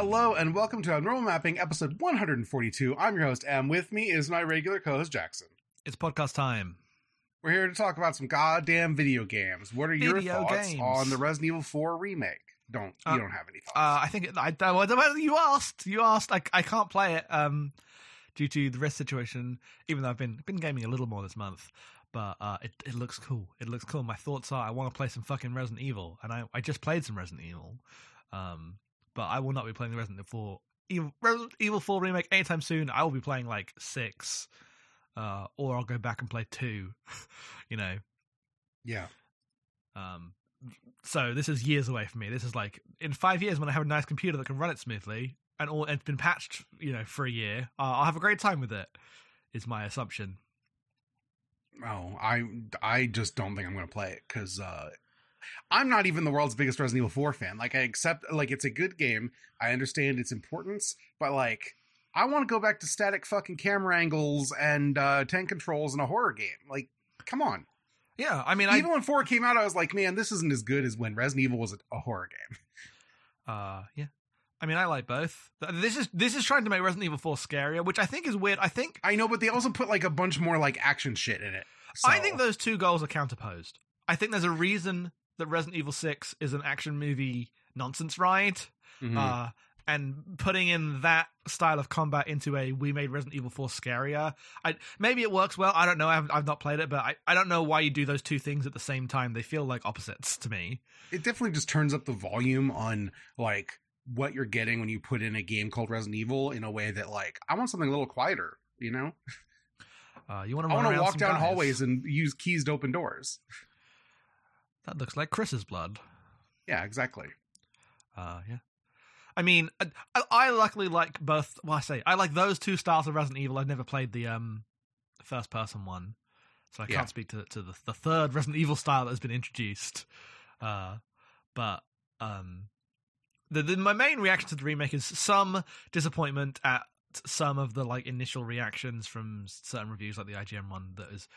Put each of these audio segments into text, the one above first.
Hello and welcome to Abnormal Mapping, episode 142. I'm your host, M. With me is my regular co-host, Jackson. It's podcast time. We're here to talk about some goddamn video games. What are your Video thoughts games. on the Resident Evil 4 remake? Don't you Uh, don't have any thoughts? Uh, I think it, I, I, well, you asked. You asked. I, I can't play it um, due to the rest situation. Even though I've been been gaming a little more this month, but uh, it it looks cool. It looks cool. My thoughts are I want to play some fucking Resident Evil, and I, I just played some Resident Evil. Um, but I will not be playing the Resident Evil 4 Evil, Resident Evil 4 remake anytime soon. I will be playing like six, uh, or I'll go back and play two. you know, yeah. Um, so this is years away from me. This is like in five years when I have a nice computer that can run it smoothly and all it's been patched, you know, for a year. Uh, I'll have a great time with it. Is my assumption. Oh, I I just don't think I'm going to play it cuz uh I'm not even the world's biggest Resident Evil 4 fan. Like I accept like it's a good game. I understand its importance, but like I want to go back to static fucking camera angles and uh tank controls in a horror game. Like come on. Yeah, I mean, I Even when 4 came out I was like, man, this isn't as good as when Resident Evil was a, a horror game. uh, yeah, I mean, I like both. This is this is trying to make Resident Evil Four scarier, which I think is weird. I think I know, but they also put like a bunch more like action shit in it. I think those two goals are counterposed. I think there's a reason that Resident Evil Six is an action movie nonsense ride. Mhm. uh, and putting in that style of combat into a we made Resident Evil 4 scarier. I maybe it works well. I don't know. I've, I've not played it, but I, I don't know why you do those two things at the same time. They feel like opposites to me. it definitely just turns up the volume on like what you're getting when you put in a game called Resident Evil in a way that like I want something a little quieter, you know? Uh, you want to? I want to walk down hallways and use keys to open doors. That looks like Chris's blood. Yeah, exactly. Uh, yeah. I mean, I, I- I luckily like both. Well, I say I like those two styles of Resident Evil. I've never played the um first person one, so I Yeah. can't speak to to the, the third Resident Evil style that has been introduced. Uh, but um, the, the my main reaction to the remake is some disappointment at some of the like initial reactions from certain reviews, like the IGN one, that is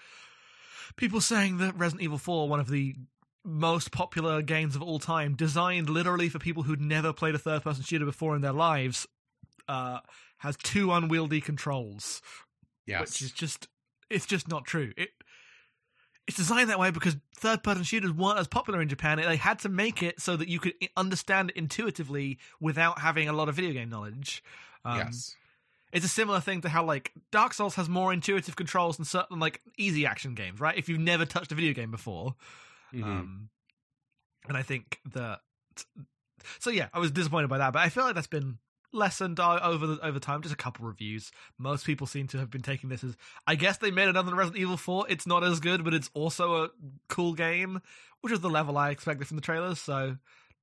people saying that Resident Evil Four, one of the most popular games of all time, designed literally for people who'd never played a third person shooter before in their lives, uh, has two unwieldy controls, Yes. which is just it's just not true. It it's designed that way because third person shooters weren't as popular in Japan. They had to make it so that you could understand it intuitively without having a lot of video game knowledge. Um, yes. it's a similar thing to how like Dark Souls has more intuitive controls than certain like easy action games, right? If you've never touched a video game before, Mhm. um, and I think that. So yeah, I was disappointed by that, but I feel like that's been lessened over the, over time. Just a couple reviews. Most people seem to have been taking this as, I guess they made another Resident Evil Four. It's not as good, but it's also a cool game, which is the level I expected from the trailers. So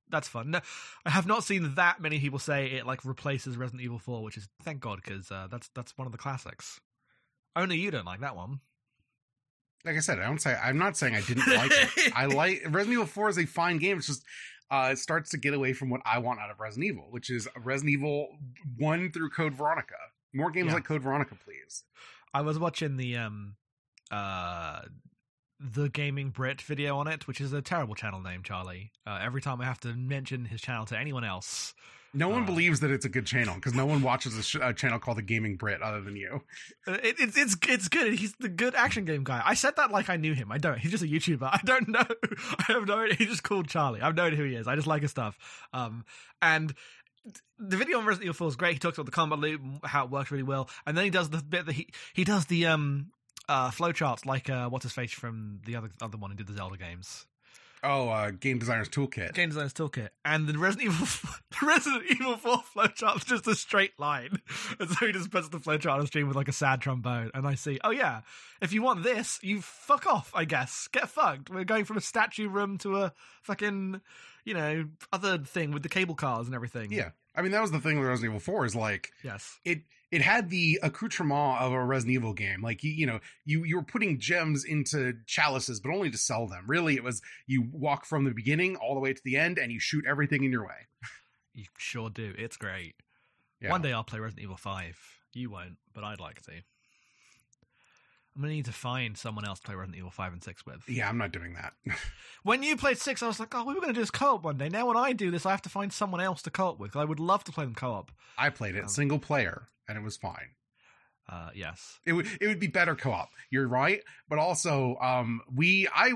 that's fun. No, I have not seen that many people say it like replaces Resident Evil Four, which is thank God because uh, that's that's one of the classics. Only you don't like that one. Like I said, I don't say I'm not saying I didn't like it. I like Resident Evil 4 is a fine game. It's just uh, it starts to get away from what I want out of Resident Evil, which is Resident Evil 1 through Code Veronica. More games Yeah. like Code Veronica, please. I was watching the um uh the gaming Brit video on it, which is a terrible channel name, Charlie. Uh, every time I have to mention his channel to anyone else, No one Uh, believes that it's a good channel because no one watches a, sh- a channel called the Gaming Brit other than you. uh, it, it's it's it's good. He's the good action game guy. I said that like I knew him. I don't. He's just a YouTuber. I don't know. I have no. He's just called Charlie. I've known who he is. I just like his stuff. Um, and the video on Resident Evil 4 is great. He talks about the combat loop, how it works really well, and then he does the bit that he he does the um uh flowcharts like uh what's his face from the other other one who did the Zelda games. Oh, uh, Game Designer's Toolkit. Game Designer's Toolkit, and the Resident Evil the Resident Evil 4 flowchart's just a straight line. And so he just puts the flowchart on the screen with like a sad trombone, and I see, oh yeah, if you want this, you fuck off, I guess. Get fucked. We're going from a statue room to a fucking, you know, other thing with the cable cars and everything. Yeah. I mean, that was the thing with Resident Evil 4 is like, Yes. it it had the accoutrement of a Resident Evil game. Like you, you know, you you were putting gems into chalices, but only to sell them. Really, it was you walk from the beginning all the way to the end, and you shoot everything in your way. You sure do. It's great. Yeah. One day I'll play Resident Evil 5. You won't, but I'd like to. I'm gonna need to find someone else to play Resident Evil Five and Six with. Yeah, I'm not doing that. When you played Six, I was like, oh, we were gonna do this co-op one day. Now when I do this, I have to find someone else to co-op with. I would love to play them co-op. I played it Um, single player and it was fine. Uh, yes. It would it would be better co-op. You're right, but also um we I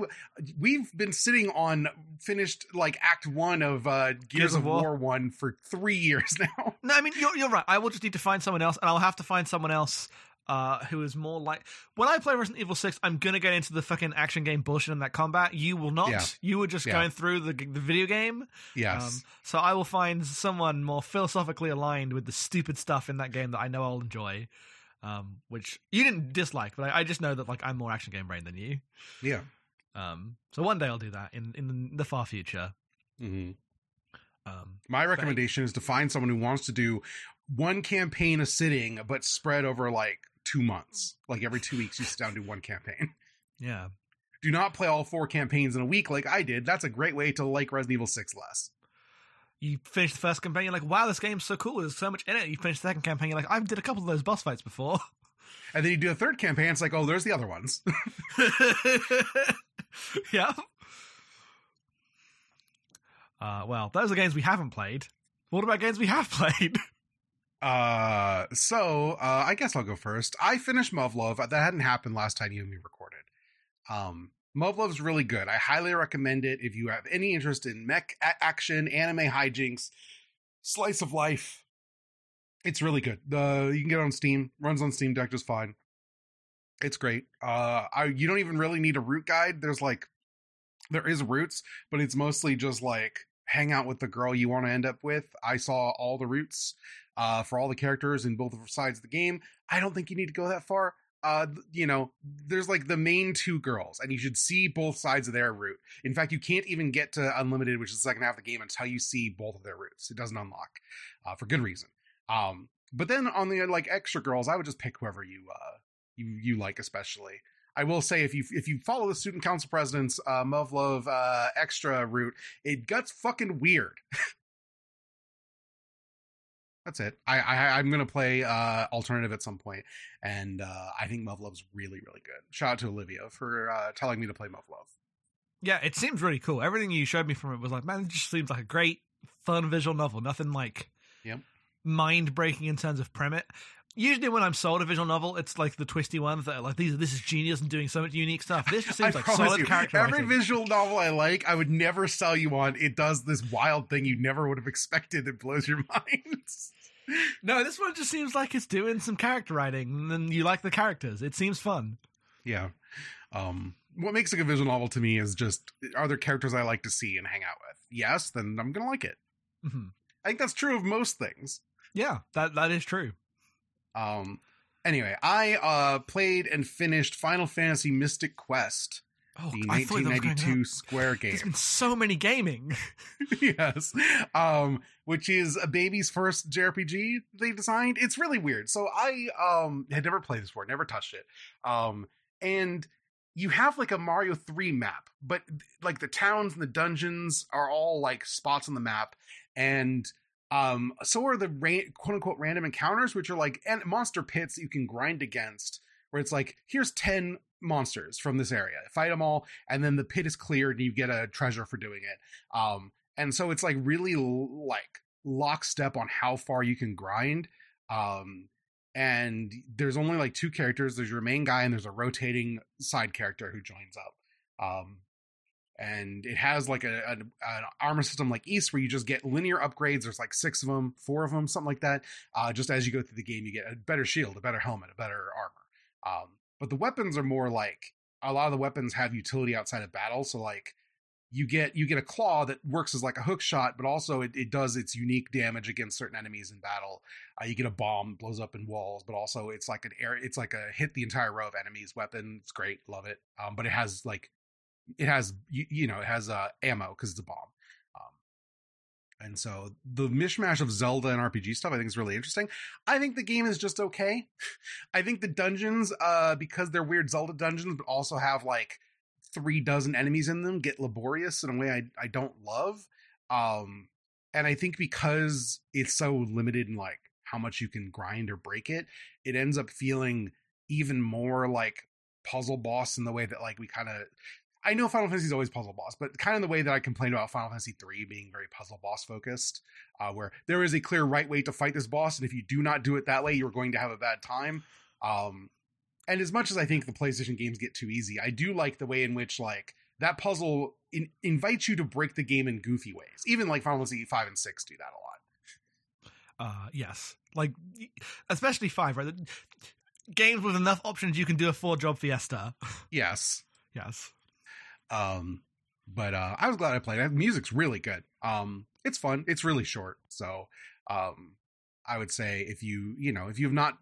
we've been sitting on finished like act 1 of uh Gears, of, War. 1 for 3 years now. No, I mean you're you're right. I will just need to find someone else, and I'll have to find someone else uh, who is more like when I play Resident Evil Six. I'm gonna get into the fucking action game bullshit in that combat. You will not. Yeah. You were just Yeah. going through the the video game. Yes. Um, so I will find someone more philosophically aligned with the stupid stuff in that game that I know I'll enjoy. Um, which you didn't dislike, but I, I just know that like I'm more action game brain than you. yeah. Um, so one day I'll do that in in the far future. hmm Um, My recommendation is to find someone who wants to do one campaign a sitting but spread over like 2 months. Like every 2 weeks you sit down and do one campaign. yeah. Do not play all four campaigns in a week like I did. That's a great way to like Resident Evil 6 less. you finish the first campaign, you're like, wow, this game's so cool. There's so much in it. You finish the second campaign, you're like, I did a couple of those boss fights before. And then you do a third campaign, it's like, oh, there's the other ones. yeah. Uh, well, those are games we haven't played. What about games we have played? Uh, so uh, I guess I'll go first. I finished Muv-Luv. That hadn't happened last time you and me recorded. Um, Muv-Luv's really good. I highly recommend it if you have any interest in mech action, anime hijinks, slice of life. It's really good. The you can get it on Steam. Runs on Steam Deck just fine. It's great. Uh, I you don't even really need a route guide. There's like there is routes, but it's mostly just like hang out with the girl you want to end up with. I saw all the routes uh, for all the characters in both sides of the game. I don't think you need to go that far. Uh, you know, there's like the main two girls, and you should see both sides of their route. In fact, you can't even get to unlimited, which is the second half of the game, until you see both of their routes. It doesn't unlock uh, for good reason. Um, but then on the like extra girls, I would just pick whoever you uh, you you like, especially. I will say if you if you follow the student council president's uh, Muv-Luv uh, extra route, it gets fucking weird. That's it. I, I I'm gonna play uh alternative at some point, and uh I think Muv-Luv's really really good. Shout out to Olivia for uh telling me to play Muv-Luv. yeah, it seems really cool. Everything you showed me from it was like, man, it just seems like a great, fun visual novel. Nothing like Yep. mind breaking in terms of premise. Usually, when I'm sold a visual novel, it's like the twisty ones that are like, these, this is genius and doing so much unique stuff. This just seems like solid you, character every writing. visual novel I like, I would never sell you on. It does this wild thing you never would have expected. It blows your mind. No, this one just seems like it's doing some character writing, and then you like the characters. It seems fun. yeah. Um, what makes a good visual novel to me is just are there characters I like to see and hang out with? Yes, then I'm gonna like it. Mhm. I think that's true of most things. Yeah, that that is true. Um, anyway, I uh played and finished Final Fantasy Mystic Quest, Oh, the I thought that was going 1992. Square game. There's been so many gaming. yes. Um, which is a baby's first JRPG they designed. It's really weird. So I um had never played this before, never touched it. Um, and you have like a Mario 3 map, but like the towns and the dungeons are all like spots on the map, and um, so are the ra- quote unquote random encounters, which are like and monster pits that you can grind against. Where it's like, here's ten monsters from this area, fight them all, and then the pit is cleared, and you get a treasure for doing it. Um, and so it's like really l- like lockstep on how far you can grind. Um, and there's only like two characters. There's your main guy, and there's a rotating side character who joins up. Um, and it has like a, an, an armor system like East, where you just get linear upgrades. There's like six of them, four of them, something like that. Uh, just as you go through the game, you get a better shield, a better helmet, a better armor. Um, but the weapons are more like a lot of the weapons have utility outside of battle. So like you get you get a claw that works as like a hook shot, but also it, it does its unique damage against certain enemies in battle. Uh, you get a bomb blows up in walls, but also it's like an air. It's like a hit the entire row of enemies weapon. It's great, love it. Um, but it has like it has you, you know it has uh ammo because it's a bomb. Um, and so the mishmash of Zelda and RPG stuff I think is really interesting. I think the game is just okay. I think the dungeons, uh, because they're weird Zelda dungeons, but also have like three dozen enemies in them, get laborious in a way I, I don't love. Um, and I think because it's so limited in like how much you can grind or break it, it ends up feeling even more like puzzle boss in the way that like we kind of I know Final Fantasy is always puzzle boss, but kind of the way that I complained about Final Fantasy 3 being very puzzle boss focused, uh, where there is a clear right way to fight this boss, and if you do not do it that way, you're going to have a bad time. Um, and as much as I think the PlayStation games get too easy, I do like the way in which like that puzzle in, invites you to break the game in goofy ways. Even like Final Fantasy 5 and 6 do that a lot. Uh, yes, like especially five, right? Games with enough options, you can do a four job fiesta. Yes. yes. Um, but uh, I was glad I played it. Music's really good. Um, it's fun. It's really short, so um, I would say if you you know if you have not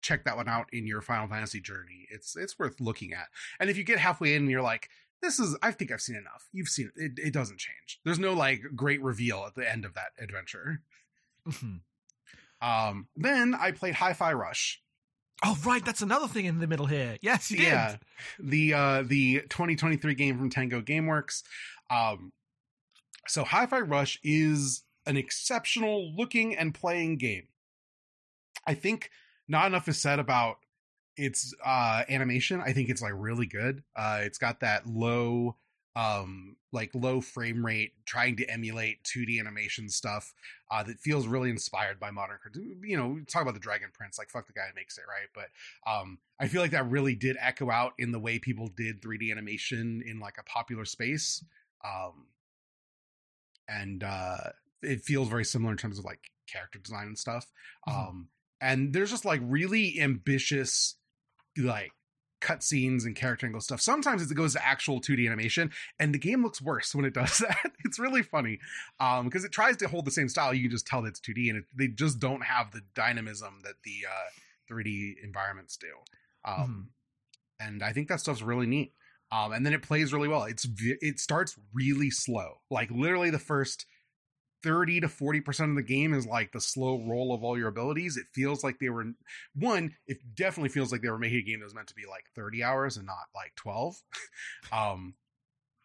checked that one out in your Final Fantasy journey, it's it's worth looking at. And if you get halfway in and you're like, this is I think I've seen enough. You've seen it. It, it doesn't change. There's no like great reveal at the end of that adventure. Mhm. Um, then I played Hi-Fi Rush. Oh, right. That's another thing in the middle here. Yes, you did. Yeah, the uh, the 2023 game from Tango GameWorks. Um, so Hi-Fi Rush is an exceptional looking and playing game. I think not enough is said about its uh, animation. I think it's like really good. Uh, it's got that low um like low frame rate trying to emulate 2d animation stuff uh that feels really inspired by modern you know we talk about the dragon prince like fuck the guy who makes it right but um i feel like that really did echo out in the way people did 3d animation in like a popular space um and uh it feels very similar in terms of like character design and stuff Mhm. um and there's just like really ambitious like cutscenes and character angle stuff. Sometimes it goes to actual 2D animation, and the game looks worse when it does that. It's really funny um, because it tries to hold the same style. You can just tell that it's 2D, and it, they just don't have the dynamism that the uh, 3D environments do. Um, And I think that stuff's really neat. Um, and then it plays really well. It's it starts really slow, like literally the first 30 to 40% of the game is like the slow roll of all your abilities. It feels like they were one, it definitely feels like they were making a game that was meant to be like 30 hours and not like 12. um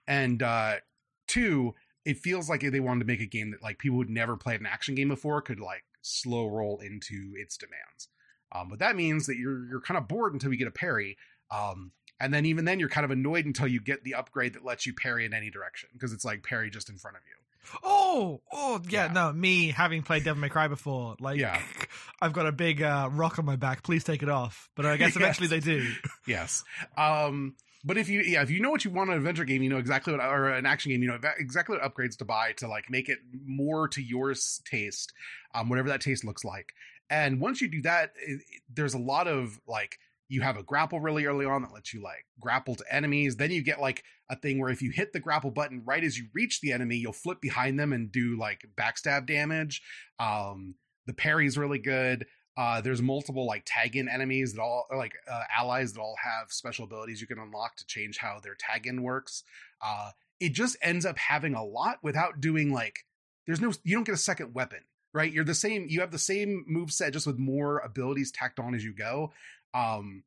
and uh two, it feels like they wanted to make a game that like people who'd never played an action game before could like slow roll into its demands. Um but that means that you're you're kind of bored until you get a parry. Um and then even then you're kind of annoyed until you get the upgrade that lets you parry in any direction because it's like parry just in front of you. Oh, oh, yeah, Yeah. no, me having played Devil May Cry before, like, Yeah. I've got a big uh, rock on my back. Please take it off. But I guess eventually they do. yes. Um, but if you yeah, if you know what you want in an adventure game, you know exactly what or an action game, you know exactly what upgrades to buy to like make it more to your taste, um, whatever that taste looks like. And once you do that, it- there's a lot of like you have a grapple really early on that lets you like grapple to enemies. Then you get like a thing where if you hit the grapple button right as you reach the enemy, you'll flip behind them and do like backstab damage. Um, the parry's really good. Uh, there's multiple like tag in enemies that all like uh, allies that all have special abilities you can unlock to change how their tag in works. Uh, it just ends up having a lot without doing like there's no you don't get a second weapon right you're the same you have the same move set just with more abilities tacked on as you go um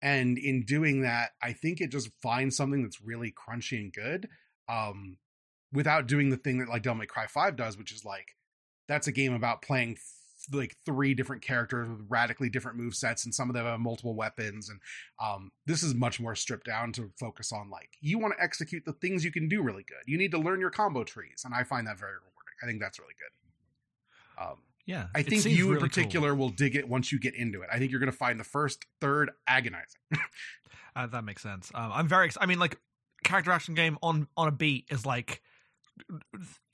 and in doing that i think it just finds something that's really crunchy and good um without doing the thing that like devil may cry 5 does which is like that's a game about playing f- like three different characters with radically different move sets and some of them have multiple weapons and um this is much more stripped down to focus on like you want to execute the things you can do really good. You need to learn your combo trees and i find that very rewarding. I think that's really good. Um Yeah. I think you in really cool. particular will dig it once you get into it. I think you're going to find the first third agonizing. Uh, that makes sense. Um, I'm very. Ex- I mean, like character action game on on a beat is like,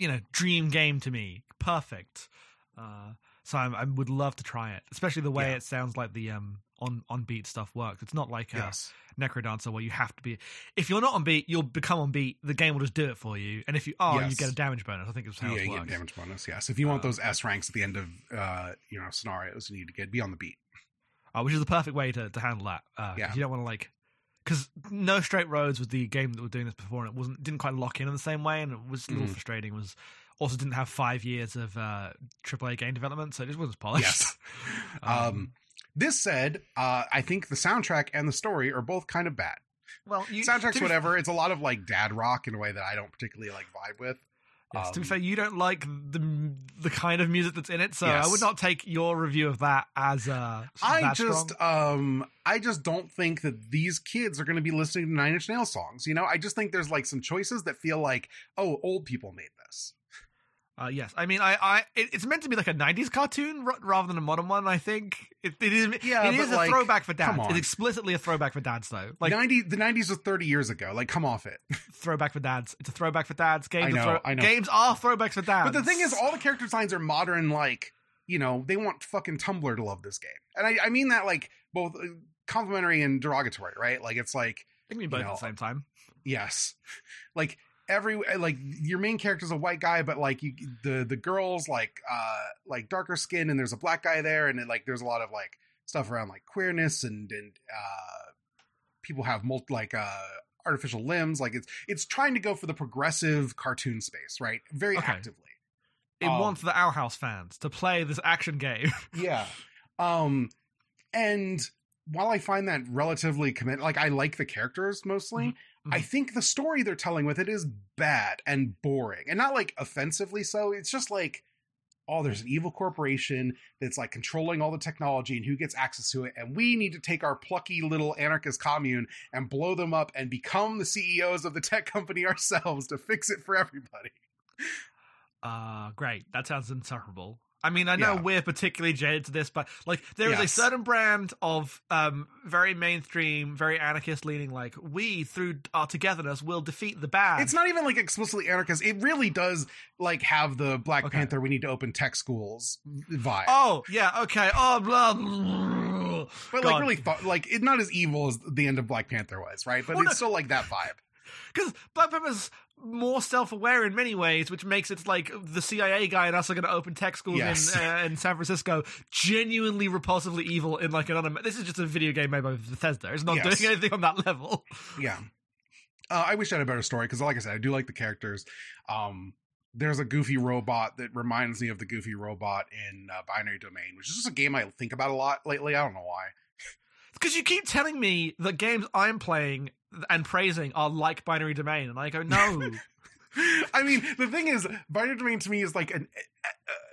you know, dream game to me. Perfect. Uh, so I'm, I would love to try it, especially the way Yeah. it sounds like the um on on beat stuff works. It's not like yes. Necrodancer where you have to be. If you're not on beat, you'll become on beat. The game will just do it for you. And if you are, you get a damage bonus. I think it's how Yeah, it Yeah, you works. get damage bonus. Yes. If you want Uh, those S ranks at the end of uh, you know scenarios, you need to get be on the beat. uh, which is the perfect way to, to handle that. Uh, Yeah. you don't want to like because No Straight Roads was the game that were doing this before, and it wasn't didn't quite lock in in the same way, and it was a little Mhm. frustrating. Was also didn't have five years of uh, AAA game development, so it just wasn't polished. Yes. Um, this said, uh, I think the soundtrack and the story are both kind of bad. well, you, Soundtrack's to be- whatever. It's a lot of like dad rock in a way that I don't particularly like vibe with. Yes, to be Um, fair, you don't like the the kind of music that's in it, so I would not take your review of that as uh, I that just strong. um I just don't think that these kids are going to be listening to Nine Inch Nails songs. You know, I just think there's like some choices that feel like, oh, old people made this. Uh, yes, I mean, I, I, it, it's meant to be like a '90s cartoon r- rather than a modern one. I think it, it is. Yeah, it but, a like, throwback for dads. It's explicitly a throwback for dads, though. Like 90 the 90s was 30 years ago. Like come off it. throwback for dads. It's a throwback for dads. Games, I are know, throw- I know. games are throwbacks for dads. But the thing is all the character designs are modern like, you know, they want fucking Tumblr to love this game. And I I mean that like both uh, complimentary and derogatory, right? Like it's like I can mean both you at the same time. yes. Like every like your main character's a white guy but like you the the girls like uh like darker skin and there's a black guy there and then like there's a lot of like stuff around like queerness and and uh people have multi like uh artificial limbs. Like it's it's trying to go for the progressive cartoon space right? Very Okay. actively. It um, wants the Owl House fans to play this action game. yeah. Um and while i find that relatively commit like i like the characters mostly I think the story they're telling with it is bad and boring and not like offensively so it's just like oh there's an evil corporation that's like controlling all the technology and who gets access to it and we need to take our plucky little anarchist commune and blow them up and become the ceos of the tech company ourselves to fix it for everybody Uh great. That sounds insufferable. I mean, I know Yeah. we're particularly jaded to this, but like there is a certain brand of um very mainstream, very anarchist leaning like we through our togetherness will defeat the bad. it's not even like explicitly anarchist it really does like have the black Okay. panther we need to open tech schools vibe Oh, yeah, okay. Oh, blah, blah. but God. like really fu- like it's not as evil as the end of black panther was right but Well, it's no- still like that vibe Because Black Panther's more self-aware in many ways, which makes it like the CIA guy and us are going to open tech schools Yes. in uh, in San Francisco, genuinely repulsively evil in like an un- This is just a video game made by Bethesda. It's not Yes. doing anything on that level. yeah uh, i wish i had a better story because like i said i do like the characters um there's a goofy robot that reminds me of the goofy robot in uh, binary domain which is just a game i think about a lot lately i don't know why Because you keep telling me that games I'm playing and praising are like Binary Domain, and I go, no. I mean, the thing is, Binary Domain to me is like an,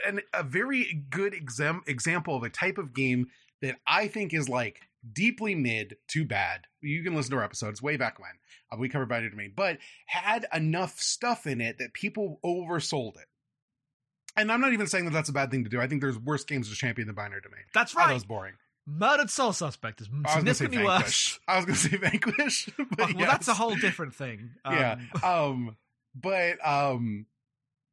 an a very good exam, example of a type of game that I think is like deeply mid to bad. You can listen to our episodes way back when uh, we covered Binary Domain, but had enough stuff in it that people oversold it. And I'm not even saying that that's a bad thing to do. I think there's worse games to champion than Binary Domain. That's I thought it right. was boring. Murdered Soul Suspect is I was going to say significantly worse. I was going to say Vanquish. But Oh, well, that's a whole different thing. Um, yeah um but um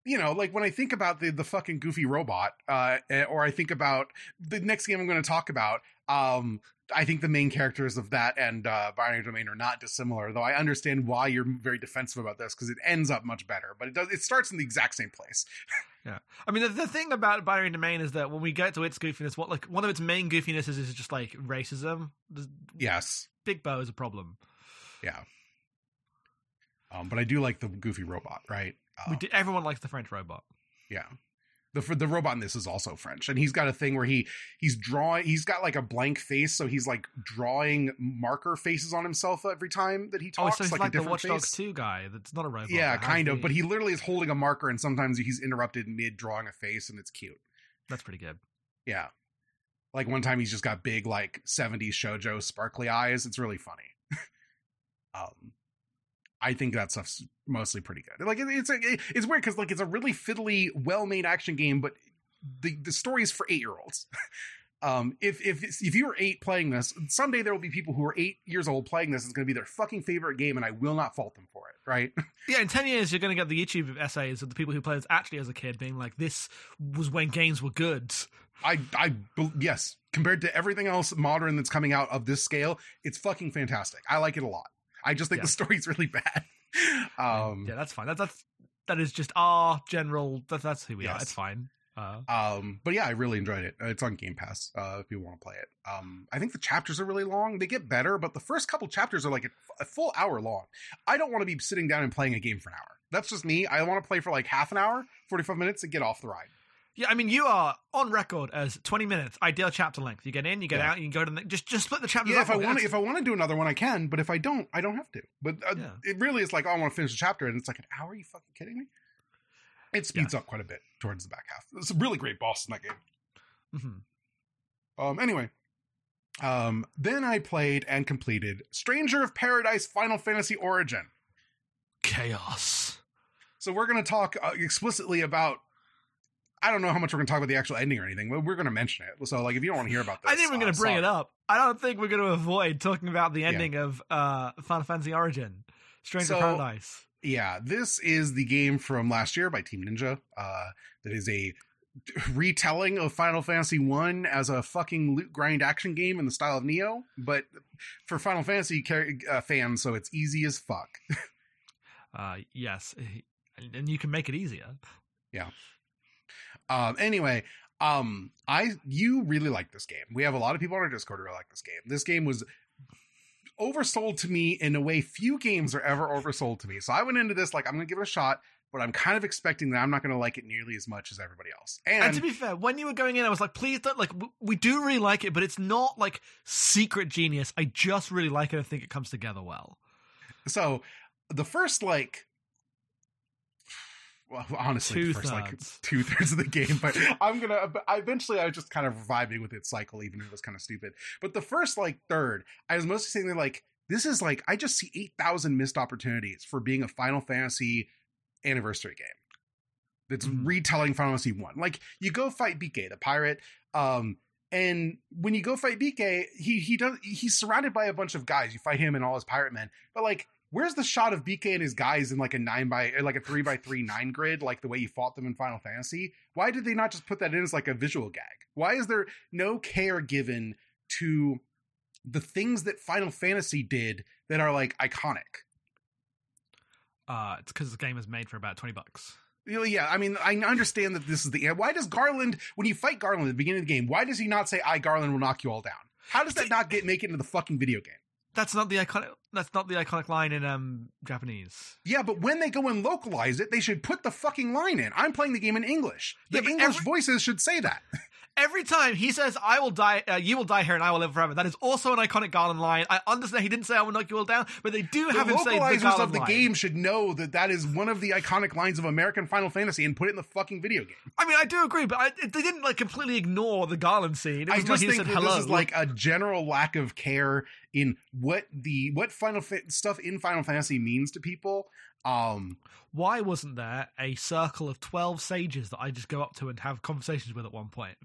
you know like when i think about the the fucking goofy robot uh eh, or i think about the next game i'm going to talk about um i think the main characters of that and uh binary domain are not dissimilar though i understand why you're very defensive about this because it ends up much better but it does it starts in the exact same place yeah, I mean, the, the thing about Binary Domain is that when we get to its goofiness, what like one of its main goofinesses is just like racism. Yes Big Bo is a problem. yeah um but i do like the goofy robot right We Um, do, everyone likes the French robot. Yeah. The the robot in this is also French, and he's got a thing where he he's drawing. He's got like a blank face, so he's like drawing marker faces on himself every time that he talks. Oh, talks, so he's like, like, a the Watch Dogs 2 guy. That's not a robot. Yeah, kind of. But he literally is holding a marker, and sometimes he's interrupted mid drawing a face, and it's cute. That's pretty good. Yeah. Like one time, he's just got big like '70s shojo sparkly eyes. It's really funny. um, I think that stuff's mostly pretty good. Like it, it's a, it's weird because like it's a really fiddly, well made action game, but the the story is for eight year olds. um, if if if you were eight playing this, someday there will be people who are eight years old playing this. It's going to be their fucking favorite game, and I will not fault them for it. Right? Yeah, in 10 years, you're going to get the YouTube essays of the people who played this actually as a kid being like, this was when games were good. I I yes, compared to everything else modern that's coming out of this scale, it's fucking fantastic. I like it a lot. I just think Yeah. the story's really bad. Um, yeah, that's fine. That, that's, that is just our general, that, that's who we are. It's fine. Uh, um, but yeah, I really enjoyed it. Uh, It's on Game Pass. Uh, if you want to play it. Um, I think the chapters are really long. They get better, but the first couple chapters are like a, a full hour long. I don't want to be sitting down and playing a game for an hour. That's just me. I want to play for like half an hour, forty five minutes, and get off the ride. Yeah, I mean, you are on record as 20 minutes, ideal chapter length. You get in, you get Yeah. out, you can go to the, just, just split the chapters Yeah, if I want to, if I want to do another one, I can. But if I don't, I don't have to. But uh, Yeah. it really is like, oh, I want to finish the chapter, and it's like an hour. Are you fucking kidding me? It speeds up quite a bit towards the back half. It's a really great boss in that game. Mm-hmm. Um, anyway, um, then I played and completed Stranger of Paradise Final Fantasy Origin. Chaos. So we're going to talk uh, explicitly about. I don't know how much we're going to talk about the actual ending or anything, but we're going to mention it. So, like, if you don't want to hear about this, I think we're uh, going to bring it up. I don't think we're going to avoid talking about the ending of uh, Final Fantasy Origin, Stranger So- Paradise. Yeah, this is the game from last year by Team Ninja. Uh, that is a retelling of Final Fantasy One as a fucking loot grind action game in the style of Nioh, but for Final Fantasy uh, fans, so it's easy as fuck. Uh, yes, and you can make it easier. Um, anyway, um, I you really like this game. We have a lot of people on our Discord who really like this game. This game was oversold to me in a way few games are ever oversold to me. So I went into this like I'm gonna give it a shot, but I'm kind of expecting that I'm not gonna like it nearly as much as everybody else. And, And, to be fair, when you were going in, I was like, please don't like. We do really like it, but it's not like secret genius. I just really like it. I think it comes together well. so the first like well honestly Two the first like two thirds of the game but i'm gonna I- eventually i was just kind of vibing with its cycle even if it was kind of stupid but the first like third i was mostly saying that like this is like i just see 8000 missed opportunities for being a final fantasy anniversary game that's Mhm. retelling final fantasy 1 like you go fight bk the pirate um and when you go fight BK, he he does he's surrounded by a bunch of guys. You fight him and all his pirate men. But like, where's the shot of BK and his guys in like a nine by like a three by three nine grid, like the way you fought them in Final Fantasy? Why did they not just put that in as like a visual gag? Why is there no care given to the things that Final Fantasy did that are like iconic? Uh, it's because the game is made for about twenty bucks. Yeah, I mean, I understand that this is the why does Garland when you fight Garland at the beginning of the game, why does he not say I Garland will knock you all down? How does that not get make it into the fucking video game? That's not the iconic. That's not the iconic line in um Japanese. Yeah, but when they go and localize it, they should put the fucking line in. I'm playing the game in English. The Yeah, English every- voices should say that. Every time he says, "I will die," uh, you will die here, and I will live forever. That is also an iconic Garland line. I understand he didn't say, "I will knock you all down," but they do The have him say the Garland of the line. game should know that that is one of the iconic lines of American Final Fantasy and put it in the fucking video game. I mean, I do agree, but I, they didn't like completely ignore the Garland scene. It I just like he think said that hello. this is like a general lack of care in what the what Final Fa- stuff in Final Fantasy means to people. Um, Why wasn't there a circle of twelve sages that I just go up to and have conversations with at one point?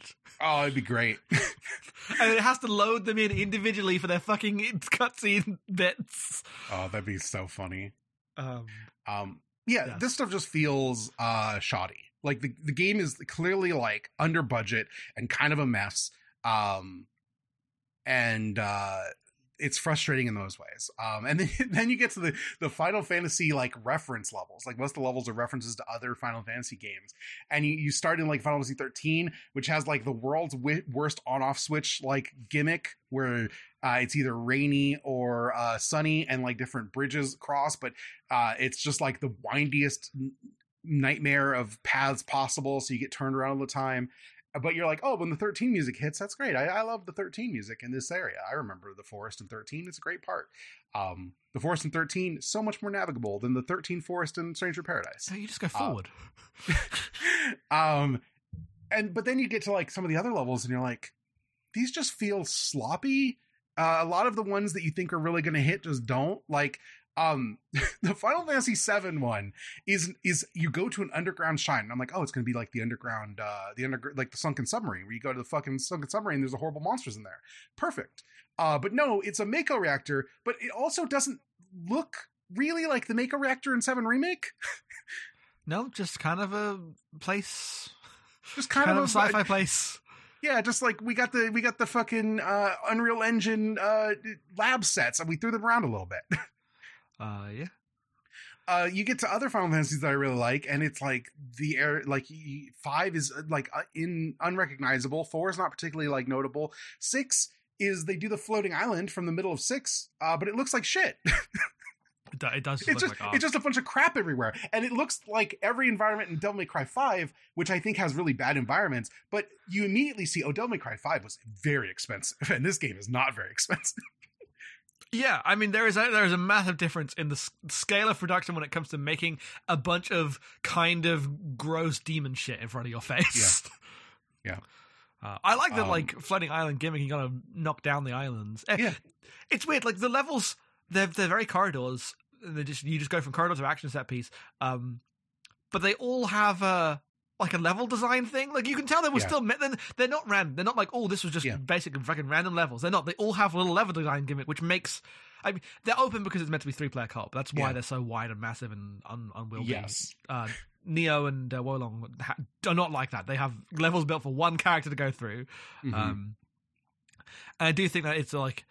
oh, it'd be great. and it has to load them in individually for their fucking cutscene bits. oh, that'd be so funny. Um, um yeah Yes. this stuff just feels uh shoddy like the, the game is clearly like under budget and kind of a mess um and uh it's frustrating in those ways. Um and then, then you get to the the final fantasy like reference levels like most of the levels are references to other final fantasy games? And you, you start in like final fantasy 13 which has like the world's worst on-off switch like gimmick where uh, it's either rainy or uh, sunny and like different bridges cross but uh, it's just like the windiest nightmare of paths possible so you get turned around all the time but you're like oh when the 13 music hits that's great. I, I love the 13 music in this area. I remember the forest and 13 it's a great part. Um, the forest and 13 so much more navigable than the 13 forest and stranger paradise. So you just go Uh, forward. um and but then you get to like some of the other levels and you're like these just feel sloppy. Uh, a lot of the ones that you think are really going to hit just don't. Like um the final fantasy 7 one is is you go to an underground shrine and i'm like oh it's going to be like the underground uh the under like the sunken submarine where you go to the fucking sunken submarine and there's a horrible monsters in there perfect uh but no it's a mako reactor but it also doesn't look really like the mako reactor in 7 remake no, just kind of a place, just kind, kind, of, of a sci-fi place. Yeah, just like we got the we got the fucking uh, Unreal Engine uh, lab sets, and we threw them around a little bit. Uh, yeah. Uh, you get to other Final Fantasies that I really like, and it's like the air like five is uh, like uh, in unrecognizable. Four is not particularly like notable. Six is they do the floating island from the middle of six, uh, but it looks like shit. It, does it's look just like it's just a bunch of crap everywhere, and it looks like every environment in Devil May Cry Five, which I think has really bad environments. But you immediately see, oh, Devil May Cry Five was very expensive, and this game is not very expensive. Yeah, I mean there is a, there is a massive difference in the scale of production when it comes to making a bunch of kind of gross demon shit in front of your face. Yeah. Uh, I like the Um, like floating island gimmick. You gotta knock down the islands. Eh, Yeah. it's weird. Like the levels, they're they're very corridors. They just you just go from corridor to action set piece. Um, but they all have a like a level design thing. Like you can tell they were Yeah. still they're, they're not random. They're not like oh this was just Yeah. basic and fucking random levels. They're not. They all have a little level design gimmick, which makes. I mean, they're open because it's meant to be three player co-op. That's why Yeah. they're so wide and massive and un- unwieldy. Yes. Uh, Nioh and uh, Wolong ha- are not like that. They have levels built for one character to go through. Mhm. Um, and I do think that it's like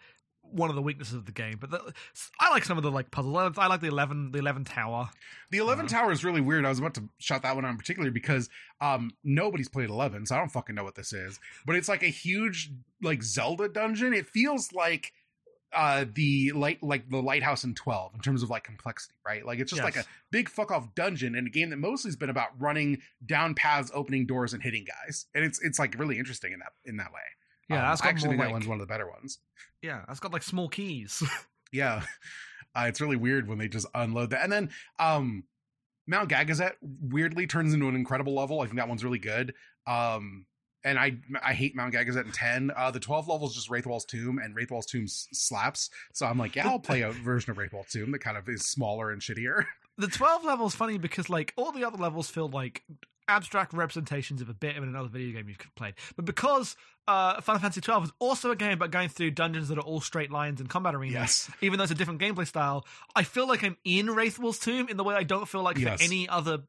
one of the weaknesses of the game. But the, I like some of the like puzzles. I like the eleven, the eleven tower. The 11 Uh, Tower is really weird. I was about to shout that one out in particular because um, nobody's played 11, so I don't fucking know what this is. But it's like a huge like Zelda dungeon. It feels like uh the light like the lighthouse in 12 in terms of like complexity right like it's just like a big fuck off dungeon in a game that mostly has been about running down paths opening doors and hitting guys and it's it's like really interesting in that in that way Yeah, Um, that's I got actually think that like one's one of the better ones yeah, that's got like small keys. yeah uh, it's really weird when they just unload that and then um mount gagazet weirdly turns into an incredible level i think that one's really good um and I I hate Mount Gagazet in 10. Uh, the 12 level is just Raithwall's Tomb, and Raithwall's Tomb s- slaps. So I'm like, yeah, I'll play a version of Raithwall's Tomb that kind of is smaller and shittier. the twelve level's funny because like all the other levels feel like abstract representations of a bit of another video game you've played. But because uh, Final Fantasy twelve is also a game about going through dungeons that are all straight lines and combat arenas, yes. even though it's a different gameplay style, I feel like I'm in Raithwall's Tomb in the way I don't feel like Yes. for any other.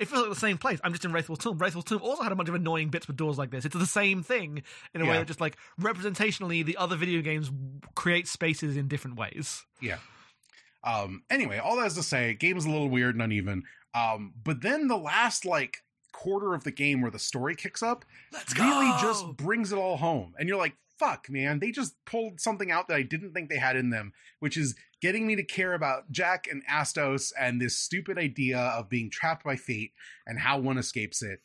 It feels like the same place. I'm just in Raithwall's Tomb. Raithwall's Tomb also had a bunch of annoying bits with doors like this. It's the same thing in a way that just like representationally, the other video games create spaces in different ways. Yeah. Um, anyway, all that is to say, game's a little weird and uneven. Um, but then the last like quarter of the game where the story kicks up Let's really just brings it all home. And you're like, fuck, man, they just pulled something out that I didn't think they had in them, which is getting me to care about Jack and Astos and this stupid idea of being trapped by fate and how one escapes it.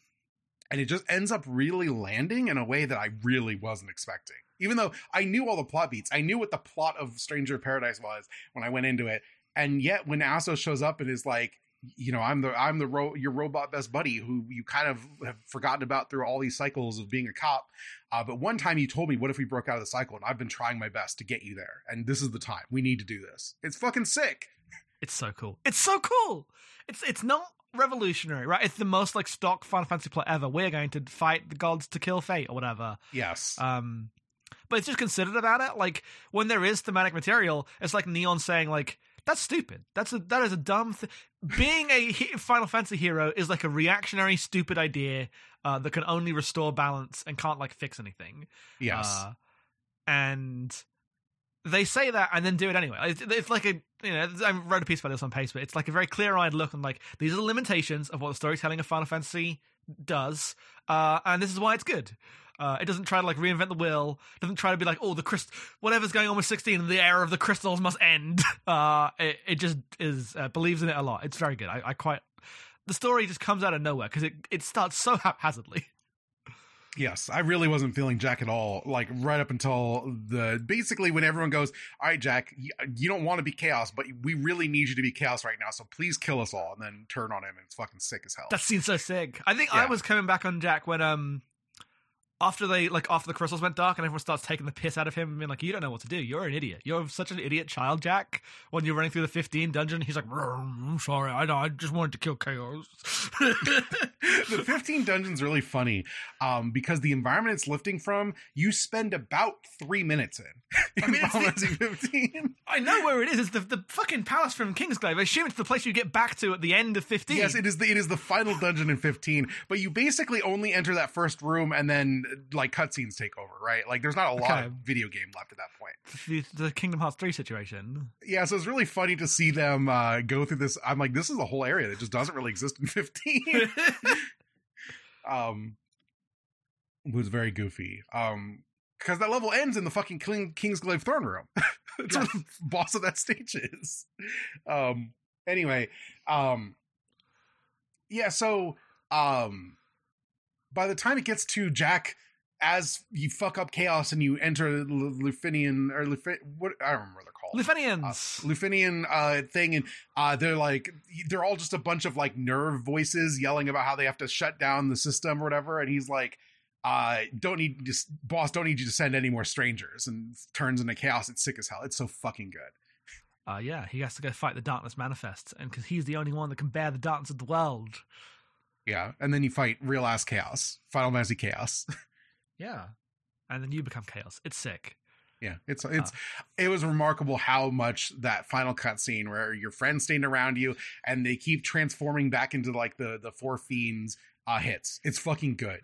And it just ends up really landing in a way that I really wasn't expecting. Even though I knew all the plot beats, I knew what the plot of Stranger Paradise was when I went into it. And yet when Astos shows up and is like, you know, I'm the I'm the ro- your robot best buddy who you kind of have forgotten about through all these cycles of being a cop. Uh, but one time you told me, "What if we broke out of the cycle?" And I've been trying my best to get you there. And this is the time. We need to do this. It's fucking sick. It's so cool. It's so cool. It's it's not revolutionary, right? It's the most like stock Final Fantasy plot ever. We're going to fight the gods to kill fate or whatever. Yes. Um, but it's just considered about it. Like when there is thematic material, it's like Neon saying like. That's stupid. That's a that is a dumb thing. Being a Final Fantasy hero is like a reactionary, stupid idea uh, that can only restore balance and can't like fix anything. yes. Uh, and they say that and then do it anyway. It's, it's like a you know I wrote a piece about this on Paste, but it's like a very clear-eyed look and like these are the limitations of what the storytelling of Final Fantasy does, uh, and this is why it's good. Uh, it doesn't try to like reinvent the wheel. It doesn't try to be like, oh, the crystal, whatever's going on with sixteen, the era of the crystals must end. Uh, it, it just is uh, believes in it a lot. It's very good. I, I quite the story just comes out of nowhere because it it starts so haphazardly. Yes, I really wasn't feeling Jack at all. Like right up until the basically when everyone goes, "All right, Jack, you, don't want to be chaos, but we really need you to be chaos right now. So please kill us all." And then turn on him, and it's fucking sick as hell. That seems so sick. I think I was coming back on Jack when um after they like after the crystals went dark and everyone starts taking the piss out of him and being like, You don't know what to do. You're an idiot. You're such an idiot child, Jack. When you're running through the fifteen dungeon, he's like, I'm sorry, I know I just wanted to kill chaos. the 15 dungeon's really funny um, because the environment it's lifting from, you spend about three minutes in. I mean, it's the- 15. I know where it is. It's the, the fucking palace from Kingsglaive. I assume it's the place you get back to at the end of fifteen. Yes, it is the it is the final dungeon in 15, but you basically only enter that first room and then like cutscenes take over, right? Like there's not a lot Okay. of video game left at that point. the, the Kingdom Hearts 3 situation. Yeah, so it's really funny to see them uh, go through this. I'm like, this is a whole area that just doesn't really exist in 15. um, it was very goofy. Um, because that level ends in the fucking King, Kingsglaive throne room. That's where the boss of that stage is. Um, anyway, um, yeah. So, um, by the time it gets to Jack as you fuck up chaos and you enter L- Lufenian or Lufin, what I don't remember what they're called. Lufenians. Uh, Lufenian uh, thing, and uh, they're like they're all just a bunch of like nerve voices yelling about how they have to shut down the system or whatever. And he's like, uh, "Don't need just boss, don't need you to send any more strangers." And turns into chaos. It's sick as hell. It's so fucking good. uh, yeah, he has to go fight the darkness manifest, and because he's the only one that can bear the darkness of the world. Yeah, and then you fight real ass chaos, Final Fantasy chaos. Yeah, and then you become chaos. It's sick. Yeah, it's it's it was remarkable how much that final cutscene where your friends stand around you and they keep transforming back into like the the four fiends uh hits. It's fucking good.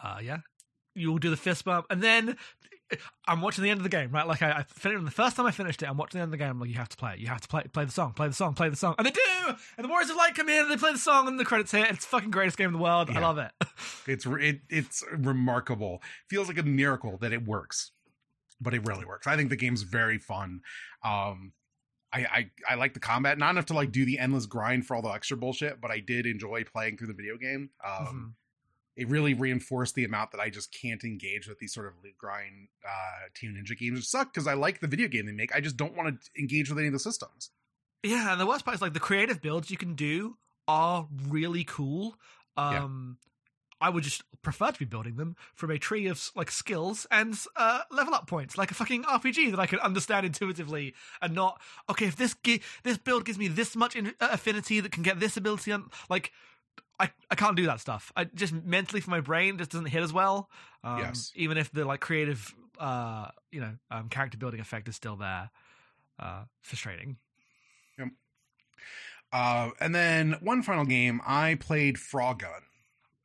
Uh, yeah, you'll do the fist bump, and then I'm watching the end of the game, right? Like I, I finished the first time I finished it. I'm watching the end of the game. I'm like, you have to play it. You have to play play the song, play the song, play the song, and they do. And the Warriors of Light come in, and they play the song, and the credits hit. It's fucking greatest game in the world. I love it. It's it, it's remarkable. Feels like a miracle that it works, but it really works. I think the game's very fun. Um, I, I I like the combat, not enough to like do the endless grind for all the extra bullshit, but I did enjoy playing through the video game. Um, Mhm. It really reinforced the amount that I just can't engage with these sort of loot grind uh Team Ninja games, which suck because I like the video game they make. I just don't want to engage with any of the systems. Yeah, and the worst part is like the creative builds you can do are really cool. Yeah. Um I would just prefer to be building them from a tree of like skills and uh, level up points, like a fucking RPG that I can understand intuitively, and not okay. If this gi- this build gives me this much in- uh, affinity that can get this ability, on like I I can't do that stuff. I just mentally for my brain just doesn't hit as well. Um, Yes. even if the like creative, uh, you know, um, character building effect is still there. Uh, frustrating. Uh, and then one final game, I played Frogun.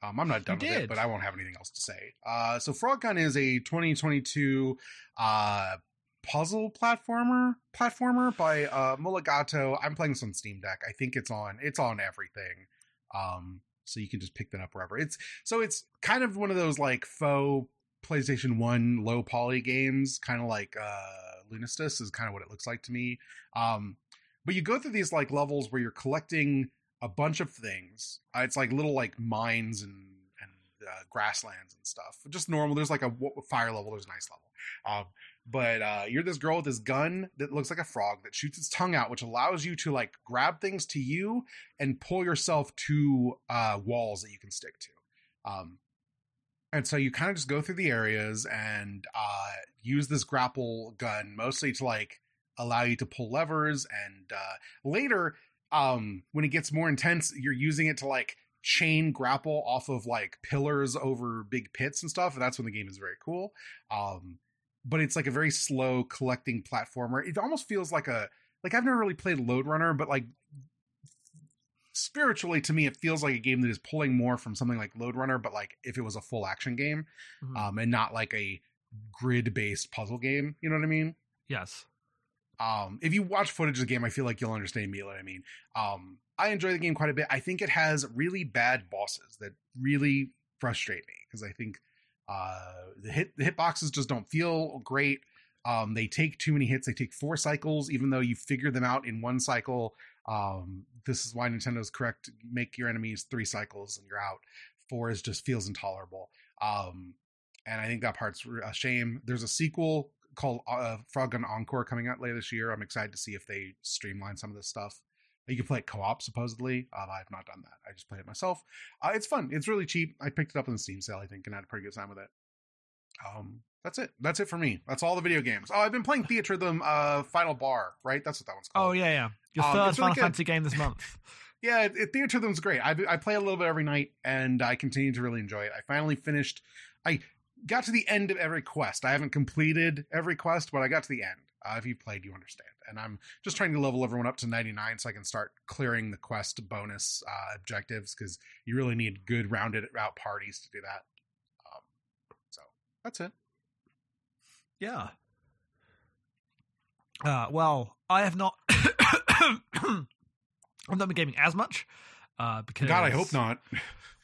Um, I'm not done You with it, but I won't have anything else to say. Uh, so Frogun is a 2022 uh, puzzle platformer platformer by uh, Molegato. I'm playing this on Steam Deck. I think it's on it's on everything. Um, so you can just pick that up wherever. It's so it's kind of one of those like faux PlayStation One low poly games, kind of like uh, Lunistice is kind of what it looks like to me. Um, but you go through these like levels where you're collecting a bunch of things. Uh, it's like little like mines and and uh, grasslands and stuff. Just normal. There's like a fire level. There's a nice level. Um, but uh, you're this girl with this gun that looks like a frog that shoots its tongue out, which allows you to like grab things to you and pull yourself to uh, walls that you can stick to. Um, and so you kind of just go through the areas and uh, use this grapple gun mostly to like allow you to pull levers and uh, later um when it gets more intense you're using it to like chain grapple off of like pillars over big pits and stuff and that's when the game is very cool um but it's like a very slow collecting platformer it almost feels like a like i've never really played Lode Runner but like spiritually to me it feels like a game that is pulling more from something like Lode Runner but like if it was a full action game Mhm. um and not like a grid based puzzle game you know what i mean yes. um if you watch footage of the game i feel like you'll understand me what i mean um i enjoy the game quite a bit i think it has really bad bosses that really frustrate me because i think uh the hit the hit boxes just don't feel great. Um they take too many hits. They take four cycles even though you figure them out in one cycle. Um this is why nintendo's correct. Make your enemies three cycles and you're out. Four is just feels intolerable. Um and i think that part's a shame. There's a sequel called uh, Frogun Encore coming out later this year. I'm excited to see if they streamline some of this stuff. You can play it co-op supposedly. Uh, I've not done that. I just played it myself. Uh, it's fun. It's really cheap. I picked it up on the Steam sale, I think, and had a pretty good time with it. Um, that's it. That's it for me. That's all the video games. Oh, I've been playing Theatrhythm uh, Final Bar, right? That's what that one's called. Oh yeah, yeah. Your Um, third really Final good. Fantasy game this month. yeah, it, it, Rhythm's great. I, I play a little bit every night, and I continue to really enjoy it. I finally finished. I got to the end of every quest. I haven't completed every quest, but I got to the end. Uh, if you played, you understand. And I'm just trying to level everyone up to 99 so I can start clearing the quest bonus uh, objectives because you really need good rounded out parties to do that. Um, so that's it. Yeah. Uh, well, I have not. I've not been gaming as much. Uh, because God, I hope not.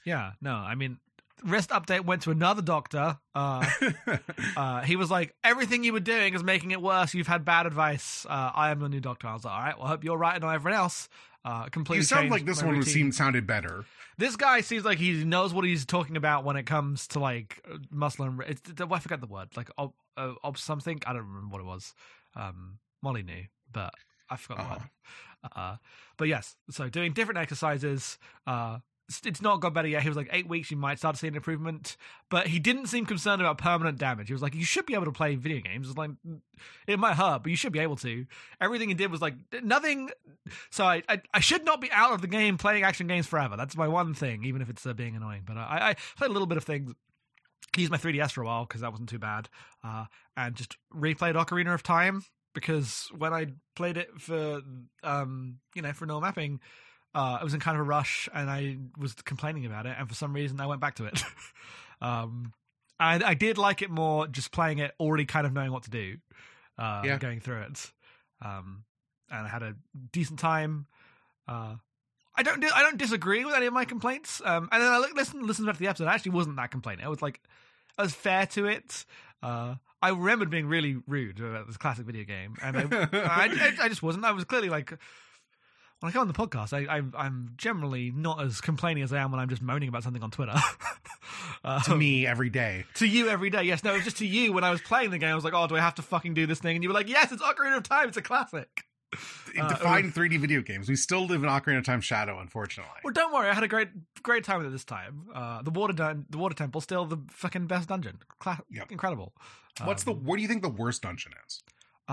Yeah, no. I mean, rest update went to another doctor. Uh, uh, he was like, everything you were doing is making it worse. You've had bad advice. Uh, I am the new doctor. I was like, all right, well, I hope you're right and not everyone else. Uh, completely. You sound like this one seemed sounded better. This guy seems like he knows what he's talking about when it comes to like uh, muscle and it's, I forget the word like ob, uh, ob something. I don't remember what it was. Um, Molly knew, but I forgot the Uh-huh. word. Uh, but yes, so doing different exercises. Uh, it's- not got better yet. He was like eight weeks. You might start to see an improvement, but he didn't seem concerned about permanent damage. He was like, "You should be able to play video games. It's like it might hurt, but you should be able to." Everything he did was like nothing. So I, I, I should not be out of the game playing action games forever. That's my one thing, even if it's uh, being annoying. But I, I played a little bit of things. Used my 3DS for a while because that wasn't too bad, uh, and just replayed Ocarina of Time because when I played it for um, you know for normal mapping, uh, I was in kind of a rush and I was complaining about it, and for some reason I went back to it. um, and I did like it more just playing it already kind of knowing what to do, uh, Yeah. going through it. Um, and I had a decent time. Uh, I don't I don't disagree with any of my complaints. Um, and then I look, listen listen back to the episode. I actually wasn't that complaining. I was like, I was fair to it. Uh, I remembered being really rude about this classic video game, and I, I, I, I just wasn't. I was clearly like, when I come on the podcast, I, I, I'm generally not as complaining as I am when I'm just moaning about something on Twitter. to Um, me every day. to you every day. Yes, no, it was just to you when I was playing the game. I was like, oh, do I have to fucking do this thing? And you were like, yes, it's Ocarina of Time. It's a classic. Uh, Define 3D video games. We still live in Ocarina of Time shadow, unfortunately. Well, don't worry, I had a great, great time with it this time. Uh, the water, dun- the water temple, still the fucking best dungeon. Cla- Yep. Incredible. What's the Um, what do you think the worst dungeon is?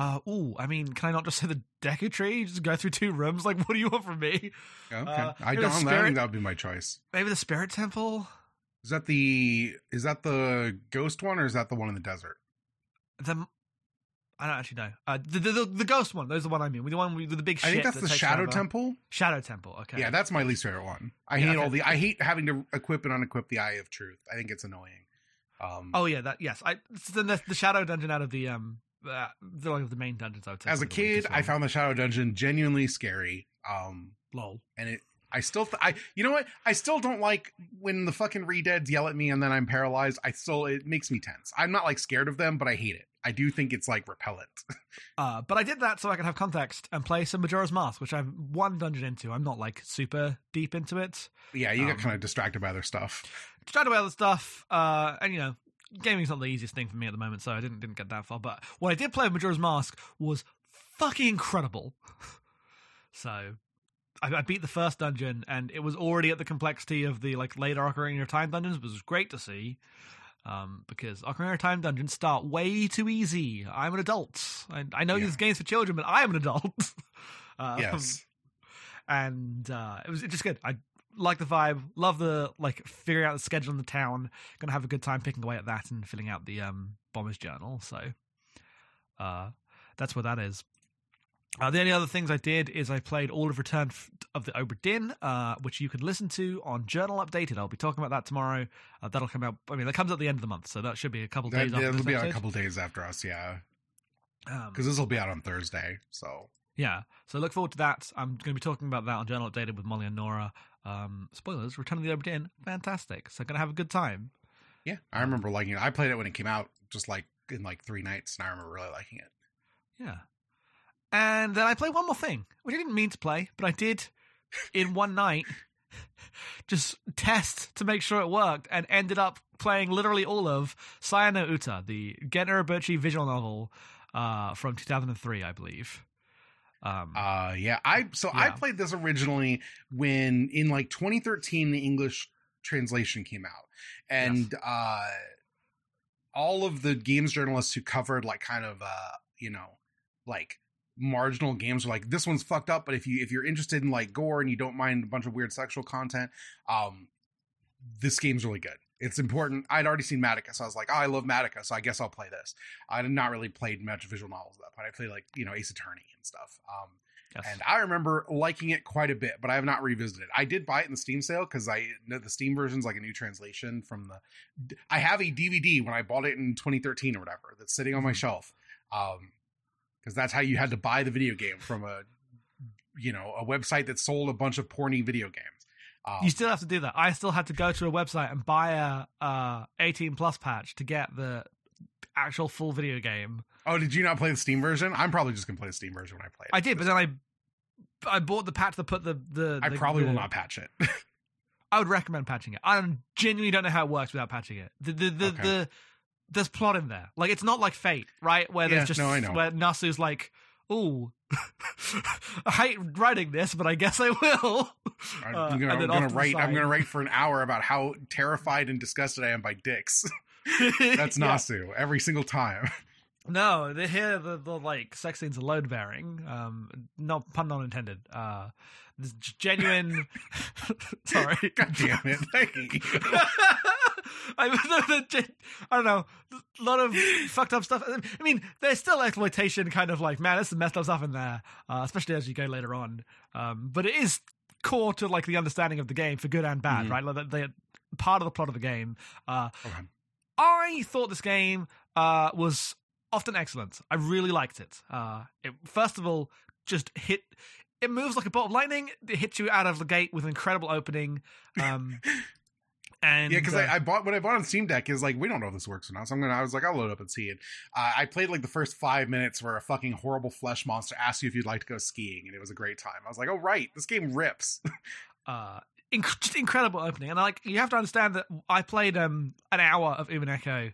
Uh, ooh, I mean, can I not just say the Deku Tree? Just go through two rooms? Like, what do you want from me? Okay, uh, I don't. the I spirit- think that would be my choice. Maybe the Spirit Temple? Is that the is that the ghost one or is that the one in the desert? The, I don't actually know. Uh, the, the, the, the ghost one. Those are the one I mean. The one with the big I think that's that the Shadow forever. Temple. Shadow Temple, okay. Yeah, that's my least favorite one. I Yeah, hate okay. all the. I hate having to equip and unequip the Eye of Truth. I think it's annoying. Um, Oh yeah, that yes. I the, the shadow dungeon out of the um uh, the like the main dungeons. I would say as a kid, I found the Shadow Dungeon genuinely scary. Um, lol. and it I still th- I you know what I still don't like when the fucking redeads yell at me and then I'm paralyzed. I still it makes me tense. I'm not like scared of them, but I hate it. I do think it's like repellent. Uh, but I did that so I could have context and play some Majora's Mask, which I'm one dungeon into. I'm not like super deep into it. yeah, you Um, get kind of distracted by other stuff. Tried to other stuff, uh, and you know, gaming's not the easiest thing for me at the moment, so I didn't didn't get that far. But what I did play with Majora's Mask was fucking incredible. so I, I beat the first dungeon, and it was already at the complexity of the like later Ocarina of Time dungeons, which was great to see. Um, because Ocarina of Time dungeons start way too easy. I'm an adult. I, I know Yeah. these games for children, but I am an adult. um, yes. and uh, it was just good. I like the vibe, love the like figuring out the schedule in the town. Gonna have a good time picking away at that and filling out the um bomber's journal. So, uh, that's what that is. Uh, the only other things I did is I played all of Return of the Obra Dinn, uh, which you can listen to on Journal Updated. I'll be talking about that tomorrow. Uh, that'll come out. I mean, that comes at the end of the month, so that should be a couple That, days after it'll be a couple days after us, yeah, Um, because this will be out on Thursday. So Yeah, so look forward to that. I'm going to be talking about that on Journal Updated with Molly and Nora. Um, spoilers: Return of the Obra Dinn, fantastic. So to have a good time. yeah, I remember liking it. I played it when it came out, just like in like three nights, and I remember really liking it. Yeah, and then I played one more thing, which I didn't mean to play, but I did in one night. Just test to make sure it worked, and ended up playing literally all of Saya no Uta, the Gen Urobuchi visual novel uh, from 2003, I believe. Um, Uh yeah, I so I played this originally when in like 2013 the English translation came out. And uh all of the games journalists who covered like kind of uh you know like marginal games were like this one's fucked up but if you if you're interested in like gore and you don't mind a bunch of weird sexual content um this game's really good it's important i'd already seen Madoka, so i was like oh i love Madoka, so i guess i'll play this i had not really played much visual novels at that point i played like you know ace attorney and stuff um yes. and I remember liking it quite a bit, but I have not revisited it. I did buy it in the Steam sale because I know the Steam version's like a new translation from the. I have a DVD when I bought it in 2013 or whatever that's sitting on my Mhm. shelf, um, because that's how you had to buy the video game from a, you know, a website that sold a bunch of porny video games. Um, You still have to do that. I still had to go to a website and buy a uh, 18 plus patch to get the actual full video game. oh, did you not play the Steam version? I'm probably just gonna play the Steam version when I play it. I did, but then I I bought the patch that put the the. I the- probably will not patch it. I would recommend patching it. I genuinely don't know how it works without patching it. The the the, Okay. the there's plot in there. Like it's not like Fate, right? Where Yeah, there's just no, I know. where Nasu's like, "Ooh, I hate writing this, but I guess I will." I'm Uh, gonna, and I'm gonna write. I'm gonna write for an hour about how terrified and disgusted I am by dicks. That's Yeah. Nasu every single time. No, they here the, the like sex scenes are load bearing. Um, not pun not intended. Uh, this genuine. sorry. God damn it! I. I, the- the gen- I don't know. A lot of fucked up stuff. I mean, there's still exploitation, kind of like, man, there's some messed up stuff in there, uh, especially as you go later on. Um, but it is core to like the understanding of the game for good and bad, Mhm. right? Like they part of the plot of the game. Uh, Okay. I thought this game uh, was often excellent. I really liked it. Uh, it. First of all, just hit. It moves like a bolt of lightning. It hits you out of the gate with an incredible opening. Um, and Yeah, because uh, I, I bought what I bought on Steam Deck is like we don't know if this works or not. So I'm gonna. I was like, I'll load up and see it. Uh, I played like the first five minutes where a fucking horrible flesh monster asked you if you'd like to go skiing, and it was a great time. I was like, oh right, this game rips. uh inc- just incredible opening and like you have to understand that i played um an hour of Umineko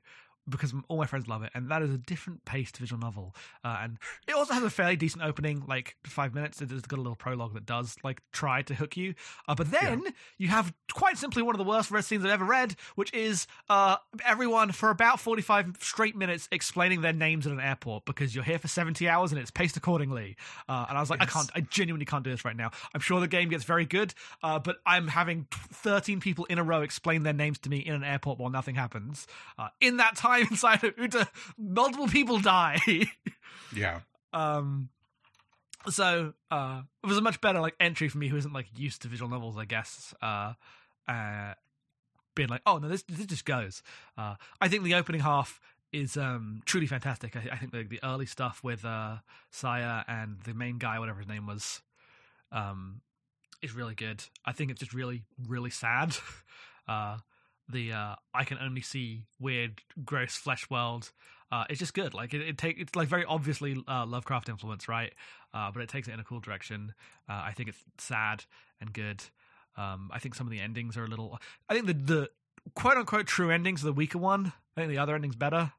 because all my friends love it and that is a different paced visual novel uh, and it also has a fairly decent opening like five minutes it's got a little prologue that does like try to hook you uh, but then you have quite simply one of the worst red scenes i've ever read which is uh everyone for about 45 straight minutes explaining their names at an airport because you're here for 70 hours and it's paced accordingly uh, and i was like i can't i genuinely can't do this right now. I'm sure the game gets very good uh, but i'm having 13 people in a row explain their names to me in an airport while nothing happens uh, in that time inside of uta. Multiple people die. Yeah, um so uh it was a much better like entry for me who isn't like used to visual novels i guess uh uh being like oh no this this just goes. Uh i think the opening half is um truly fantastic. I, I think the, the early stuff with uh saya and the main guy whatever his name was um is really good. I think it's just really really sad. Uh the uh i can only see weird gross flesh world uh, it's just good. Like it, it take it's like very obviously uh, Lovecraft influence, right? Uh, but it takes it in a cool direction. Uh, I think it's sad and good. Um, I think some of the endings are a little. I think the the quote unquote true endings are the weaker one. I think the other ending's better.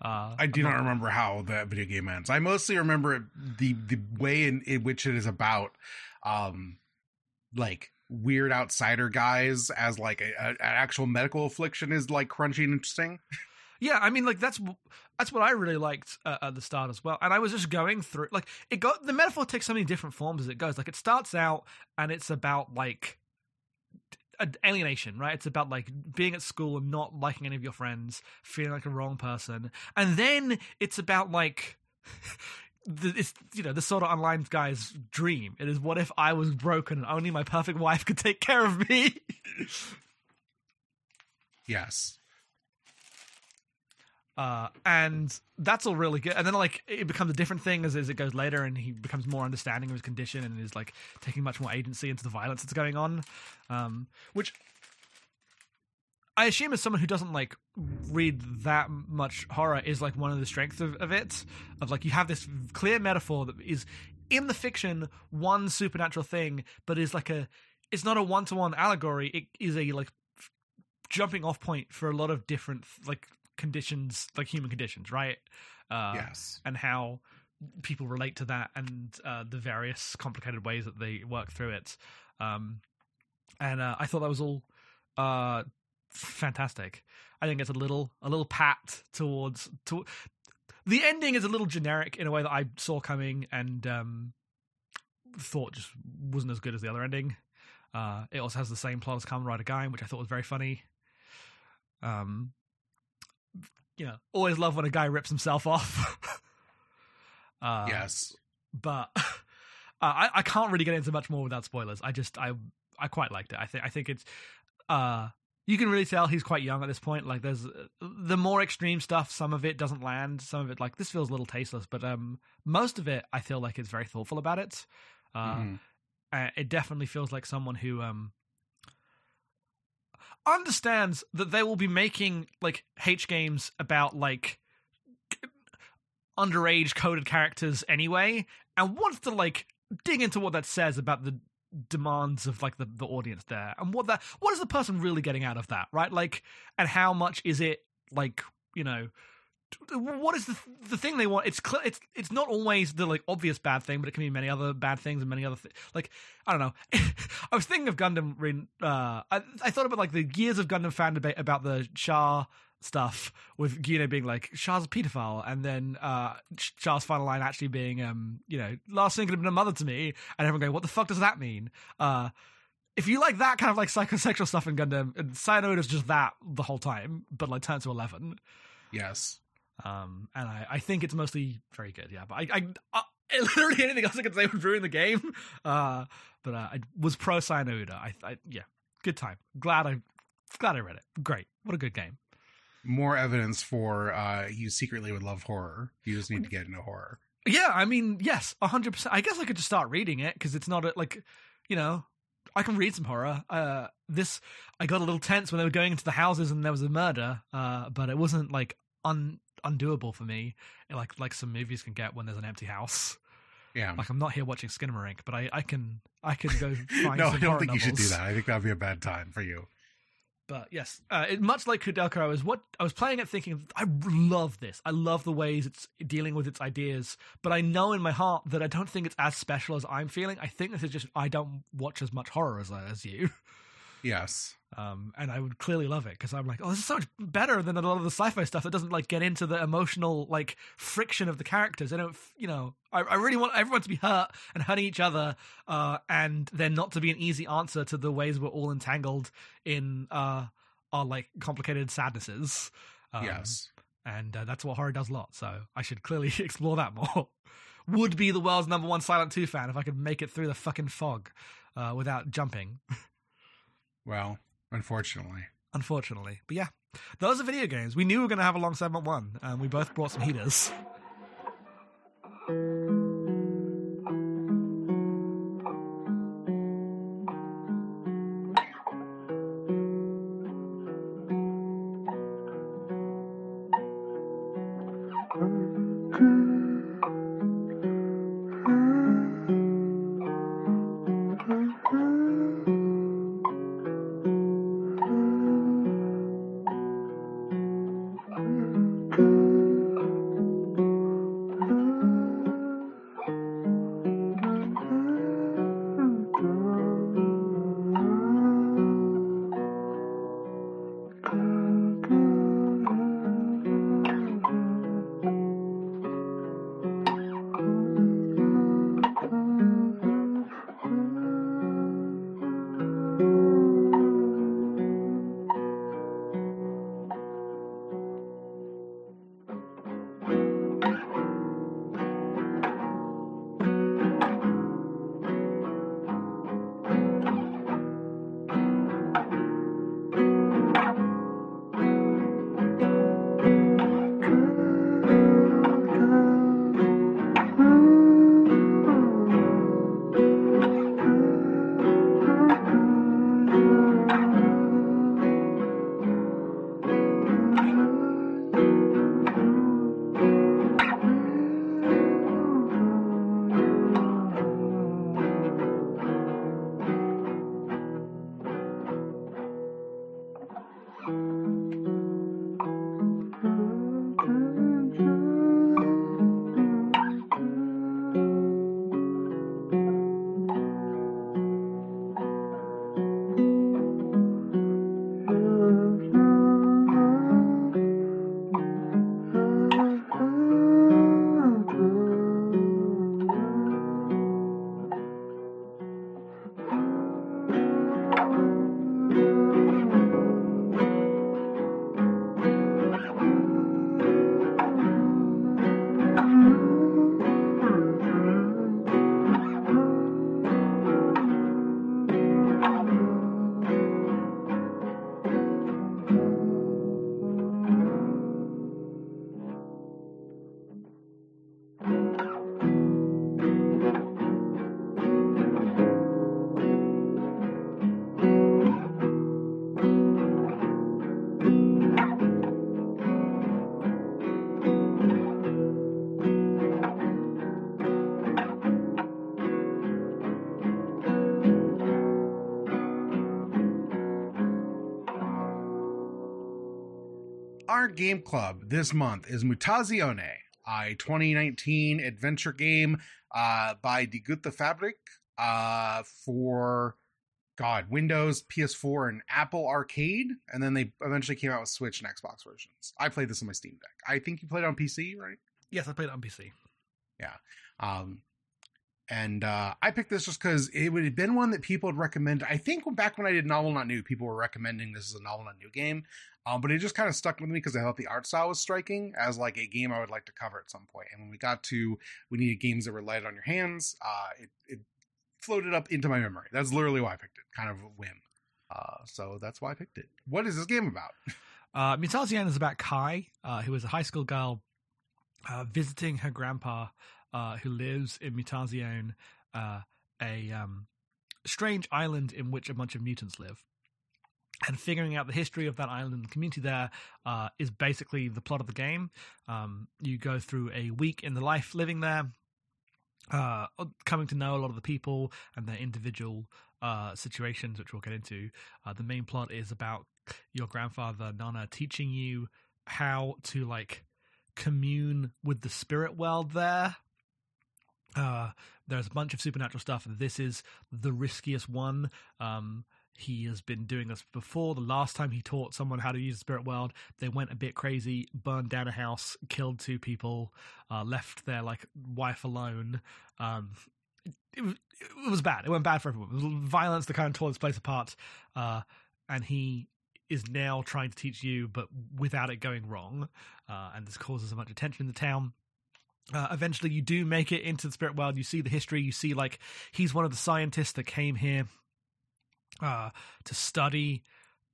Uh, I do not remember how that video game ends. I mostly remember the the way in, in which it is about, um, like weird outsider guys as like a, a, an actual medical affliction is like crunchy and interesting. Yeah, I mean, like that's that's what I really liked uh, at the start as well. And I was just going through, like, it got the metaphor takes so many different forms as it goes. Like, it starts out and it's about like alienation, right? It's about like being at school and not liking any of your friends, feeling like a wrong person, and then it's about like. The, it's you know the sort of online guy's dream. It is what if I was broken and only my perfect wife could take care of me. Yes. uh, and that's all really good. And then like it becomes a different thing as, as it goes later, and he becomes more understanding of his condition and is like taking much more agency into the violence that's going on, um, which I assume as someone who doesn't like read that much horror is like one of the strengths of, of it. Of like you have this clear metaphor that is in the fiction one supernatural thing, but is like a it's not a one to one allegory. It is a like jumping off point for a lot of different like conditions, like human conditions, right? Uh, yes. and how people relate to that and uh, the various complicated ways that they work through it. Um, and uh, I thought that was all uh, fantastic. I think it's a little a little pat towards to the ending is a little generic in a way that I saw coming and um, thought just wasn't as good as the other ending. Uh, it also has the same plot as Kamen Rider Gaim, which I thought was very funny. Um, you know, always love when a guy rips himself off. uh, yes. but uh, I, I can't really get into much more without spoilers. I just I I quite liked it. I think I think it's uh you can really tell he's quite young at this point. Like there's the more extreme stuff. Some of it doesn't land. Some of it like this feels a little tasteless. But um most of it I feel like is very thoughtful about it. Uh, uh, it definitely feels like someone who um understands that they will be making like H games about like underage coded characters anyway and wants to like dig into what that says about the demands of like the, the audience there and what that what is the person really getting out of that right like and how much is it like you know what is the the thing they want? It's cl- it's it's not always the like obvious bad thing, but it can be many other bad things and many other things. Like I don't know. I was thinking of Gundam. Uh, I I thought about like the years of Gundam fan debate about the Char stuff with Gino being like Char's a pedophile, and then uh Char's final line actually being um you know last thing could have been a mother to me, and everyone going what the fuck does that mean? Uh if you like that kind of like psychosexual stuff in Gundam, and Cyanoid is just that the whole time, but like turns to eleven. Yes. Um, and I, I think it's mostly very good. Yeah, but I, I, I literally anything else I could say would ruin the game. Uh, but uh, I was pro Cyanoda. I, I, yeah, good time. Glad I, glad I read it. Great. What a good game. More evidence for uh, you secretly would love horror. You just need to get into horror. Yeah, I mean, yes, hundred percent. I guess I could just start reading it because it's not a, like, you know, I can read some horror. Uh, this I got a little tense when they were going into the houses and there was a murder. Uh, but it wasn't like un undoable for me, like like some movies can get when there's an empty house. Yeah, like I'm not here watching Skinamarink, but I I can I can go find. no, I don't think novels. you should do that. I think that'd be a bad time for you. But yes, uh, it, much like Koudelka, I was what I was playing it thinking I love this. I love the ways it's dealing with its ideas, but I know in my heart that I don't think it's as special as I'm feeling. I think this is just I don't watch as much horror as as you. Yes. Um, and I would clearly love it because I'm like, oh, this is so much better than a lot of the sci-fi stuff that doesn't like get into the emotional like friction of the characters. I don't, you know, I, I really want everyone to be hurt and hurting each other, uh, and then not to be an easy answer to the ways we're all entangled in uh, our like complicated sadnesses. Um, yes, and uh, that's what horror does a lot. So I should clearly explore that more. Would be the world's number one Silent Two fan if I could make it through the fucking fog uh, without jumping. Well, unfortunately. Unfortunately. But yeah, those are video games. We knew we were going to have a long segment one, and we both brought some heaters. Game club this month is Mutazione, a 2019 adventure game uh, by Die Gute Fabrik uh, for God Windows, PS4, and Apple Arcade, and then they eventually came out with Switch and Xbox versions. I played this on my Steam Deck. I think you played it on PC, right? Yes, I played it on PC. Yeah. Um, and uh, I picked this just because it would have been one that people would recommend. I think back when I did Novel Not New, people were recommending this as a Novel Not New game. Um, but it just kind of stuck with me because I thought the art style was striking as like a game I would like to cover at some point. And when we got to we needed games that were light on your hands, uh, it, it floated up into my memory. That's literally why I picked it, kind of a whim. Uh, so that's why I picked it. What is this game about? Uh, Mutazione is about Kai, uh, who is a high school girl uh, visiting her grandpa, uh, who lives in Mutazione, uh, a um, strange island in which a bunch of mutants live. And figuring out the history of that island and the community there uh, is basically the plot of the game. Um, you go through a week in the life living there, uh, coming to know a lot of the people and their individual uh, situations, which we'll get into. Uh, the main plot is about your grandfather Nonno teaching you how to like commune with the spirit world there. Uh, there's a bunch of supernatural stuff, this is the riskiest one. Um, he has been doing this before. The last time he taught someone how to use the spirit world, they went a bit crazy, burned down a house, killed two people, uh, left their like wife alone. Um, it, was, it was bad. It went bad for everyone. Violence that kind of tore this place apart. Uh, and he is now trying to teach you, but without it going wrong. Uh, and this causes a bunch of tension in the town. Uh, eventually, you do make it into the spirit world. You see the history. You see, like, he's one of the scientists that came here uh, to study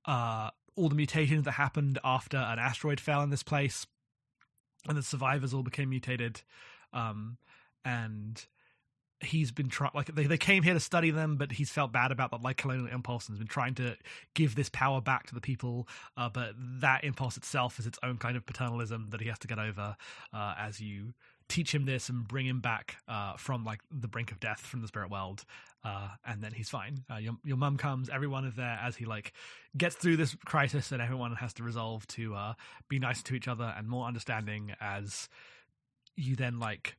uh, all the mutations that happened after an asteroid fell in this place, and the survivors all became mutated. Um, and he's been trying like they, they came here to study them but he's felt bad about that like colonial impulse and has been trying to give this power back to the people uh, but that impulse itself is its own kind of paternalism that he has to get over uh, as you teach him this and bring him back uh, from like the brink of death from the spirit world uh, and then he's fine uh, your, your mum comes everyone is there as he like gets through this crisis and everyone has to resolve to uh, be nice to each other and more understanding as you then like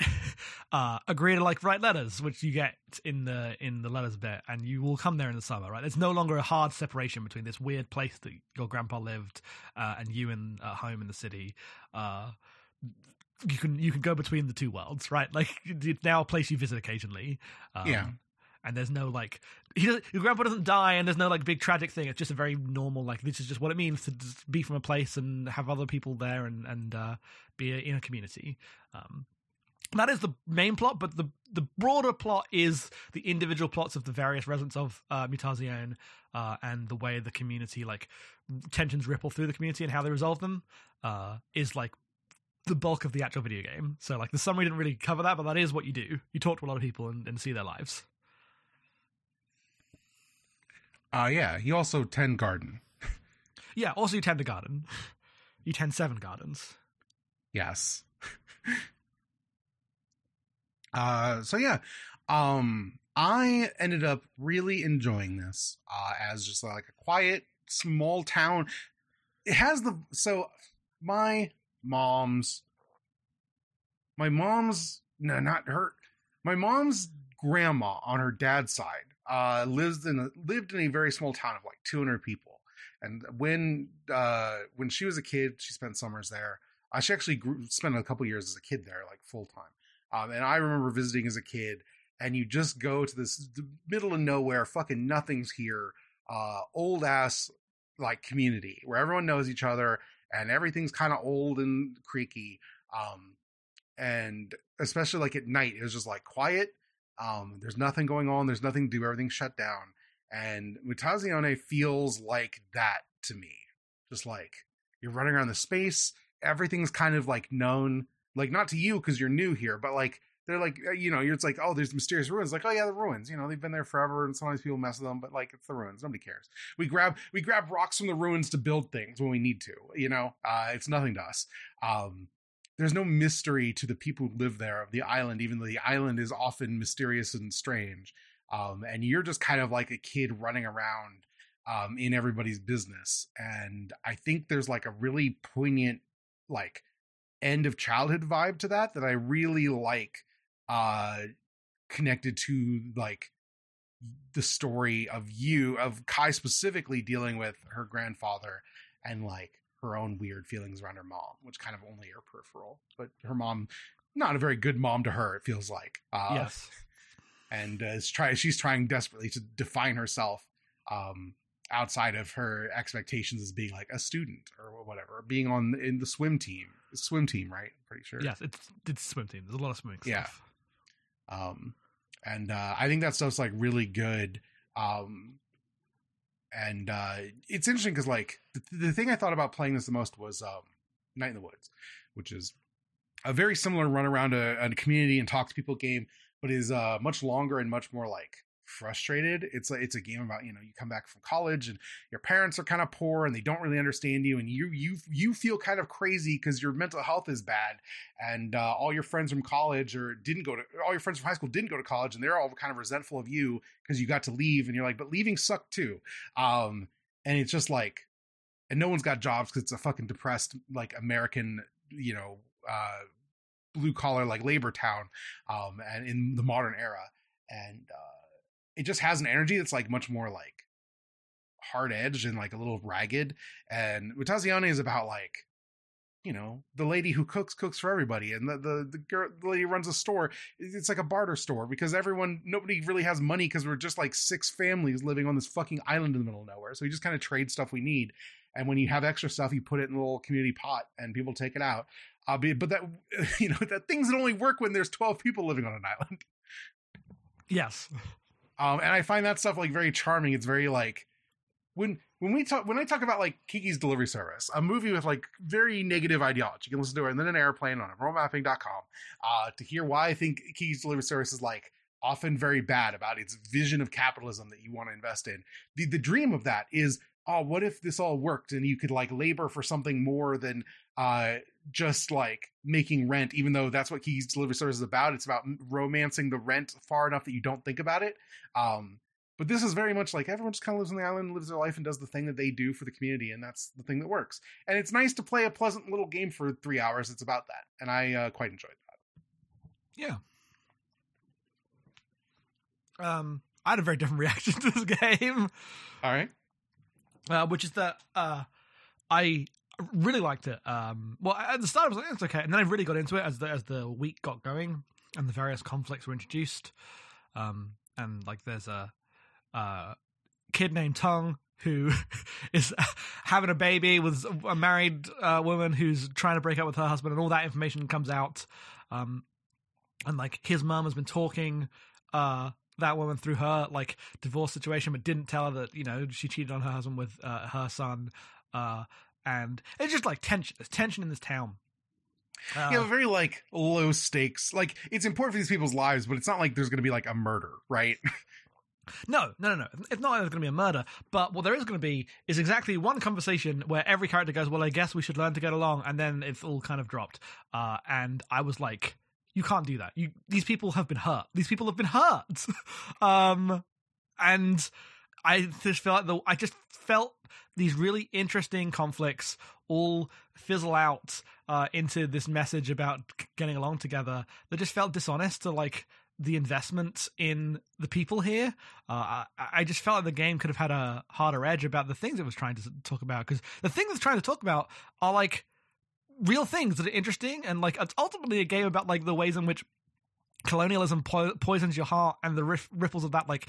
uh, agree to like write letters, which you get in the in the letters bit, and you will come there in the summer, right? There's no longer a hard separation between this weird place that your grandpa lived uh, and you in home in the city. Uh, you can you can go between the two worlds, right? Like it's now a place you visit occasionally. Um, Yeah. And there's no like he doesn't, your grandpa doesn't die, and there's no like big tragic thing. It's just a very normal like this is just what it means to be from a place and have other people there and and uh, be in a community. Um, that is the main plot, but the the broader plot is the individual plots of the various residents of uh, Mutazione uh, and the way the community like tensions ripple through the community and how they resolve them uh, is like the bulk of the actual video game. So like the summary didn't really cover that, but that is what you do. You talk to a lot of people and, and see their lives. Uh, yeah, you also tend garden. Yeah. Also, you tend the garden. You tend seven gardens. Yes. uh so yeah. Um I ended up really enjoying this uh as just like a quiet small town. It has the so my mom's my mom's no not her my mom's grandma on her dad's side uh lives in a lived in a very small town of like 200 people. And when uh when she was a kid she spent summers there. Uh, she actually grew, spent a couple years as a kid there like full time um and i remember visiting as a kid and you just go to this middle of nowhere fucking nothing's here uh old ass like community where everyone knows each other and everything's kind of old and creaky um and especially like at night it was just like quiet um there's nothing going on there's nothing to do everything's shut down and Mutazione feels like that to me. Just like you're running around the space, everything's kind of like known, like not to you because you're new here, but like they're like uh, you know, it's like oh, there's mysterious ruins. Like oh yeah, the ruins. You know, they've been there forever, and sometimes people mess with them, but like it's the ruins. Nobody cares. We grab we grab rocks from the ruins to build things when we need to. You know, uh, it's nothing to us. Um, there's no mystery to the people who live there of the island, even though the island is often mysterious and strange um, and you're just kind of like a kid running around um, in everybody's business. And I think there's like a really poignant, like, end of childhood vibe to that that I really like, uh, connected to like the story of you, of Kai specifically dealing with her grandfather and like her own weird feelings around her mom, which kind of only are peripheral. But her mom, not a very good mom to her, it feels like. Uh, yes. And uh, try, she's trying desperately to define herself um, outside of her expectations as being like a student or whatever, being on in the swim team. Swim team, right? Pretty sure. Yes, it's it's swim team. There's a lot of swimming Yeah. stuff. Um and uh i think that stuff's like really good um and uh it's interesting because like the, the thing i thought about playing this the most was um night in the woods which is a very similar run around a, a community and talk to people game but is uh much longer and much more like frustrated it's like it's a game about you know you come back from college and your parents are kind of poor and they don't really understand you and you you you feel kind of crazy because your mental health is bad and uh, all your friends from college or didn't go to all your friends from high school didn't go to college and they're all kind of resentful of you because you got to leave and you're like but leaving sucked too. Um and it's just like and no one's got jobs because it's a fucking depressed like american you know uh blue collar like labor town um and in the modern era and uh it just has an energy that's like much more like hard edged and like a little ragged and Mutazione is about like you know the lady who cooks cooks for everybody and the the the girl the lady runs a store it's like a barter store because everyone nobody really has money because we're just like six families living on this fucking island in the middle of nowhere so we just kind of trade stuff we need and when you have extra stuff you put it in a little community pot and people take it out uh, but that you know that things that only work when there's 12 people living on an island Yes. Um and i find that stuff like very charming. It's very like when when we talk when i talk about like kiki's delivery service a movie with like very negative ideology you can listen to it and then an airplane on rollmapping.com uh to hear why i think kiki's delivery service is like often very bad about its vision of capitalism that you want to invest in. The the dream of that is oh what if this all worked and you could like labor for something more than uh just like making rent even though that's what Kiki's delivery service is about it's about romancing the rent far enough that you don't think about it um but this is very much like everyone just kind of lives on the island, lives their life, and does the thing that they do for the community, and that's the thing that works. And it's nice to play a pleasant little game for three hours. It's about that, and I uh, quite enjoyed that. Yeah. Um, I had a very different reaction to this game. All right, uh, which is that uh, I really liked it. Um, well, at the start I was like, it's okay, and then I really got into it as the as the week got going and the various conflicts were introduced. Um, and like, there's a, uh kid named Tung who is having a baby with a married uh, woman who's trying to break up with her husband, and all that information comes out. Um, and like his mom has been talking uh that woman through her like divorce situation, but didn't tell her that you know she cheated on her husband with uh, her son. And it's just like tension. There's tension in this town. Uh, know, very like low stakes. Like it's important for these people's lives, but it's not like there's going to be like a murder, right? No, no, no, no. It's not like there's going to be a murder, but what there is going to be is exactly one conversation where every character goes, "Well, I guess we should learn to get along," and then it's all kind of dropped. Uh, and I was like, "You can't do that. You these people have been hurt. These people have been hurt." um, and I just felt the I just felt these really interesting conflicts all fizzle out uh, into this message about getting along together that just felt dishonest to like the investment in the people here. Uh, I, I just felt like the game could have had a harder edge about the things it was trying to talk about because the things it's trying to talk about are like real things that are interesting and like it's ultimately a game about like the ways in which colonialism po- poisons your heart and the ripples of that like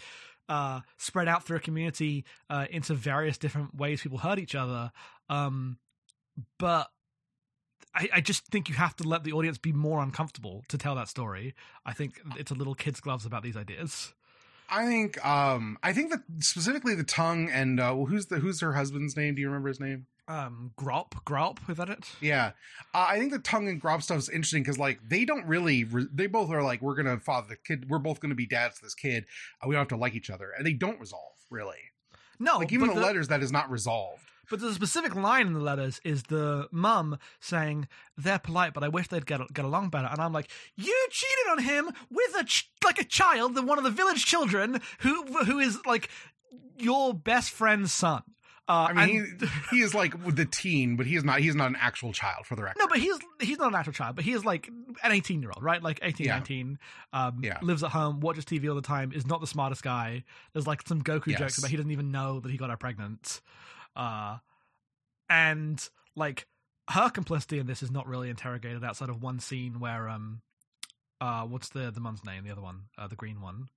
uh spread out through a community uh into various different ways people hurt each other um but I, I just think you have to let the audience be more uncomfortable to tell that story. I think it's a little kid's gloves about these ideas. I think um I think that specifically the Tung and uh well, who's the who's her husband's name? Do you remember his name? Um, Grop, Grop, is that it? Yeah, uh, I think the Tung and grop stuff is interesting because like they don't really re- they both are like we're gonna father the kid we're both gonna be dads to this kid uh, we don't have to like each other and they don't resolve really No, like even the, the- letters that is not resolved. But the specific line in the letters is the mum saying they're polite, but I wish they'd get get along better. And I'm like, you cheated on him with a ch- like a child, the one of the village children who who is like your best friend's son. Uh, I mean, and- he, he is like the teen, but he is not. He is not an actual child for the record. No, but he's he's not an actual child, but he is like an 18 year old, right? Like 18, Yeah. 19, um, Yeah. lives at home, watches TV all the time, is not the smartest guy. There's like some Goku Yes. jokes about he doesn't even know that he got her pregnant. Uh, and like her complicity in this is not really interrogated outside of one scene where um uh what's the the mum's name the other one uh the green one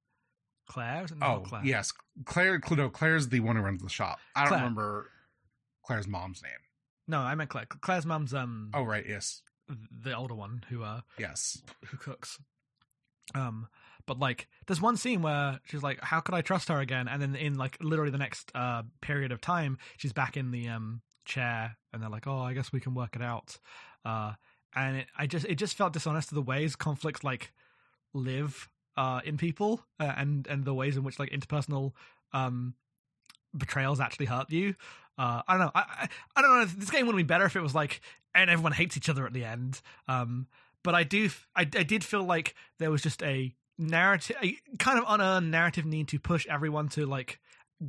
claire not Oh claire yes, Claire. No, Claire's the one who runs the shop. I don't Claire. remember Claire's mom's name. no i meant claire claire's mom's um Oh right, yes, the older one who uh yes. who cooks. Um, but like, there's one scene where she's like, "How could I trust her again?" And then in like literally the next uh period of time, she's back in the um chair, and they're like, "Oh, I guess we can work it out." Uh, and it, I just it just felt dishonest to the ways conflicts like live uh in people uh, and and the ways in which like interpersonal um betrayals actually hurt you. Uh, I don't know. I, I I don't know. This game would be better if it was like and everyone hates each other at the end. Um, but I do, I, I did feel like there was just a narrative, a kind of unearned narrative need to push everyone to like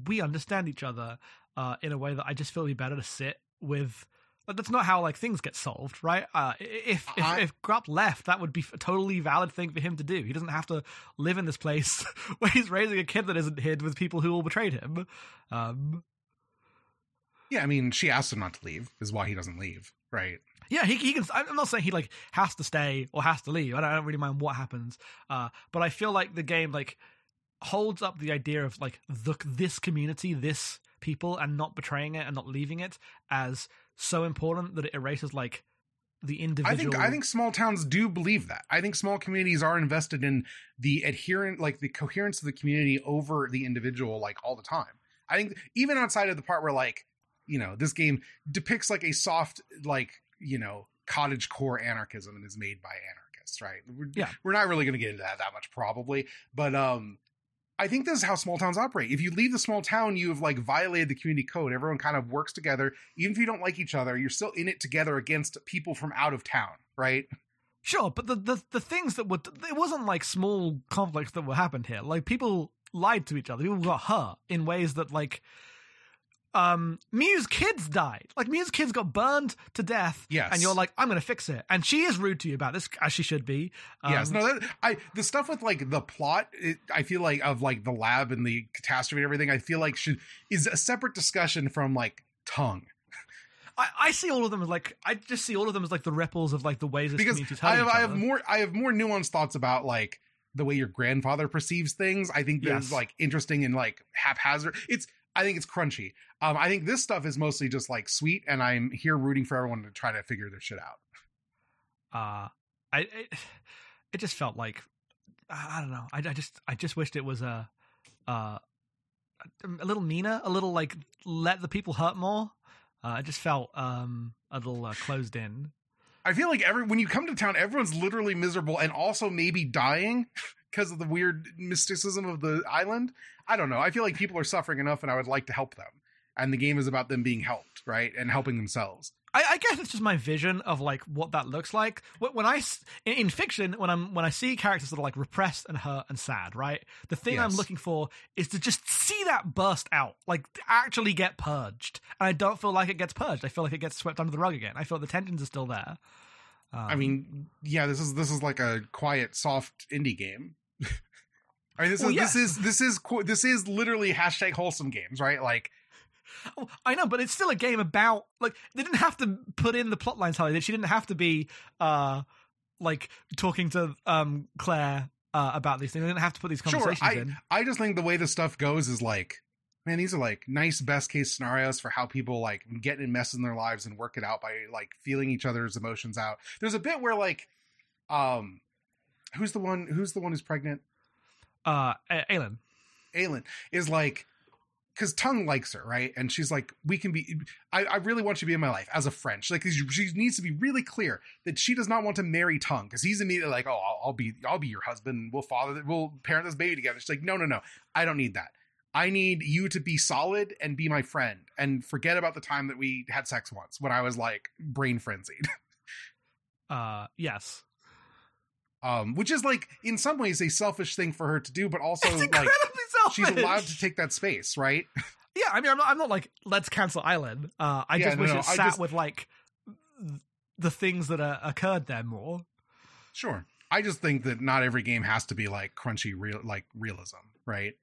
we understand each other uh, in a way that I just feel would be better to sit with. But that's not how like things get solved, right? Uh, if if, I- if Grupp left, that would be a totally valid thing for him to do. He doesn't have to live in this place where he's raising a kid that isn't hid with people who all betrayed him. Um, Yeah, I mean, she asked him not to leave. Is why he doesn't leave, right? Yeah, he, he can. I'm not saying he like has to stay or has to leave. I don't, I don't really mind what happens. Uh, but I feel like the game like holds up the idea of like the this community, this people, and not betraying it and not leaving it as so important that it erases like the individual. I think I think small towns do believe that. I think small communities are invested in the adherent, like the coherence of the community over the individual, like all the time. I think even outside of the part where like you know this game depicts like a soft like you know cottage core anarchism and is made by anarchists, right? We're, Yeah. we're not really going to get into that that much probably, but um. I think this is how small towns operate. If you leave the small town, you have like violated the community code. Everyone kind of works together. Even if you don't like each other, you're still in it together against people from out of town, right? Sure, but the, the the things that were it wasn't like small conflicts that were happened here. Like people lied to each other. People got hurt in ways that like um Mew's kids died. Like Mew's kids got burned to death. Yes. And you're like, I'm gonna fix it. And she is rude to you about this, as she should be. Um, yes, no, that, I the stuff with like the plot, it, I feel like of like the lab and the catastrophe and everything. I feel like should is a separate discussion from like Tung I, I see all of them as like I just see all of them as like the ripples of like the ways this because community's I have I have more I have more nuanced thoughts about like the way your grandfather perceives things. I think that's Yes. like interesting and like haphazard. It's I think it's crunchy. Um, I think this stuff is mostly just like sweet, and I'm here rooting for everyone to try to figure their shit out. uh I it, it just felt like I I don't know. I, I just I just wished it was a uh a little meaner, a little like let the people hurt more. Uh, it just felt um a little uh, closed in. I feel like every when you come to town, everyone's literally miserable and also maybe dying because of the weird mysticism of the island. I don't know. I feel like people are suffering enough, and I would like to help them. And the game is about them being helped, right, and helping themselves. I, I guess it's just my vision of like what that looks like. When when I s- in, in fiction, when I'm when I see characters that are like repressed and hurt and sad, right? The thing I'm looking for is to just see that burst out, like actually get purged. And I don't feel like it gets purged. I feel like it gets swept under the rug again. I feel the tensions are still there. Um, I mean, yeah, this is this is like a quiet, soft indie game. I mean, this Well, is this is this is this is literally hashtag wholesome games, right? Like, Oh, I know, but it's still a game about like they didn't have to put in the plot lines they. She didn't have to be uh like talking to um Claire uh, about these things. They didn't have to put these conversations Sure, I- in. I just think the way this stuff goes is like, man, these are like nice best case scenarios for how people like get in mess in their lives and work it out by like feeling each other's emotions out. There's a bit where like, um, who's the one? Who's the one who's pregnant? Uh, A- Aelin. Aelin is like, because Tung likes her, right? And she's like, we can be. I, I really want you to be in my life as a friend. She's like, she needs to be really clear that she does not want to marry Tung because he's immediately like, oh, I'll, I'll be, I'll be your husband. We'll father, we'll parent this baby together. She's like, no, no, no, I don't need that. I need you to be solid and be my friend and forget about the time that we had sex once when I was like brain frenzied. Uh, yes. Um, which is like in some ways a selfish thing for her to do, but also like selfish. she's allowed to take that space, right? Yeah, I mean, I'm not, I'm not like let's cancel Island. Uh, I Yeah, just no, wish no, it I sat just- with like the things that uh, occurred there more. Sure. I just think that not every game has to be like crunchy real like realism, right?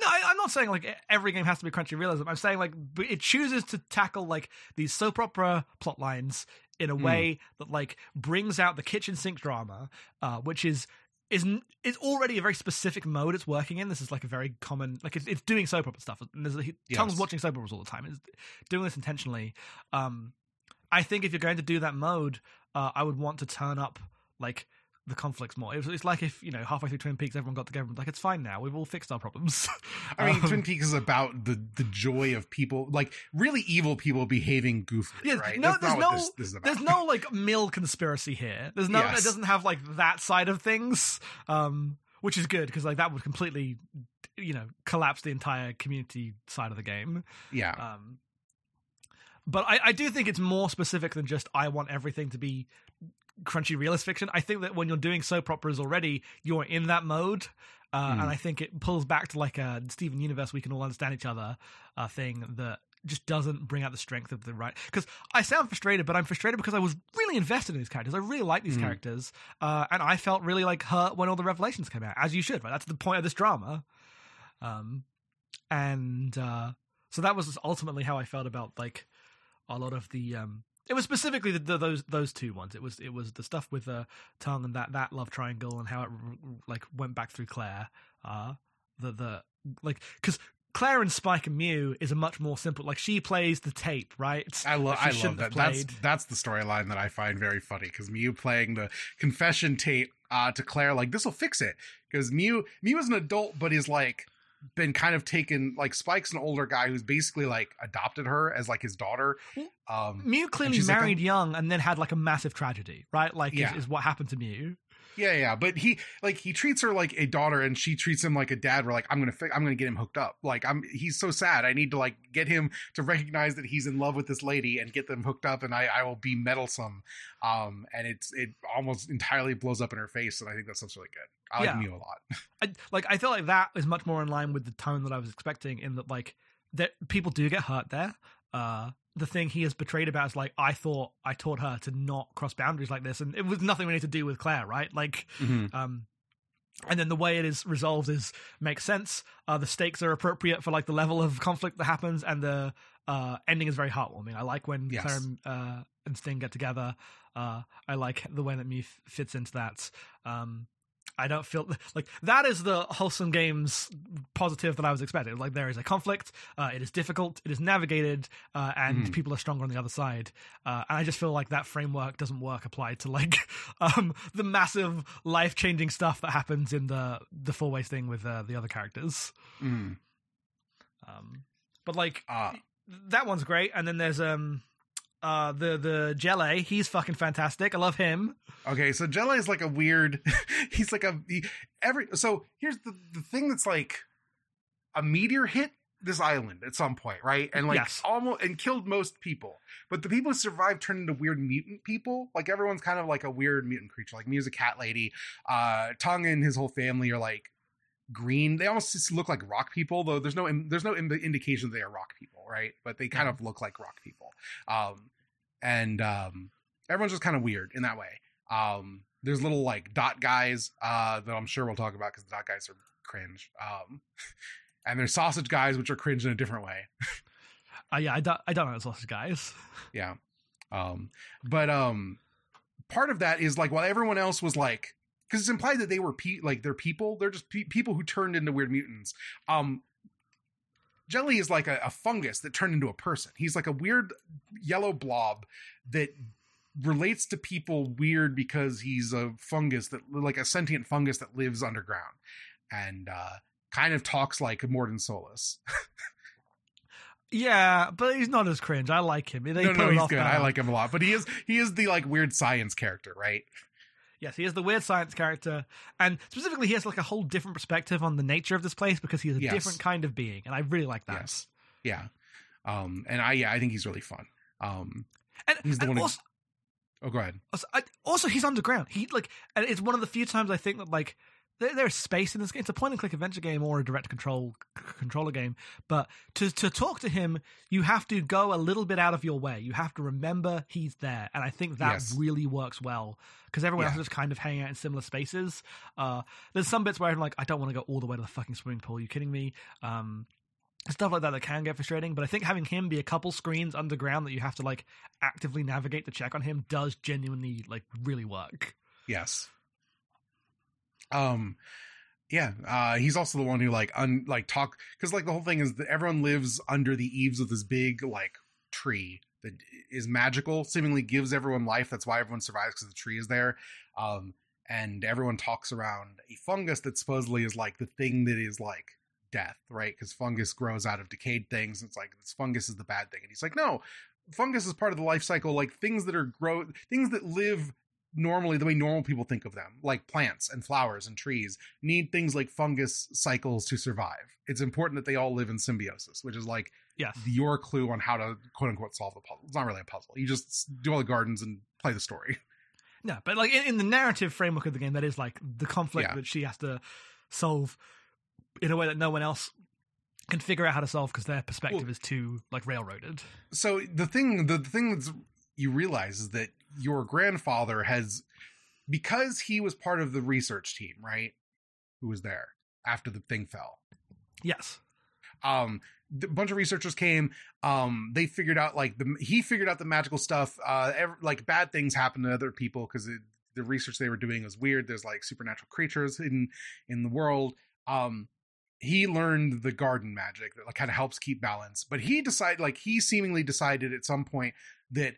No, I, I'm not saying like every game has to be crunchy realism. I'm saying like it chooses to tackle like these soap opera plot lines in a Mm. way that like brings out the kitchen sink drama, uh, which is is is already a very specific mode it's working in. This is like a very common like it's, it's doing soap opera stuff. And there's a, Tom's Yes. watching soap operas all the time. It's doing this intentionally. Um, I think if you're going to do that mode, uh, I would want to turn up like the conflicts more. It was, it's like if you know halfway through Twin Peaks, everyone got together and was like, "It's fine now. We've all fixed our problems." I mean, Um, Twin Peaks is about the the joy of people, like really evil people behaving goofily, Yeah, right? no, That's there's no- this, this. There's no like mill conspiracy here. There's no. Yes. It doesn't have like that side of things, um, which is good because like that would completely, you know, collapse the entire community side of the game. yeah, Um, but I, I do think it's more specific than just I want everything to be crunchy realist fiction. I think that when you're doing soap operas already, you're in that mode. Uh, Mm. And I think it pulls back to like a Steven Universe, we can all understand each other uh, thing that just doesn't bring out the strength of the right. Because I sound frustrated, but I'm frustrated because I was really invested in these characters. I really like these Mm. characters, uh, and I felt really like hurt when all the revelations came out, as you should. Right, that's the point of this drama. Um, and uh, so that was ultimately how I felt about like a lot of the um it was specifically the, the, those those two ones. It was it was the stuff with uh Tung and that that love triangle and how it like went back through claire uh the the like because claire and spike and mew is a much more simple like she plays the tape right? I love that I love that. That's that's the storyline that I find very funny because Mew playing the confession tape uh, to Claire, like this will fix it. Because Mew Mew is an adult, but he's like been kind of taken like Spike's an older guy who's basically like adopted her as like his daughter. Um, mew clearly she's like, married young and then had like a massive tragedy right? Like is- is, what happened to mew Yeah, yeah, but he like he treats her like a daughter, and she treats him like a dad. We're like, I'm gonna, fi- I'm gonna get him hooked up. Like, I'm, he's so sad. I need to like get him to recognize that he's in love with this lady and get them hooked up, and I, I will be meddlesome. Um, and it's, it almost entirely blows up in her face, and I think that stuff's really good. I like Yeah. Mew a lot. I, like I feel like that is much more in line with the tone that I was expecting. In that, like, that people do get hurt there. Uh, the thing he is betrayed about is like, I thought I taught her to not cross boundaries like this, and it was nothing really to do with Claire, right? Like, um, and then the way it is resolved is makes sense. Uh, the stakes are appropriate for like the level of conflict that happens, and the uh, ending is very heartwarming. I like when Yes. Claire and, uh, and Sting get together. Uh, I like the way that Mew fits into that. Um, I don't feel like that is the wholesome games positive that I was expecting. Like there is a conflict, uh, it is difficult, it is navigated, uh, and Mhm. people are stronger on the other side. Uh, and I just feel like that framework doesn't work applied to like um, the massive life changing stuff that happens in the the four way thing with uh, the other characters. Mm. Um, but like Uh, that one's great, and then there's um uh the the Jelly, he's fucking fantastic. I love him. Okay, so Jelly is like a weird. he's like a he, every. So here's the the thing that's like a meteor hit this island at some point, right? And like Yes. almost and killed most people. But the people who survived turned into weird mutant people. Like everyone's kind of like a weird mutant creature. Like Mew's a cat lady. Uh, Tung and his whole family are like green. They almost just look like rock people, though. There's no there's no in- indication they are rock people, right? But they kind of look like rock people. Um, and um, everyone's just kind of weird in that way. Um, there's little like dot guys uh, that I'm sure we'll talk about because the dot guys are cringe. Um, and there's sausage guys, which are cringe in a different way. Uh, yeah, I don't I don't know sausage guys. Yeah. Um, but um, part of that is like while everyone else was like, because it's implied that they were pe- like they're people. They're just pe- people who turned into weird mutants. Um, Jelly is like a, a fungus that turned into a person. He's like a weird yellow blob that relates to people weird because he's a fungus that like a sentient fungus that lives underground and uh kind of talks like Mordin Solus. Yeah, but he's not as cringe. I like him. They no, no, he's off good. I like him a lot. But he is he is the like weird science character, right? Yes, he is the weird science character, and specifically, he has like a whole different perspective on the nature of this place because he's a Yes. different kind of being, and I really like that. Yes. Yeah. Um and I yeah, I think he's really fun. Um And, He's the and one who- Oh, go ahead. Also, I, also, he's underground. He like, and it's one of the few times I think that like there's space in this game. It's a point and click adventure game or a direct control c- controller game. But to to talk to him, you have to go a little bit out of your way. You have to remember he's there, and I think that Yes. really works well because everyone else is just kind of hanging out in similar spaces. Uh, there's some bits where I'm like, I don't want to go all the way to the fucking swimming pool. Are you kidding me? Um, stuff like that that can get frustrating but i think having him be a couple screens underground that you have to like actively navigate to check on him does genuinely like really work Yes. Um yeah, uh he's also the one who like un like talk cuz like the whole thing is that everyone lives under the eaves of this big like tree that is magical, seemingly gives everyone life. That's why everyone survives cuz the tree is there. Um and everyone talks around a fungus that supposedly is like the thing that is like death, right? Cuz fungus grows out of decayed things. It's like this fungus is the bad thing. And he's like, "No, fungus is part of the life cycle like things that are grow things that live normally the way normal people think of them, like plants and flowers and trees, need things like fungus cycles to survive. It's important that they all live in symbiosis, which is like yes your clue on how to quote unquote solve the puzzle. It's not really a puzzle. You just do all the gardens and play the story. no but like in, in the narrative framework of the game that is like the conflict Yeah. that she has to solve in a way that no one else can figure out how to solve because their perspective Well- is too like railroaded So the thing, the, the thing that's you realize is that your grandfather has, because he was part of the research team, right? Who was there after the thing fell. yes um a bunch of researchers came um they figured out like the he figured out the magical stuff uh ev like bad things happen to other people because the research they were doing was weird there's like supernatural creatures in in the world um he learned the garden magic that like kind of helps keep balance but he decided like he seemingly decided at some point that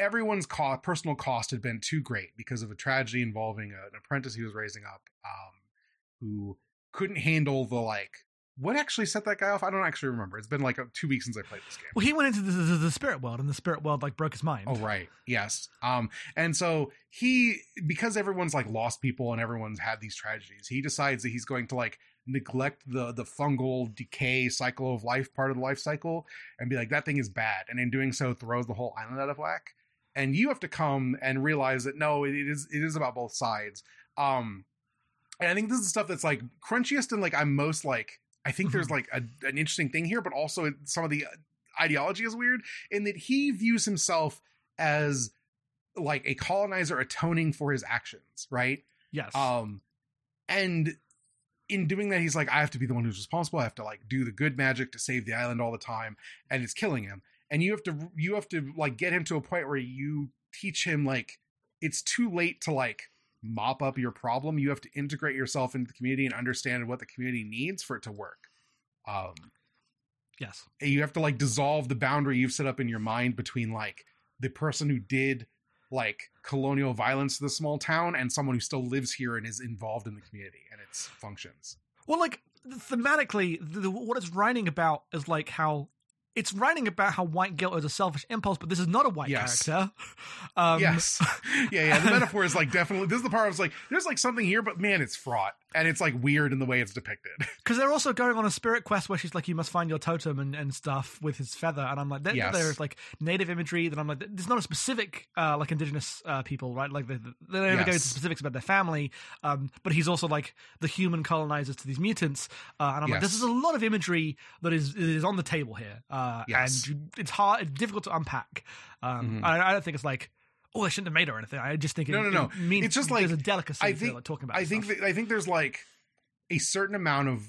everyone's cost personal cost had been too great because of a tragedy involving a, an apprentice he was raising up um who couldn't handle the like what actually set that guy off? I don't actually remember. It's been like uh, two weeks since I played this game. well he went into the, the, the spirit world and the spirit world like broke his mind Oh right, yes. Um, and so he, because everyone's like lost people and everyone's had these tragedies, he decides that he's going to like neglect the the fungal decay cycle of life part of the life cycle and be like that thing is bad, and in doing so throws the whole island out of whack. And you have to come and realize that no, it is it is about both sides. Um, and I think this is stuff that's like crunchiest and like I'm most like I think there's like a, an interesting thing here, but also some of the ideology is weird in that he views himself as like a colonizer atoning for his actions, right? yes Um, and in doing that, he's like, I have to be the one who's responsible. I have to like do the good magic to save the island all the time, and it's killing him. And you have to you have to like get him to a point where you teach him like it's too late to like mop up your problem. You have to integrate yourself into the community and understand what the community needs for it to work. Um, yes you have to like dissolve the boundary you've set up in your mind between like the person who did like colonial violence to the small town and someone who still lives here and is involved in the community and its functions. Well, like thematically, the, the- what it's writing about is like how it's writing about how white guilt is a selfish impulse, but this is not a white Yes. character. Um, yes. yeah, yeah. The metaphor is like definitely this is the part I was like, there's like something here, but man, it's fraught. And it's like weird in the way it's depicted. because they're also going on a spirit quest where she's like, "You must find your totem and, and stuff with his feather," and I'm like, there, Yes. "There's like native imagery." That I'm like, "There's not a specific uh, like indigenous uh, people, right? Like they, they don't even go into specifics about their family, um, but he's also like the human colonizers to these mutants, uh, and I'm like, Yes. "This is a lot of imagery that is is on the table here, uh, Yes. and it's hard, it's difficult to unpack." Um, Mhm. I, I don't think it's like. Oh, I shouldn't have made her or anything. I just think it, No, no, no. it means It's just like there's a delicacy I to think- like, talking about. I think that, I think there's like a certain amount of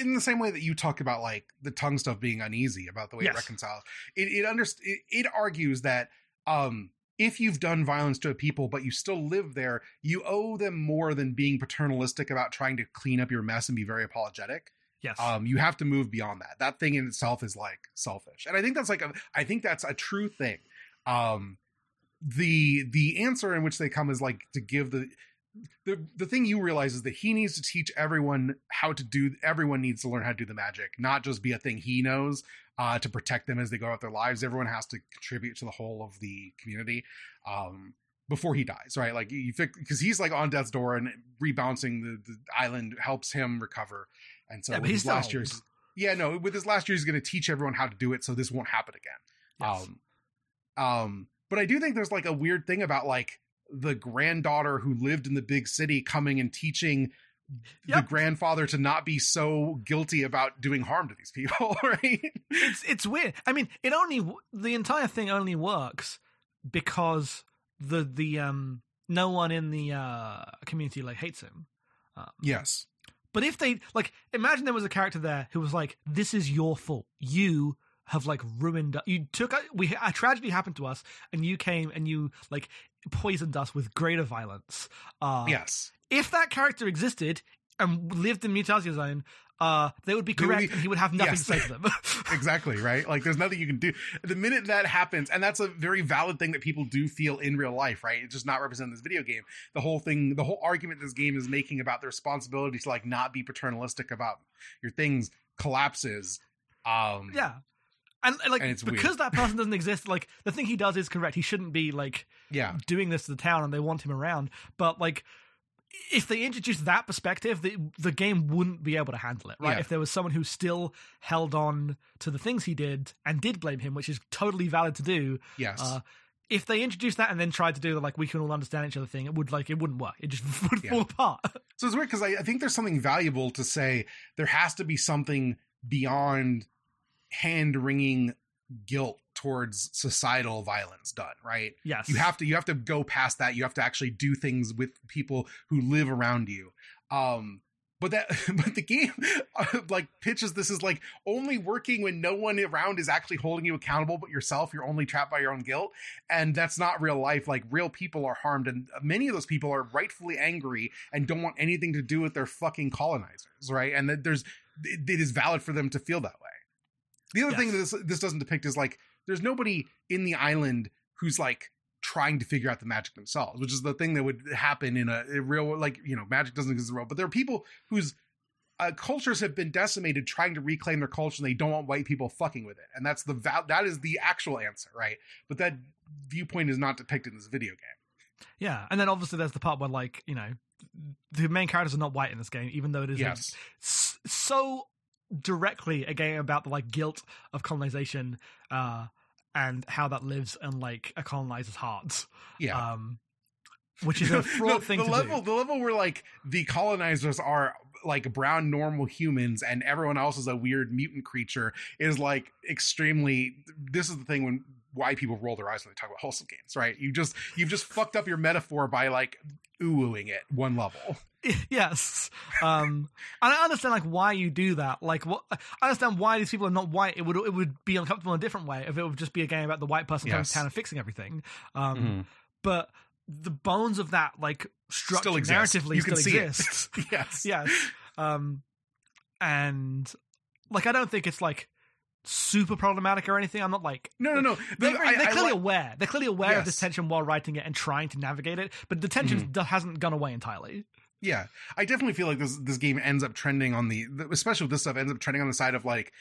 in the same way that you talk about like the Tung stuff being uneasy about the way Yes. it reconciles it it, underst- it it argues that um if you've done violence to a people but you still live there you owe them more than being paternalistic about trying to clean up your mess and be very apologetic yes, um you have to move beyond that that thing in itself is like selfish and i think that's like a i think that's a true thing um the the answer in which they come is like to give the the the thing you realize is that he needs to teach everyone how to do everyone needs to learn how to do the magic not just be a thing he knows uh to protect them as they go out their lives everyone has to contribute to the whole of the community um before he dies right like you fix because he's like on death's door and rebouncing the, the island helps him recover and so Yeah, with his last old. year's yeah no with his last year he's going to teach everyone how to do it so this won't happen again Yes. um um but I do think there's like a weird thing about like the granddaughter who lived in the big city coming and teaching the grandfather to not be so guilty about doing harm to these people, right? it's it's weird. I mean, it only the entire thing only works because the the um no one in the uh community like hates him. Yes. But if they like, imagine there was a character there who was like, "This is your fault. You have like ruined. You took we a tragedy happened to us, and you came and you like poisoned us with greater violence." Uh, Yes. If that character existed and lived in Mutazione, uh, they would be They would correct, be- and he would have nothing Yes. to say to them. exactly right like there's nothing you can do the minute that happens and that's a very valid thing that people do feel in real life right it's just not represented in this video game the whole thing the whole argument this game is making about the responsibility to like not be paternalistic about your things collapses um yeah. And, like And it's because weird. that person doesn't exist, like the thing he does is correct. He shouldn't be like yeah doing this to the town and they want him around. But like, if they introduced that perspective, the the game wouldn't be able to handle it, right? Yeah. If there was someone who still held on to the things he did and did blame him, which is totally valid to do. yes Uh, if they introduced that and then tried to do the like we can all understand each other thing, it would like it wouldn't work. It just would Yeah. fall apart. So it's weird because I, I think there's something valuable to say there has to be something beyond hand wringing guilt towards societal violence done, right? yes, You have to you have to go past that. You have to actually do things with people who live around you. Um but that but the game like pitches this is like only working when no one around is actually holding you accountable but yourself. You're only trapped by your own guilt. And that's not real life. Like real people are harmed. And many of those people are rightfully angry and don't want anything to do with their fucking colonizers right? And that there's it, it is valid for them to feel that way the other thing that this this doesn't depict is like there's nobody in the island who's like trying to figure out the magic themselves, which is the thing that would happen in a, a real like you know magic doesn't exist in the world, but there are people whose uh, cultures have been decimated trying to reclaim their culture and they don't want white people fucking with it, and that's the val- that is the actual answer, right? But that viewpoint is not depicted in this video game. yeah. And then obviously there's the part where like you know the main characters are not white in this game, even though it is Yes, s- so directly a game about the like guilt of colonization uh and how that lives in like a colonizer's hearts yeah. um which is a fraud the, thing the to level do the level where like the colonizers are like brown normal humans and everyone else is a weird mutant creature is like extremely this is the thing when why people roll their eyes when they talk about wholesome games right? You just you've just fucked up your metaphor by like oohing it one level. Yes. Um and i understand like why you do that. Like what i understand why these people are not white. It would it would be uncomfortable in a different way if it would just be a game about the white person coming to town and fixing everything. Um Mm-hmm. but the bones of that like structure Still exists. narratively You can still exists yes. Yes. Um and like i don't think it's like super problematic or anything i'm not like no no no they're, very- I- they're I clearly li- aware they're clearly aware of this tension while writing it and trying to navigate it but the tension Mm-hmm. hasn't gone away entirely Yeah, I definitely feel like this this game ends up trending on the, especially with this stuff, ends up trending on the side of like,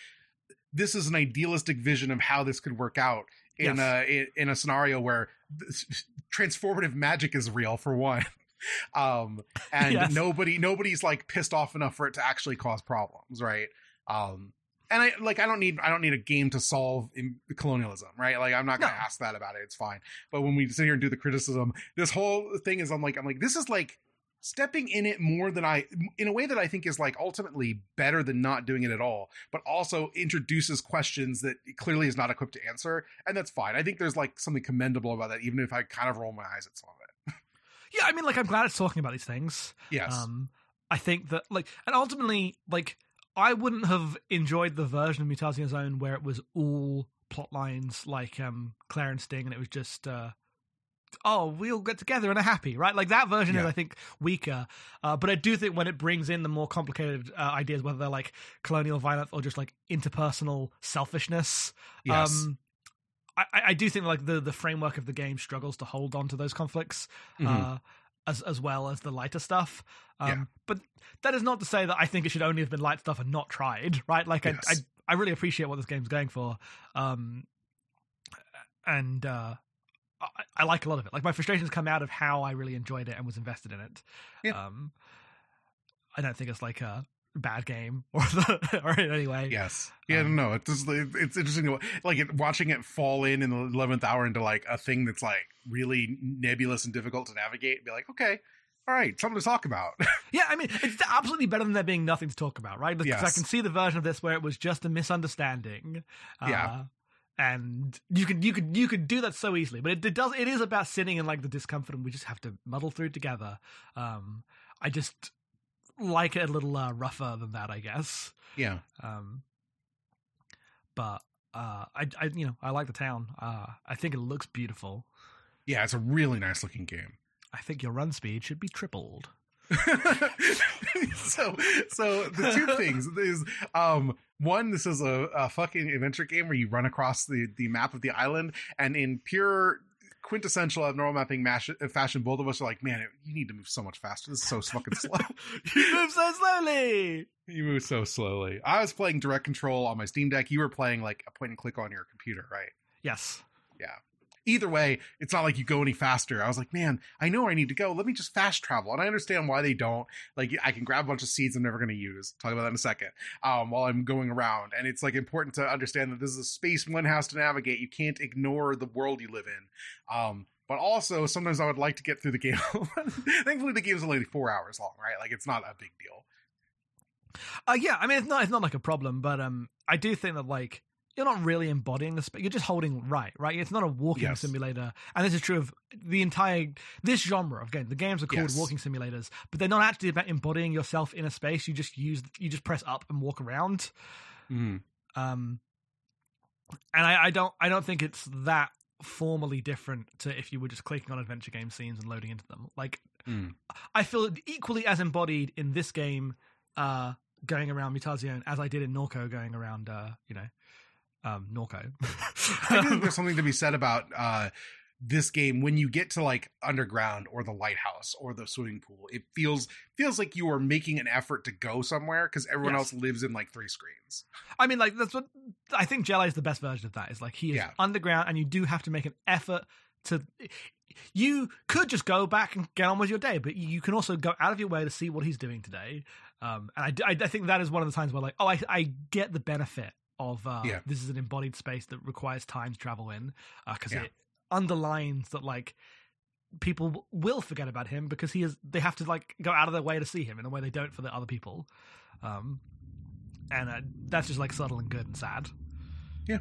this is an idealistic vision of how this could work out in Yes. a in, in a scenario where transformative magic is real for one, um, and Yes. nobody nobody's like pissed off enough for it to actually cause problems, right? Um, and I like I don't need I don't need a game to solve in colonialism, right? Like I'm not gonna No. ask that about it. It's fine. But when we sit here and do the criticism, this whole thing is I'm like I'm like this is like stepping in it more than I in a way that I think is like ultimately better than not doing it at all, but also introduces questions that clearly is not equipped to answer, and that's fine. I think there's like something commendable about that, even if I kind of roll my eyes at some of it. yeah i mean like i'm glad it's talking about these things Yes. um i think that like and ultimately like i wouldn't have enjoyed the version of Mutazione where it was all plot lines like um claire and sting and it was just uh oh we'll get together and are happy right like that version is i think weaker uh, but i do think when it brings in the more complicated uh, ideas whether they're like colonial violence or just like interpersonal selfishness yes. um I, I- do think like the the framework of the game struggles to hold on to those conflicts Mhm. uh, as as well as the lighter stuff. Um, Yeah. But that is not to say that I think it should only have been light stuff and not tried. Right? Like I, I I really appreciate what this game's going for, um, and uh, I, I like a lot of it. Like my frustrations come out of how I really enjoyed it and was invested in it. Yeah. Um, I don't think it's like a bad game or the, or in any way. Yes. Yeah. Um, no. It's just, it- it's interesting, to, like it, watching it fall in in the eleventh hour into like a thing that's like really nebulous and difficult to navigate. And be like, okay, all right, something to talk about. Yeah, I mean, it's absolutely better than there being nothing to talk about, right? Because I can see the version of this where it was just a misunderstanding. Yeah. Uh, and you could you could you could do that so easily, but it, it does it is about sitting in like the discomfort, and we just have to muddle through together. Um, I just like it a little uh, rougher than that, I guess. yeah. Um, but uh, I, I you know I like the town. Uh, I think it looks beautiful. Yeah. It's a really nice looking game. I think your run speed should be tripled. so so the two things is um one this is a, a fucking adventure game where you run across the the map of the island and in pure quintessential abnormal mapping mash, uh, fashion both of us are like man you need to move so much faster. This is so fucking slow. You move so slowly. you move so slowly. I was playing direct control on my steam deck. You were playing like a point and click on your computer right? Yes. Either way, it's not like you go any faster. I was like, man, I know where I need to go. Let me just fast travel. And I understand why they don't. Like, I can grab a bunch of seeds I'm never going to use. Talk about that in a second. Um, while I'm going around, and it's like important to understand that this is a space one has to navigate. You can't ignore the world you live in. Um, but also, sometimes I would like to get through the game. Thankfully, the game's only four hours long, right? Like, it's not a big deal. Uh, yeah, I mean it's not it's not like a problem, but um, I do think that like you're not really embodying the space. You're just holding right, right. It's not a walking Yes. simulator, and this is true of the entire this genre of game. The games are called Yes. walking simulators, but they're not actually about embodying yourself in a space. You just use you just press up and walk around. Mm. Um, and I, I don't I don't think it's that formally different to if you were just clicking on adventure game scenes and loading into them. Like Mm. I feel equally as embodied in this game, uh, going around Mutazione as I did in Norco going around, uh, you know, um, Norco. I think there's something to be said about uh, this game when you get to like underground or the lighthouse or the swimming pool. It feels feels like you are making an effort to go somewhere because everyone Yes. else lives in like three screens. I mean, like that's what I think. Jelly is the best version of that. Is like he is Yeah. underground, and you do have to make an effort to. You could just go back and get on with your day, but you can also go out of your way to see what he's doing today. Um, and I think that is one of the times where, like, oh, I, I get the benefit of uh, Yeah. this is an embodied space that requires time to travel in because Yeah. it underlines that like people will forget about him because he is they have to like go out of their way to see him in a way they don't for the other people um and uh, that's just like subtle and good and sad Yeah.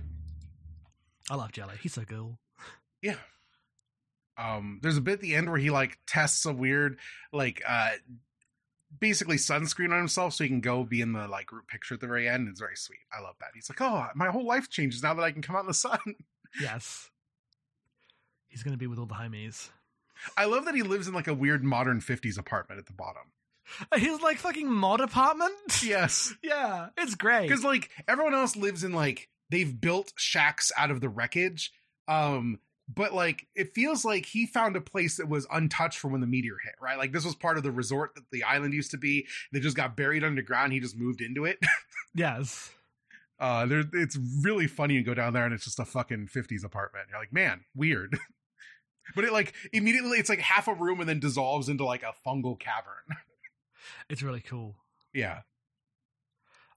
i love jelly he's so cool Yeah. Um, there's a bit at the end where he like tests a weird like uh basically sunscreen on himself so he can go be in the like group picture at the very end. It's very sweet. I love that. He's like, oh, my whole life changes now that I can come out in the sun. yes he's gonna be with all the homies I love that he lives in like a weird modern 50s apartment at the bottom. his like fucking mod apartment Yes. yeah it's great because like everyone else lives in like they've built shacks out of the wreckage um but like it feels like he found a place that was untouched from when the meteor hit right? Like this was part of the resort that the island used to be they just got buried underground. He just moved into it. Yes. Uh there it's really funny to go down there and it's just a fucking 50s apartment. You're like man weird. But it like immediately it's like half a room and then dissolves into like a fungal cavern. It's really cool. Yeah.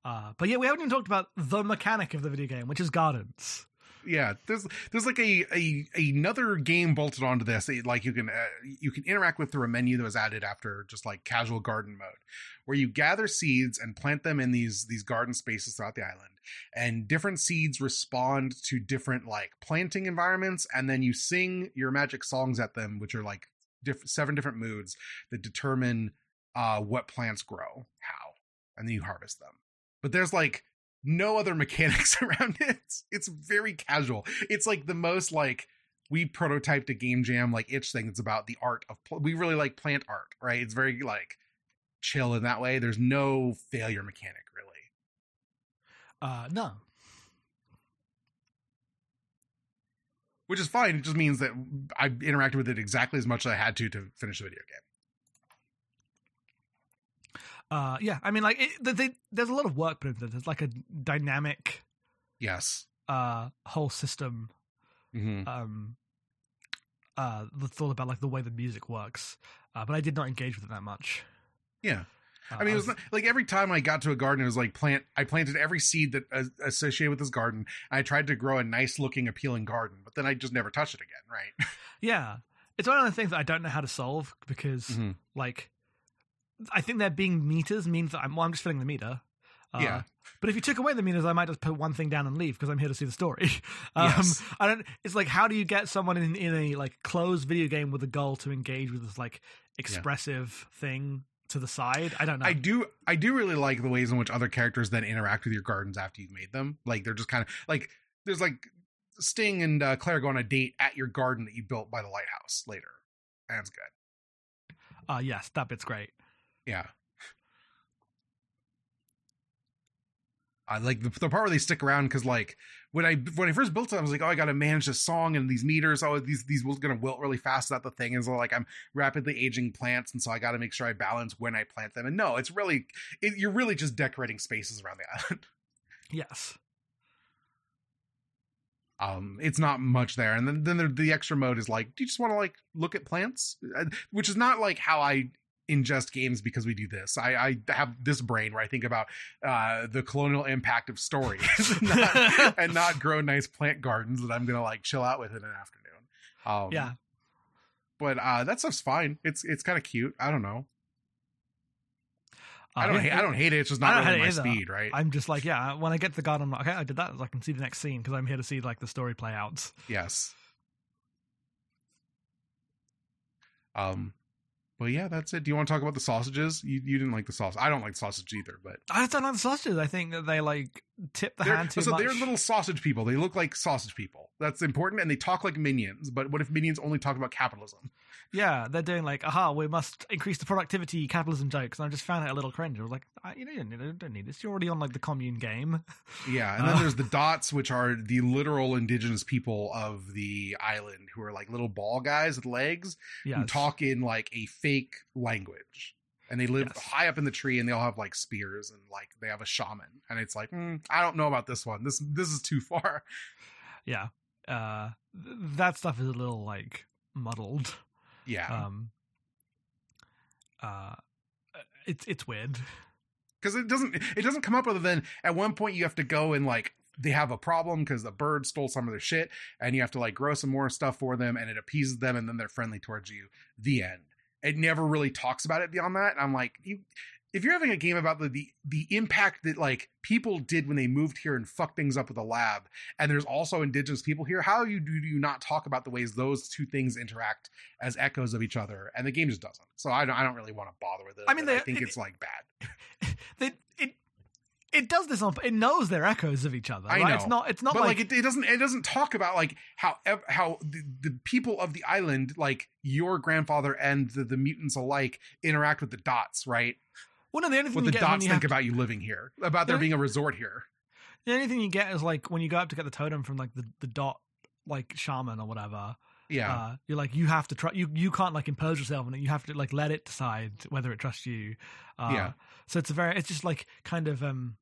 Uh but yeah we haven't even talked about the mechanic of the video game which is gardens yeah there's there's like a, a another game bolted onto this like you can uh, you can interact with through a menu that was added after just like casual garden mode where you gather seeds and plant them in these these garden spaces throughout the island. And different seeds respond to different like planting environments and then you sing your magic songs at them which are like diff- seven different moods that determine uh what plants grow how and then you harvest them. But there's like no other mechanics around it. It's very casual. It's like the most like we prototyped a game jam like itch thing. It's about the art of pl- we really like plant art, right? It's very like chill in that way. There's no failure mechanic really. uh no Which is fine. It just means that I interacted with it exactly as much as I had to to finish the video game. Uh, yeah, I mean, like, it, they, there's a lot of work put into it. There's like a dynamic Yes. uh whole system. hmm Um, uh, that's all about like the way the music works. Uh, but I did not engage with it that much. Yeah. Uh, I mean, it was- like every time I got to a garden, it was like plant. I planted every seed that uh, associated with this garden. And I tried to grow a nice looking, appealing garden, but then I just never touched it again. Right? yeah, it's one of the things that I don't know how to solve because Mhm. like I think that being meters means that I'm, well, I'm just filling the meter. Uh, Yeah. But if you took away the meters, I might just put one thing down and leave because I'm here to see the story. Um, Yes. I don't. It's like how do you get someone in in a like closed video game with a goal to engage with this like expressive thing to the side? I don't know. I do. I do really like the ways in which other characters then interact with your gardens after you've made them. Like they're just kind of like there's like Sting and uh, Claire go on a date at your garden that you built by the lighthouse later. That's good. uh, yes, that bit's great. Yeah. I like the, the part where they stick around because like when I when I first built it, I was like, oh, I got to manage this song and these meters. Oh, these these will gonna wilt really fast. Is that the thing? And so like I'm rapidly aging plants, and so I got to make sure I balance when I plant them. And no, it's really it, you're really just decorating spaces around the island. Yes. um it's not much there and then then the extra mode is like do you just want to like look at plants Uh, which is not like how i ingest games because we do this i i have this brain where i think about uh the colonial impact of stories and, not, and not grow nice plant gardens that i'm gonna like chill out with in an afternoon um Yeah. but uh that stuff's fine it's it's kind of cute i don't know i Uh, don't yeah, hate, i don't hate it it's just not really my either. speed right I'm just like, yeah. When I get to the garden, I'm like, okay, I did that. I can see the next scene because I'm here to see like the story play out. Yes. Um, but yeah, that's it. Do you want to talk about the sausages? You you didn't like the sauce. I don't like sausage either, but I don't like the sausages. I think that they like tip the they're, hand too so much. they're little sausage people. They look like sausage people. That's important, and they talk like minions. But what if minions only talk about capitalism? Yeah, they're doing like, aha, we must increase the productivity capitalism jokes. And I just found it a little cringe. I was like, I, you, know, you don't need- you don't need this. You're already on like the commune game. Yeah, and then Uh. there's the dots, which are the literal indigenous people of the island, who are like little ball guys with legs Yeah, who talk in like a fake language. And they live Yes. high up in the tree, and they all have like spears, and like they have a shaman. And it's like, hmm, I don't know about this one. This this is too far. yeah. Uh, th- that stuff is a little like muddled. Yeah, Um, uh, it's it's weird. because it doesn't it doesn't come up other than at one point you have to go and like they have a problem because the bird stole some of their shit, and you have to like grow some more stuff for them, and it appeases them, and then they're friendly towards you. The end. It never really talks about it beyond that. And I'm like, you, if you're having a game about the, the the impact that like people did when they moved here and fucked things up with the lab, and there's also indigenous people here, how you do you not talk about the ways those two things interact as echoes of each other? And the game just doesn't. So I don't I don't really want to bother with it. I mean, but I think it- it's like bad. They, it it does this on. It knows they're echoes of each other. I right? know. It's not. It's not but like, like, it, it doesn't it doesn't talk about like how how the, the people of the island like your grandfather and the, the mutants alike interact with the dots right well, no, the only thing what you the get is when dots think to- about you living here about there being a resort here The only thing you get is like when you go up to get the totem from like the, the dot like shaman or whatever. Yeah Uh, you're like you have to try. You you can't like impose yourself on it. You have to like let it decide whether it trusts you. Uh, Yeah. So it's a very. It's just like kind of um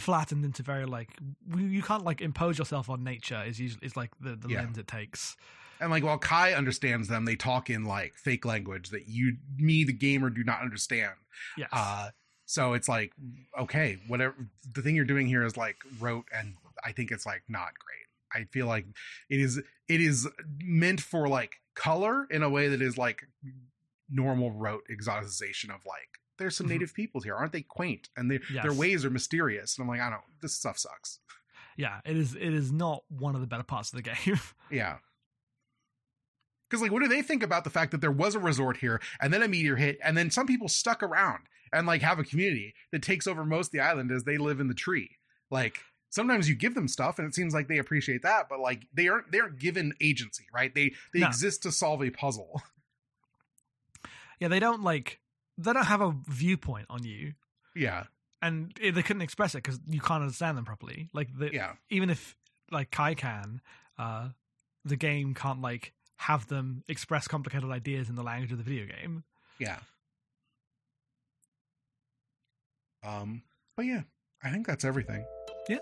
flattened into very like you you can't like impose yourself on nature. Is usually is like the the Yeah. lens it takes. and like while kai understands them they talk in like fake language that you me the gamer do not understand Yes. uh so it's like okay whatever the thing you're doing here is like rote and i think it's like not great i feel like it is it is meant for like color in a way that is like normal rote exoticization of like there's some Mhm. native peoples here aren't they quaint and they, their ways are mysterious and i'm like i don't this stuff sucks yeah. It is. It is not one of the better parts of the game. yeah because like what do they think about the fact that there was a resort here and then a meteor hit and then some people stuck around and like have a community that takes over most of the island as they live in the tree like sometimes you give them stuff and it seems like they appreciate that but like they aren't they aren't given agency right they they No. exist to solve a puzzle yeah. They don't like. They don't have a viewpoint on you. yeah and they couldn't express it because you can't understand them properly. Like the, yeah even if like Kai can, uh, the game can't like have them express complicated ideas in the language of the video game. yeah um but yeah i think that's everything Yeah.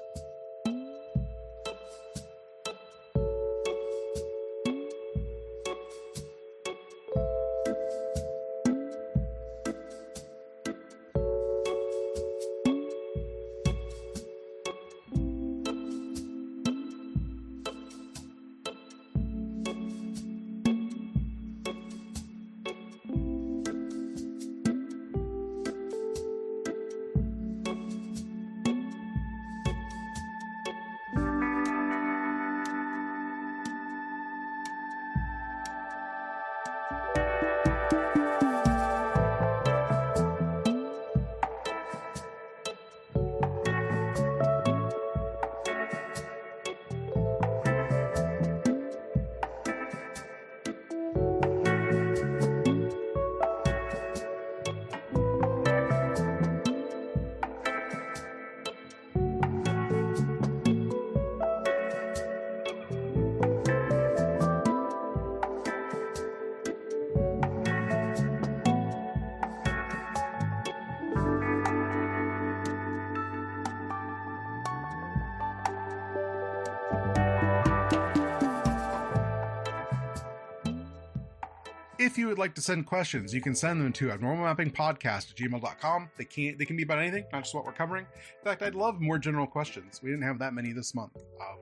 Would like to send questions, you can send them to abnormalmappingpodcast at gmail.com. They can they can be about anything, not just what we're covering. In fact, I'd love more general questions. We didn't have that many this month, um,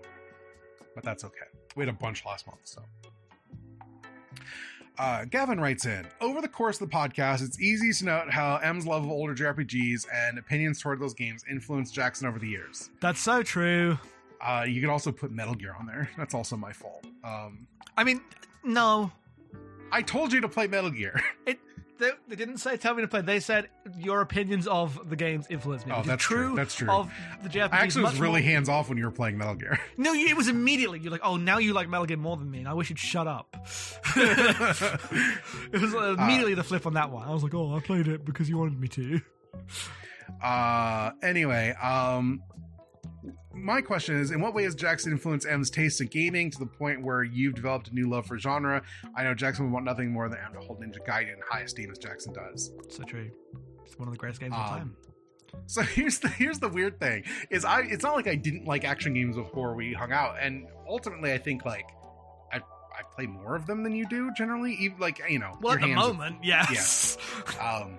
but that's okay. We had a bunch last month, so. Uh, Gavin writes in Over the course of the podcast, it's easy to note how M's love of older JRPGs and opinions toward those games influenced Jackson over the years. That's so true. Uh, you can also put Metal Gear on there. That's also my fault. Um, I mean, no, I told you to play Metal Gear. it. They, they didn't say tell me to play. They said your opinions of the games influenced me. Oh, that's true. That's true. Of the JRPGs, I actually was really more- hands off when you were playing Metal Gear. No, it was immediately. You're like, oh, now you like Metal Gear more than me, and I wish you'd shut up. it was uh, immediately the flip on that one. I was like, oh, I played it because you wanted me to. uh, anyway, um, my question is: In what way has Jackson influenced M's taste in gaming to the point where you've developed a new love for genre? I know Jackson would want nothing more than M to hold Ninja Gaiden in high esteem as Jackson does. So true. It's one of the greatest games of all Um, time. So here's the here's the weird thing: is I it's not like I didn't like action games before we hung out, and ultimately I think like I I play more of them than you do generally. Even like you know, Well, at the moment, yes. um,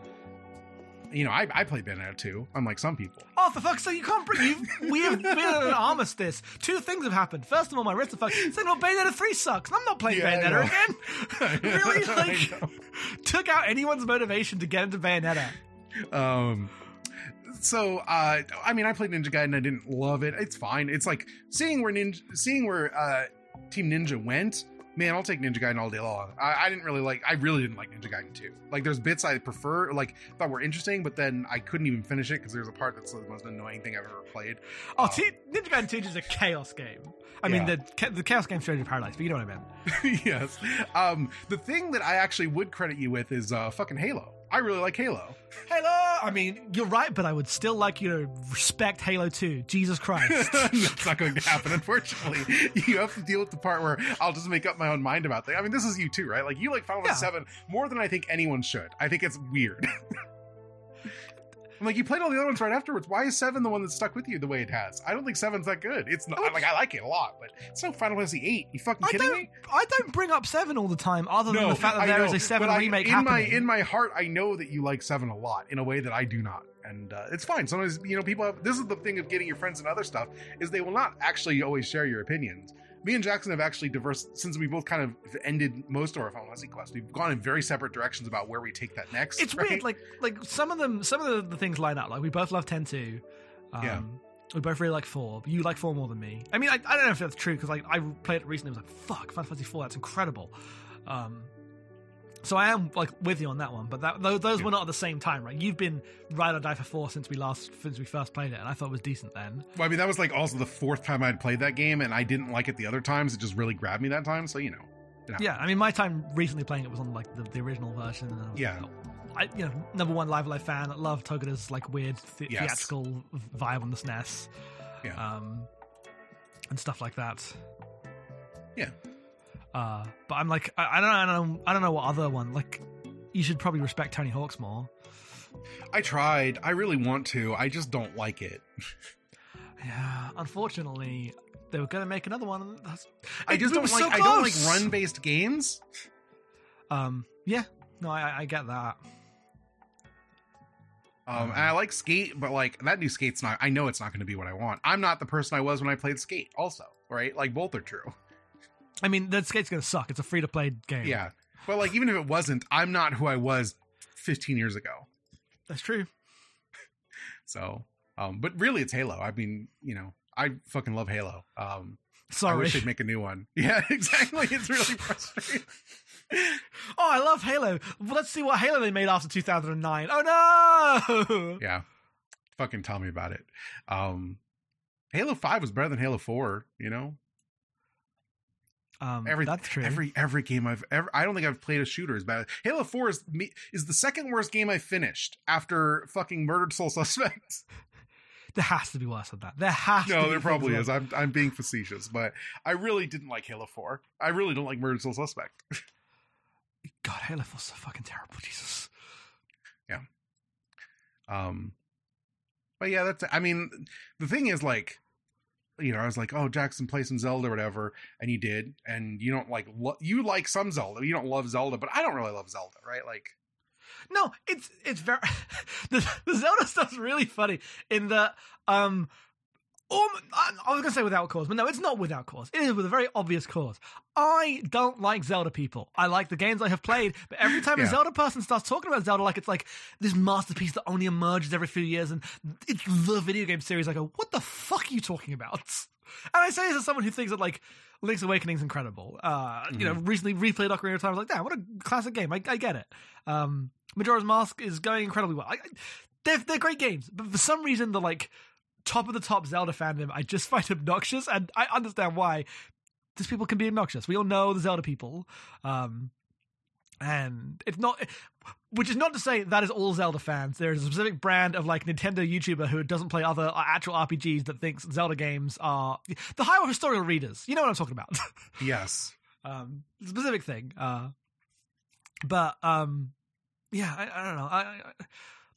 you know, I, I play Bayonetta 2, unlike some people. Oh, for fuck's sake, you can't bring. You've, we have been at an armistice. Two things have happened. First of all, my wrist is fucked. Second of all, Bayonetta 3 sucks. and I'm not playing Yeah, Bayonetta again. really? Like, took out anyone's motivation to get into Bayonetta. Um, so uh, I mean, I played Ninja Gaiden. I didn't love it. It's fine. It's like seeing where Ninja, seeing where uh, Team Ninja went. Man, I'll take Ninja Gaiden all day long. I, I didn't really like. I really didn't like Ninja Gaiden 2. Like, there's bits I prefer, like thought were interesting, but then I couldn't even finish it because there's a part that's the most annoying thing I've ever played. Oh, Uh, T- Ninja Gaiden 2 is a chaos game. I mean, the the chaos game Stranger Paradise, but you know what I meant. yes. Um, the thing that I actually would credit you with is uh, fucking Halo. I really like Halo. Halo! I mean, you're right, but I would still like you to respect Halo 2. Jesus Christ. That's not going to happen, unfortunately. You have to deal with the part where I'll just make up my own mind about things. I mean, this is you too, right? Like you like Final Fantasy Yeah. Seven more than I think anyone should. I think it's weird. I'm like, you played all the other ones right afterwards. Why is Seven the one that stuck with you the way it has? I don't think Seven's that good. It's not like I like it a lot, but it's no Final Fantasy Eight. You fucking I kidding don't, me? I don't bring up 7 all the time, other than the fact that I there is know, a 7 but I- remake in happening. my in my heart. I know that you like Seven a lot in a way that I do not, and uh, it's fine. Sometimes you know people have. This is the thing of getting your friends and other stuff is they will not actually always share your opinions. Me and Jackson have actually diverse since we both kind of ended most of our Final Fantasy quests. We've gone in very separate directions about where we take that next. it's right? weird like like some of them some of the, the things line up like we both love 10 2 um Yeah. we both really like 4 but you like 4 more than me i mean i, I don't know if that's true because like i played it recently and was like fuck final fantasy 4 that's incredible um so i am like with you on that one but that those, those were not at the same time right you've been ride or die for 4 since we last since we first played it and i thought it was decent then Well, I mean, that was like also the fourth time I'd played that game, and I didn't like it the other times. It just really grabbed me that time. So you know, yeah i mean my time recently playing it was on like the, the original version and I Yeah. like, I, you know, number one Live A Live fan. Love Tokita's like weird the- Yes. theatrical vibe on the SNES. Yeah. um, and stuff like that. Yeah. Uh, but I'm like, I, I don't, I don't know, I don't know what other one. Like, you should probably respect Tony Hawk's more. I tried. I really want to. I just don't like it. Yeah, unfortunately, they were going to make another one. That's, I just don't like. so I don't like run based games. Um, yeah, no, I, I get that. Um, and I like skate, but like that new skate's not. I know it's not going to be what I want. I'm not the person I was when I played skate. Also, right? Like both are true. I mean, the skate's going to suck. It's a free to play game. Yeah, but like even if it wasn't, I'm not who I was 15 years ago. that's true. So, um, but really, it's Halo. I mean, you know, I fucking love Halo. Um, I Sorry. wish they'd make a new one. Yeah, exactly. It's really frustrating. Oh, I love Halo. Well, let's see what Halo they made after 2009. Oh no! yeah, fucking tell me about it. Um, Halo Five was better than Halo Four. You know, Um, every that's true. every every game I've ever I don't think I've played a shooter as bad. Halo Four is me is the second worst game I finished after fucking Murdered Soul Suspects. there has to be worse than that. There has to. no, there probably is. I'm I'm being facetious, but I really didn't like Halo Four. I really don't like Murdered Soul Suspect. God, Halo 4's so fucking terrible. Jesus. Yeah. Um, but yeah, that's. I mean, the thing is, like, you know, I was like, "Oh, Jackson, play some Zelda or whatever," and you did, and you don't like lo- you like some Zelda, you don't love Zelda, but I don't really love Zelda, right? Like, No, it's it's very the, the Zelda stuff's really funny in the, um um, I I was gonna say without cause, but no, it's not without cause. It is with a very obvious cause. I don't like Zelda people. I like the games I have played, but every time a Zelda person starts talking about Zelda like it's like this masterpiece that only emerges every few years and it's the video game series, I go, what the fuck are you talking about? And I say this as someone who thinks that like Link's Awakening is incredible. Uh, you know, recently replayed Ocarina of Time. I was like, damn, what a classic game. I, I get it. Um, Majora's Mask is going incredibly well. I, I- they're they're great games, but for some reason the like top of the top Zelda fandom I just find obnoxious, and I understand why. These people can be obnoxious. We all know the Zelda people, um, and it's not. Which is not to say that is all Zelda fans. There is a specific brand of like Nintendo YouTuber who doesn't play other uh, actual RPGs that thinks Zelda games are the higher historical readers. You know what I'm talking about. yes, um specific thing uh but um yeah i, I don't know i, I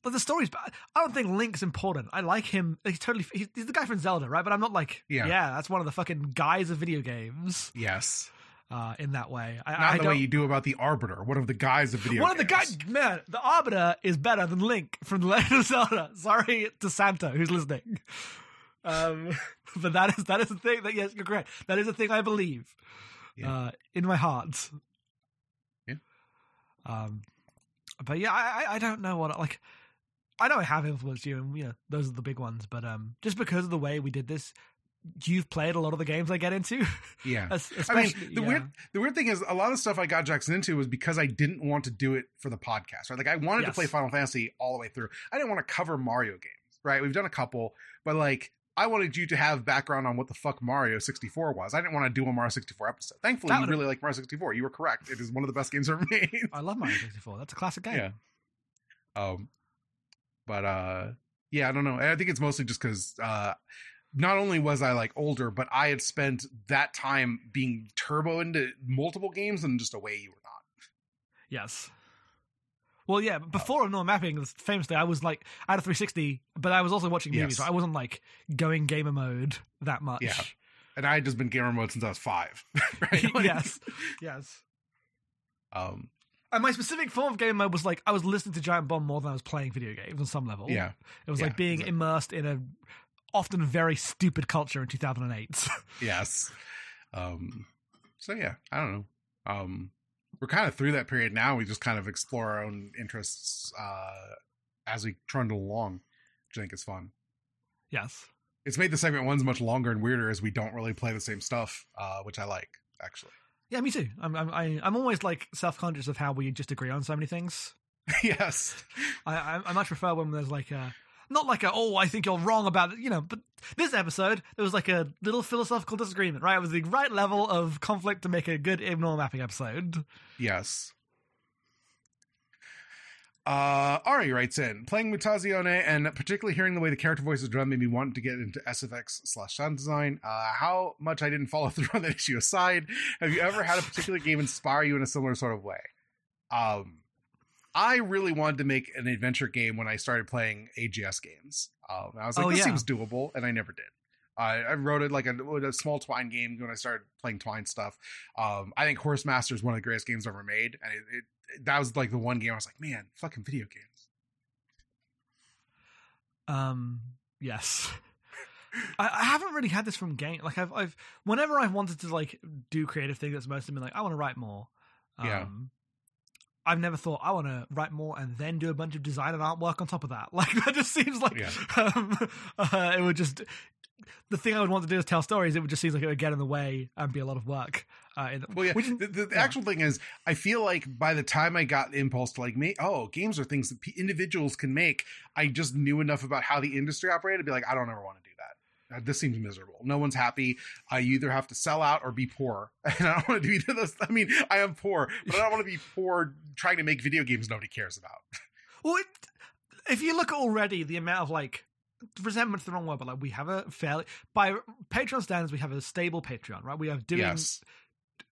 but the story's bad. I don't think Link's important. I like him. He's totally. He's, he's the guy from Zelda, right? But I'm not like, Yeah. yeah, that's one of the fucking guys of video games. yes. Uh, in that way, I, Not I the way you do about the Arbiter, one of the guys of video. Games. One of the guys, man, the Arbiter is better than Link from The Legend of Zelda. Sorry to Santa who's listening. Um, but that is that is the thing that yes, you're correct. That is a thing I believe Yeah. uh, in my heart. Yeah. Um, but yeah, I- I don't know what like. I know I have influenced you, and you know those are the big ones. But um, just because of the way we did this, you've played a lot of the games I get into. Yeah. I mean, Especially, the yeah. weird the weird thing is a lot of stuff I got Jackson into was because I didn't want to do it for the podcast, right? Like I wanted to play Final Fantasy all the way through. I didn't want to cover Mario games, right? We've done a couple, but like I wanted you to have background on what the fuck Mario 64 was. I didn't want to do a Mario 64 episode. Thankfully, you really like Mario 64. You were correct. It is one of the best games ever made. I love Mario 64. That's a classic game. yeah. Um, but uh, yeah, I don't know. I think it's mostly just because uh, not only was I like older, but I had spent that time being turbo into multiple games in just a way you were not. Yes. Well, yeah, before no mapping, famously, I was like, I had a 360, but I was also watching movies, Yes. so I wasn't like going gamer mode that much. Yeah. And I had just been gamer mode since I was five. right? Yes. Yes. Um, And my specific form of game mode was like, I was listening to Giant Bomb more than I was playing video games on some level. yeah. It was yeah, like being exactly. immersed in a often very stupid culture in 2008. Yes. Um, so yeah, I don't know. Um, we're kind of through that period now. We just kind of explore our own interests uh, as we trundle along, which I think is fun. yes. It's made the segment ones much longer and weirder as we don't really play the same stuff, uh, which I like actually. Yeah, me too. I'm I'm I, I'm always like self conscious of how we just agree on so many things. yes. I, I I much prefer when there's like a not like a oh I think you're wrong about it you know but this episode there was like a little philosophical disagreement right it was the right level of conflict to make a good abnormal mapping episode Yes. Uh, Ari writes in playing Mutazione and particularly hearing the way the character voices done made me want to get into SFX slash sound design. Uh, how much I didn't follow through on that issue aside, have you ever had a particular game inspire you in a similar sort of way? Um, I really wanted to make an adventure game when I started playing AGS games. Um, I was like, Oh, this yeah. seems doable, and I never did. I I wrote it like a, a small Twine game when I started playing Twine stuff. Um, I think Horse Master is one of the greatest games ever made, and it, it that was like the one game I was like, man, fucking video games. um yes I, I haven't really had this from game like I've I've whenever I've wanted to like do creative things that's mostly been like I want to write more um Yeah. I've never thought I want to write more and then do a bunch of design and artwork on top of that. Like that just seems like Yeah. um, uh, it would just the thing I would want to do is tell stories. It would just seem like it would get in the way and be a lot of work. Uh, in, Well, yeah. which the, the, the yeah. actual thing is, I feel like by the time I got the impulse to like make, oh, games are things that p- individuals can make. I just knew enough about how the industry operated to be like, I don't ever want to do that. Uh, this seems miserable. No one's happy. I either have to sell out or be poor, and I don't want to do either of those. I mean, I am poor, but I don't want to be poor trying to make video games nobody cares about. well, it, if you look already the amount of like resentment's the wrong word, but like we have a fairly by Patreon standards, we have a stable Patreon, right? We have doing yes,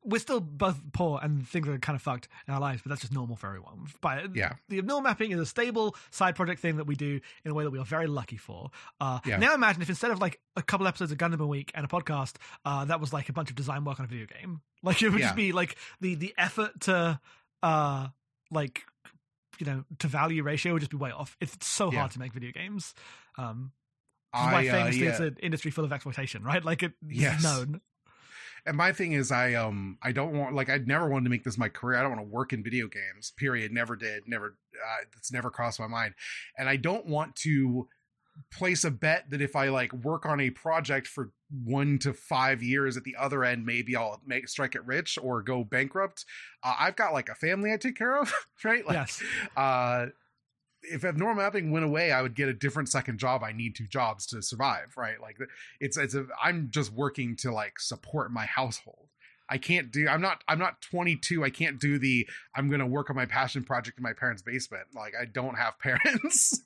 we're still both poor and things are kind of fucked in our lives, but that's just normal for everyone. But Yeah. the abnormal mapping is a stable side project thing that we do in a way that we are very lucky for. Uh, Yeah. Now imagine if instead of like a couple episodes of Gundam a week and a podcast, uh, that was like a bunch of design work on a video game. Like it would Yeah. just be like the the effort to uh like you know to value ratio would just be way off. It's so hard Yeah. to make video games. Um, is why I, uh, yeah. it's an industry full of exploitation, right? Like it, it's Yes. known. And my thing is, I um, I don't want like I'd never wanted to make this my career. I don't want to work in video games. Period. Never did. Never. Uh, it's never crossed my mind. And I don't want to place a bet that if I like work on a project for one to five years at the other end, maybe I'll make strike it rich or go bankrupt. Uh, I've got like a family I take care of, right? Like, yes. uh if abnormal mapping went away i would get a different second job i need two jobs to survive right like it's it's a i'm just working to like support my household i can't do i'm not i'm not 22 i can't do the i'm gonna work on my passion project in my parents basement like i don't have parents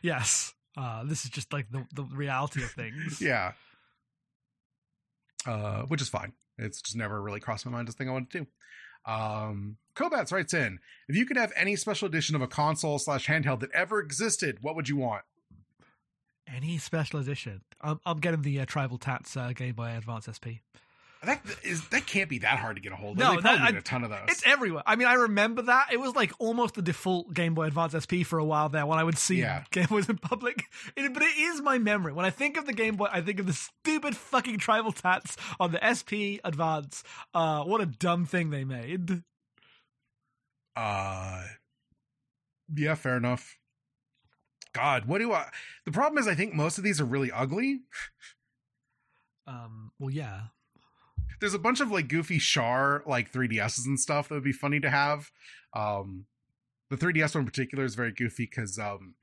Yes. Uh, this is just like the, the reality of things. yeah uh which is fine it's just never really crossed my mind as a thing i want to do um Kobats writes in if you could have any special edition of a console slash handheld that ever existed what would you want Any special edition? I'm, I'm getting the uh, Tribal Tats uh, Game Boy Advance SP. That is that can't be that hard to get a hold of. No, they probably that- I- a ton of those. It's everywhere. I mean, I remember that. It was like almost the default Game Boy Advance SP for a while there when I would see Yeah. Game Boys in public. It- but it is my memory. When I think of the Game Boy, I think of the stupid fucking Tribal Tats on the SP Advance. Uh, what a dumb thing they made. uh, yeah, fair enough. God, what do I? The problem is, I think most of these are really ugly. Um, well, yeah. There's a bunch of like goofy Char like 3DSs and stuff that would be funny to have. Um, the 3DS one in particular is very goofy because um,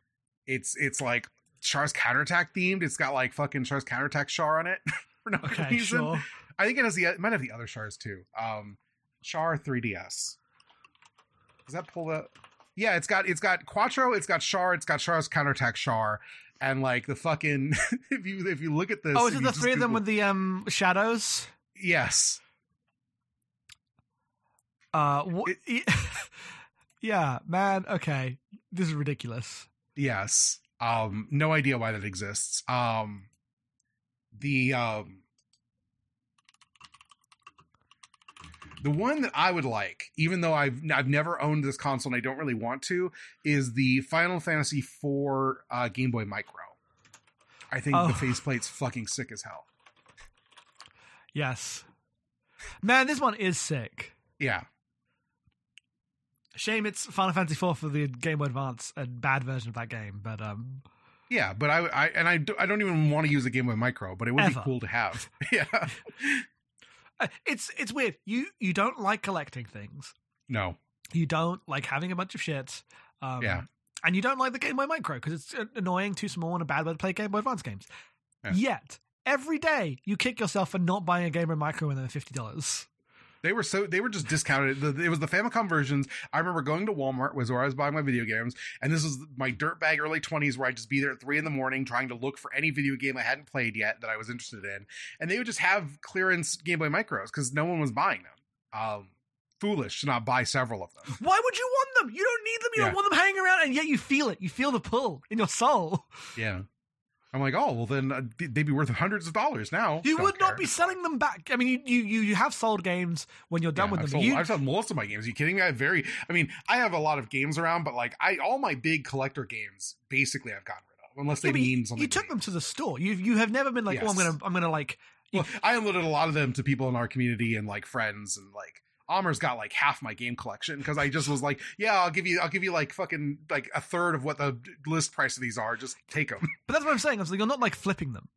it's it's like Char's counterattack themed. It's got like fucking Char's counterattack Char on it for no Okay, reason. sure. I think it has the it might have the other Chars too. Um Char 3DS. Does that pull the Yeah, it's got it's got Quattro, it's got Char, it's got Char's counterattack Char, and like the fucking if you if you look at this Oh, is it the three of them with the um shadows? Yes. Uh, wh- yeah, man. Okay, this is ridiculous. Yes. Um no idea why that exists. Um the um the one that I would like, even though I've I've never owned this console and I don't really want to, is the Final Fantasy IV uh, Game Boy Micro. I think Oh. the faceplate's fucking sick as hell. Yes, man. This one is sick. Yeah, Shame it's Final Fantasy IV for the Game Boy Advance, a bad version of that game. But um, yeah, but I, I and I, do, I don't even want to use a Game Boy Micro, but it would Ever. be cool to have. yeah, uh, it's it's weird. You you don't like collecting things. no, You don't like having a bunch of shit. Um, Yeah. And you don't like the Game Boy Micro because it's uh, annoying, too small, and a bad way to play Game Boy Advance games. Yeah. Yet every day you kick yourself for not buying a Game Boy Micro when they're fifty dollars. They were so they were just discounted. The, it was the Famicom versions. I remember going to Walmart was where I was buying my video games, and this was my dirtbag early twenties where I'd just be there at three in the morning trying to look for any video game I hadn't played yet that I was interested in, and they would just have clearance Game Boy Micros because no one was buying them. Um, foolish to not buy several of them. Why would you want them? You don't need them. You Yeah. don't want them hanging around, and yet you feel it. You feel the pull in your soul. Yeah. I'm like, oh well, then uh, they'd be worth hundreds of dollars now. You Don't would not be selling them back. I mean, you you you, have sold games when you're done Yeah, with I've them. sold, you, I've sold most of my games. Are you kidding me? I have very. I mean, I have a lot of games around, but like, I all my big collector games basically I've gotten rid of, unless they yeah, you- mean something. you took them to the store. You you have never been like, oh, I'm gonna I'm gonna like. Well, I unloaded a lot of them to people in our community and like friends and like. Amer's got like half my game collection because I just was like, yeah, I'll give you, I'll give you like fucking like a third of what the list price of these are. Just take them. But that's what I'm saying. I was like, you're not like flipping them.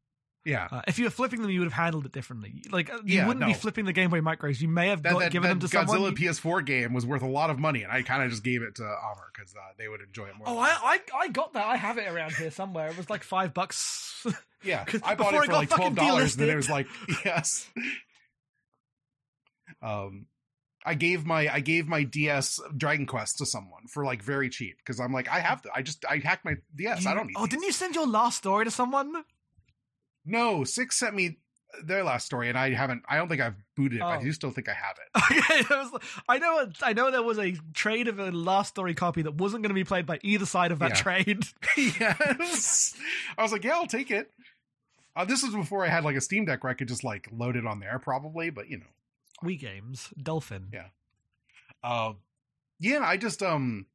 yeah, Uh, if you were flipping them, you would have handled it differently. Like uh, you Yeah, wouldn't be flipping the Game Boy Micros. You may have that, got, that, given that them to Godzilla someone. Godzilla PS4 game was worth a lot of money, and I kind of just gave it to Amer because uh, they would enjoy it more. Oh, I, I I got that. I have it around here somewhere. It was like five bucks. Yeah, I bought it for like twelve dollars, and then it was like yes. Um, I gave my I gave my DS Dragon Quest to someone for like very cheap because I'm like I have to. I just I hacked my DS. I don't need. oh, these. didn't you send your last story to someone? No, Six sent me. their last story, and I haven't. I don't think I've booted it. but I Oh. do still think I have it. Okay, that was, I know. I know there was a trade of a last story copy that wasn't going to be played by either side of that Yeah. trade. yes. I was like, yeah, I'll take it. Uh, this was before I had like a Steam Deck where I could just like load it on there, probably. But you know, Wii games, Dolphin. Yeah. uh, yeah, I just um,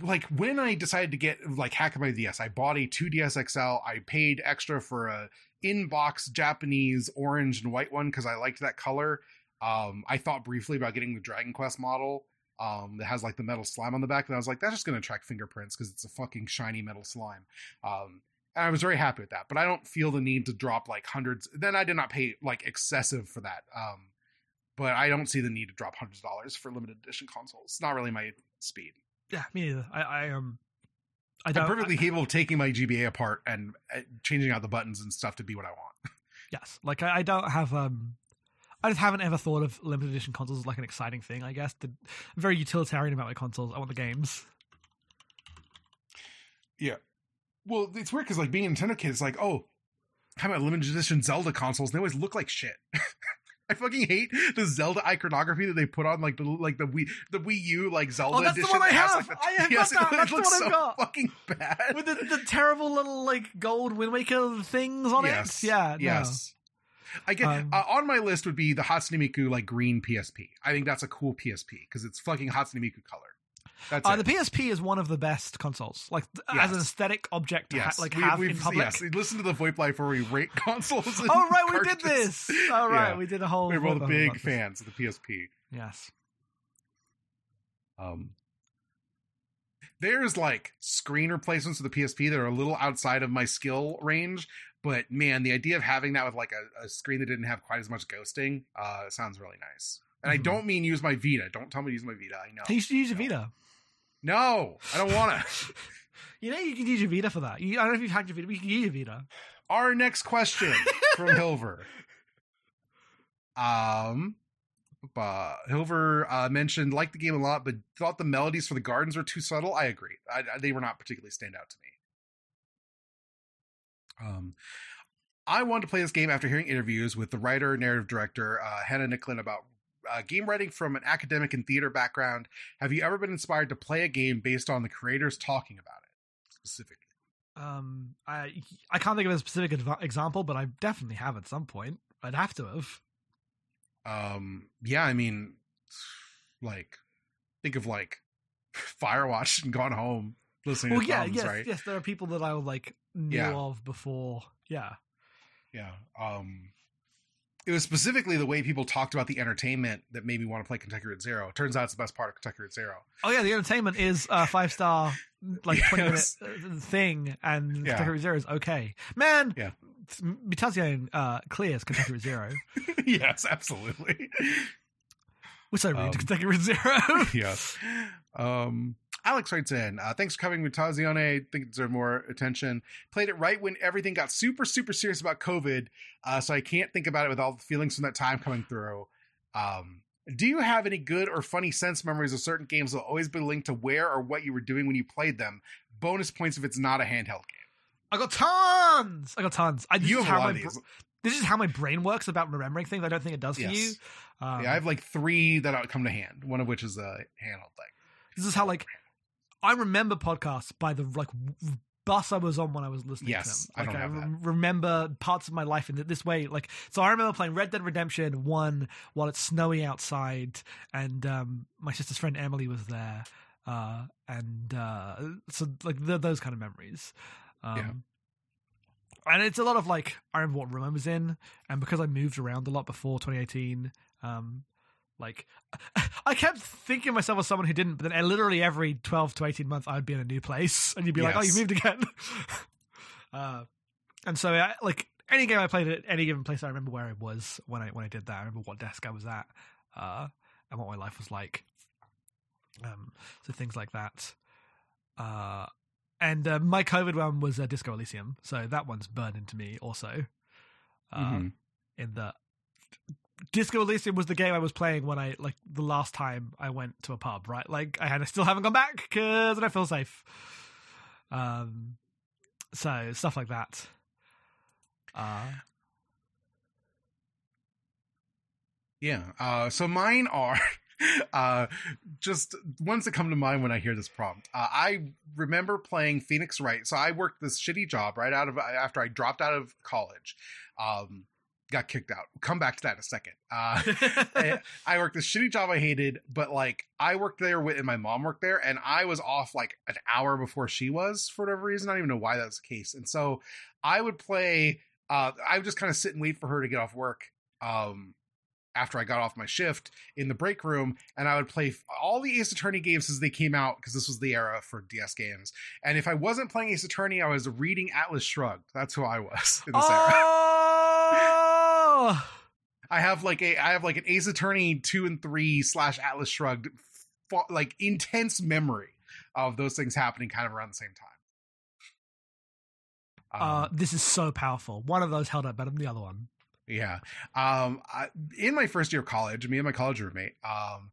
like when I decided to get like hack my DS, I bought a 2DS XL. I paid extra for a in-box Japanese orange and white one because I liked that color. Um, I thought briefly about getting the Dragon Quest model. Um, that has like the metal slime on the back, and I was like, that's just gonna track fingerprints because it's a fucking shiny metal slime. Um, I was very happy with that, but I don't feel the need to drop like hundreds. Then I did not pay like excessive for that. Um, but I don't see the need to drop hundreds of dollars for limited edition consoles. It's not really my speed. Yeah, me neither. I, I um, I I'm don't. perfectly capable of taking my GBA apart and uh, changing out the buttons and stuff to be what I want. yes, like I, I don't have um, I just haven't ever thought of limited edition consoles as like an exciting thing. I guess the, I'm very utilitarian about my consoles. I want the games. Yeah. Well, it's weird because like being a Nintendo kid, it's like, oh, how about limited edition Zelda consoles? They always look like shit. I fucking hate the Zelda iconography that they put on like the like the Wii the Wii U like Zelda Oh, that's the edition. one I has, have! like, the- I have yes, got that! That's the one I've so got! fucking bad. With the, the terrible little like gold Wind Waker things on yes. it. Yeah. no. Yes. I get Um, uh, on my list would be the Hatsune Miku like green PSP. I think that's a cool PSP because it's fucking Hatsune Miku color. That's Uh, it. the PSP is one of the best consoles, like th- as an aesthetic object to yes, ha- like We- have in public. Yes, listen to the VoIP Life where we rate consoles. and Oh right, we did this. Oh right, Yeah. we did a whole. We're both about big fans of the PSP. Yes. Um, there's like screen replacements of the PSP that are a little outside of my skill range, but man, the idea of having that with like a, a screen that didn't have quite as much ghosting uh, sounds really nice. And Mhm. I don't mean use my Vita. Don't tell me to use my Vita. I know. You should use your Vita. No, I don't want to. You know you can use your Vita for that. You, I don't know if you've hacked your Vita, but you can use your Vita. Our next question from Hilver. Um, uh, Hilver uh, mentioned liked the game a lot, but thought the melodies for the gardens were too subtle. I agree. I, I- they were not particularly stand out to me. Um, I wanted to play this game after hearing interviews with the writer, narrative director uh, Hannah Nicklin about uh, game writing from an academic and theater background. Have you ever been inspired to play a game based on the creators talking about it specifically? Um, I I can't think of a specific adv- example, but I definitely have at some point. I'd have to have. um yeah i mean like think of like firewatch and gone home listening Well, to yeah, yes, right yes. There are people that I would like knew Yeah. of before. Yeah. yeah um it was specifically the way people talked about the entertainment that made me want to play Kentucky Route Zero. Turns out it's the best part of Kentucky Route Zero. Oh yeah, the entertainment is a five star, like twenty Yes. minute uh, thing, and Yeah. Kentucky Route Zero is okay. Man, Yeah. Mutazione uh, clears Kentucky Route Zero. yes, absolutely. Which I read Um, Kentucky Route Zero. yes. Um, Alex writes in, uh, thanks for coming Mutazione. think it deserved more attention. Played it right when everything got super, super serious about COVID. Uh, so I can't think about it with all the feelings from that time coming through. Um, do you have any good or funny sense memories of certain games that will always be linked to where or what you were doing when you played them? Bonus points if it's not a handheld game. I got tons. I got tons. I, you have a lot my of these. br- this is how my brain works about remembering things. I don't think it does for Yes. you. Um, yeah, I have like three that come to hand. One of which is a handheld thing. this is how like I remember podcasts by the like bus I was on when I was listening Yes, to I them. Like don't have rem- remember parts of my life in this way. Like so, I remember playing Red Dead Redemption One while it's snowy outside, and um, my sister's friend Emily was there, uh, and uh, so like th- those kind of memories. Um, Yeah. And it's a lot of like I remember what room I was in, and because I moved around a lot before 2018, um, like I kept thinking of myself as someone who didn't, but then literally every 12 to 18 months I'd be in a new place, and you'd be like, "Oh, you Yes. moved again." uh, and so, I, like any game I played at any given place, I remember where I was when I when I did that. I remember what desk I was at, uh, and what my life was like. Um, so things like that. Uh, and uh, my COVID one was uh, Disco Elysium, so that one's burned into me also. Uh, Mhm. In the Disco Elysium was the game I was playing when I like the last time I went to a pub, right? Like I had, I still haven't gone back because I don't feel safe. Um, so stuff like that. Uh, yeah. Uh, so mine are uh, just ones that come to mind when I hear this prompt. Uh, I remember playing Phoenix Wright. So I worked this shitty job right out of after I dropped out of college. Um, got kicked out. Come back to that in a second. Uh, I worked this shitty job I hated, but like I worked there with, and my mom worked there, and I was off like an hour before she was for whatever reason. I don't even know why that was the case. And so I would play. Uh, I would just kind of sit and wait for her to get off work. Um, after I got off my shift in the break room, and I would play all the Ace Attorney games as they came out because this was the era for DS games. And if I wasn't playing Ace Attorney, I was reading Atlas Shrugged. That's who I was in this oh! era. I have like a I have like an Ace Attorney two and three slash Atlas Shrugged, like intense memory of those things happening kind of around the same time. Um, uh, this is so powerful. One of those held up better than the other one. Yeah. Um, I, in my first year of college, me and my college roommate, um,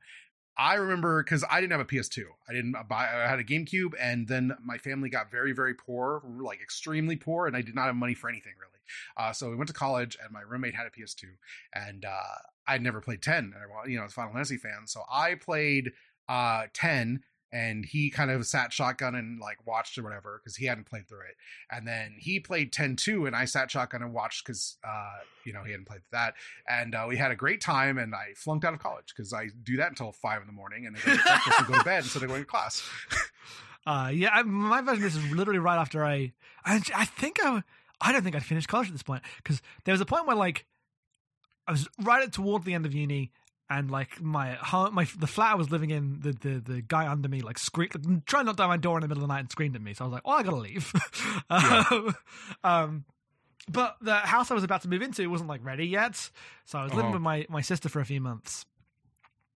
I remember because I didn't have a PS2. I didn't buy. I had a GameCube, and then my family got very, very poor, like extremely poor, and I did not have money for anything really. Uh, so we went to college, and my roommate had a PS2, and uh, I'd never played 10. And I, you know, I was Final Fantasy fan, so I played uh, 10 and he kind of sat shotgun and like watched or whatever because he hadn't played through it and then he played 10-2 and i sat shotgun and watched because uh you know he hadn't played that and uh, we had a great time and i flunked out of college because i do that until five in the morning and then to, go to bed instead of going to class uh yeah I, my version is literally right after i i, I think i i don't think i'd finished college at this point because there was a point where like I was right at toward the end of uni, and like my home, my the flat I was living in, the the, the guy under me like screamed, trying not to my door in the middle of the night and screamed at me. So I was like, "Oh, I gotta leave." Yeah. um, but the house I was about to move into wasn't like ready yet, so I was living oh. with my my sister for a few months.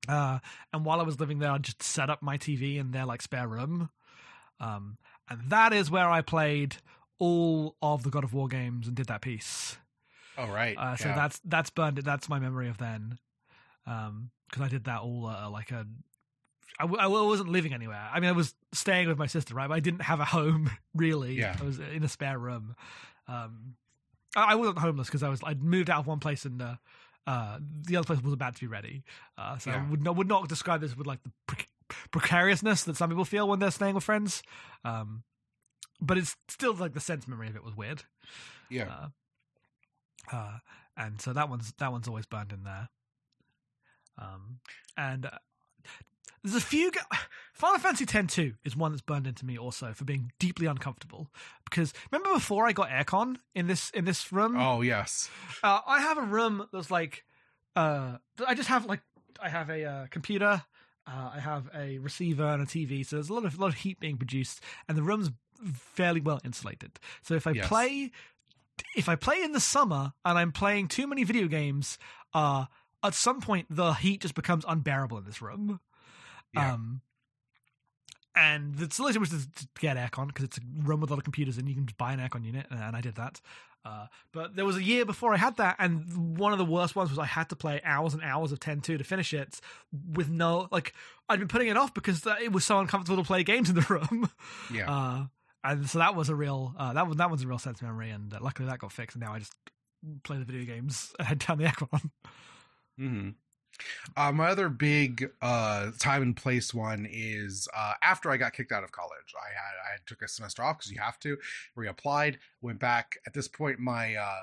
Uh, and while I was living there, I just set up my TV in their like spare room, um, and that is where I played all of the God of War games and did that piece. Oh right. Uh, so yeah. that's that's burned. That's my memory of then um because I did that all uh, like a I, I wasn't living anywhere. I mean, I was staying with my sister, right? But I didn't have a home really. Yeah. I was in a spare room. Um, I, I wasn't homeless because I was I'd moved out of one place and uh, uh, the other place was about to be ready. Uh, so yeah. I would not would not describe this with like the pre- precariousness that some people feel when they're staying with friends. Um, but it's still like the sense memory of it was weird. Yeah. Uh, uh and so that one's that one's always burned in there. Um, and uh, there's a few. Final Fantasy X 2 is one that's burned into me also for being deeply uncomfortable. Because remember before I got aircon in this in this room? Oh yes. Uh, I have a room that's like, uh, I just have like I have a uh, computer, uh, I have a receiver and a TV, so there's a lot of a lot of heat being produced, and the room's fairly well insulated. So if I yes. play, if I play in the summer and I'm playing too many video games, uh, at some point the heat just becomes unbearable in this room. Yeah. Um, and the solution was to get aircon because it's a room with a lot of computers and you can just buy an aircon unit, and I did that. Uh, but there was a year before I had that, and one of the worst ones was I had to play hours and hours of 10 2 to finish it with no, like, I'd been putting it off because it was so uncomfortable to play games in the room. Yeah. Uh, and so that was a real, uh, that was, that was a real sense of memory, and uh, luckily that got fixed, and now I just play the video games and head down the aircon. Mm-hmm. Uh, my other big uh, time and place one is uh, after I got kicked out of college. I had I took a semester off because you have to. Reapplied, went back. At this point, my uh,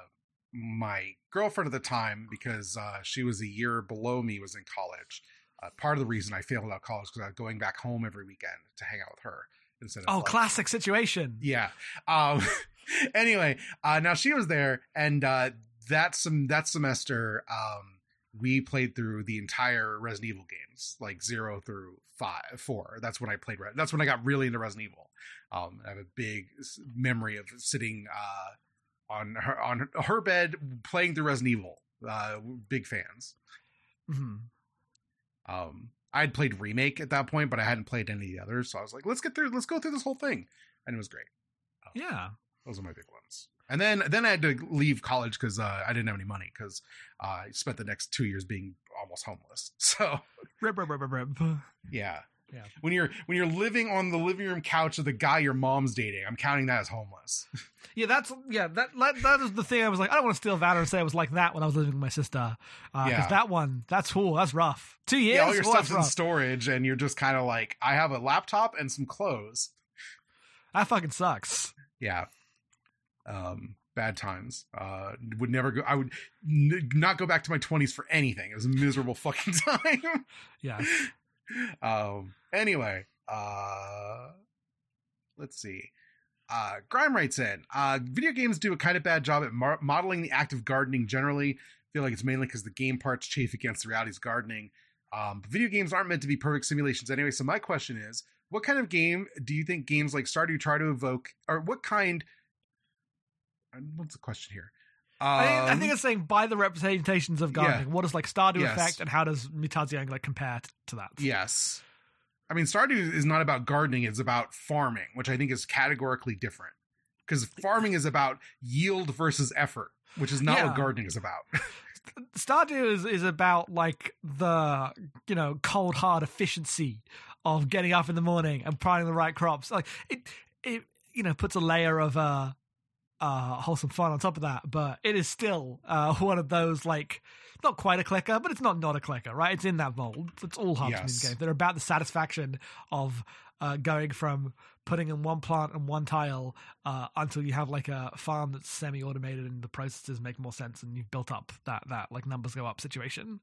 my girlfriend at the time, because uh, she was a year below me, was in college. Uh, part of the reason I failed out of college because I was going back home every weekend to hang out with her instead of. Oh, like, classic situation. Yeah. Um, anyway, now she was there, and that some that semester. Um, we played through the entire Resident Evil games, like zero through five, four. That's when I played. That's when I got really into Resident Evil. Um, I have a big memory of sitting uh, on her on her bed playing through Resident Evil. Uh, big fans. Mm-hmm. Um, I had played remake at that point, but I hadn't played any of the others. So I was like, let's get through. Let's go through this whole thing, and it was great. Um, yeah, those are my big ones. And then then I had to leave college because uh, I didn't have any money because uh, I spent the next two years being almost homeless. So rib, rib, rib, rib. yeah. Yeah. When you're when you're living on the living room couch of the guy your mom's dating, I'm counting that as homeless. Yeah, that's yeah. That that, that is the thing. I was like, I don't want to steal Valor and say I was like that when I was living with my sister. Because Yeah. that one, that's cool. That's rough. Two years. yeah, all your Well, stuff's in rough. storage, and you're just kind of like, I have a laptop and some clothes. That fucking sucks. Yeah. Um, bad times. Uh, would never go. I would n- not go back to my 20s for anything. It was a miserable fucking time. Yeah. um. Anyway. Uh. Let's see. Uh, Grime writes in. Uh, video games do a kind of bad job at mar- modeling the act of gardening. Generally, I feel like it's mainly because the game parts chafe against the realities of gardening. Um, video games aren't meant to be perfect simulations anyway. So my question is, what kind of game do you think games like Stardew try to evoke, or what kind? uh, What's the question here? I, think, I Um, think it's saying by the representations of gardening. What does like Stardew Yes. affect, and how does Mutazione like compare t- to that? Yes. I mean, Stardew is not about gardening, it's about farming, which I think is categorically different. Because farming is about yield versus effort, which is not Yeah. what gardening is about. Stardew is, is about like the you know cold hard efficiency of getting up in the morning and planting the right crops. Like it, it you know puts a layer of uh, uh wholesome fun on top of that, but it is still uh one of those like not quite a clicker, but it's not not a clicker, right? It's in that mold. It's all Harvest Yes. Games. They're about the satisfaction of uh, going from putting in one plant and one tile uh, until you have like a farm that's semi-automated and the processes make more sense and you've built up that that like numbers go up situation.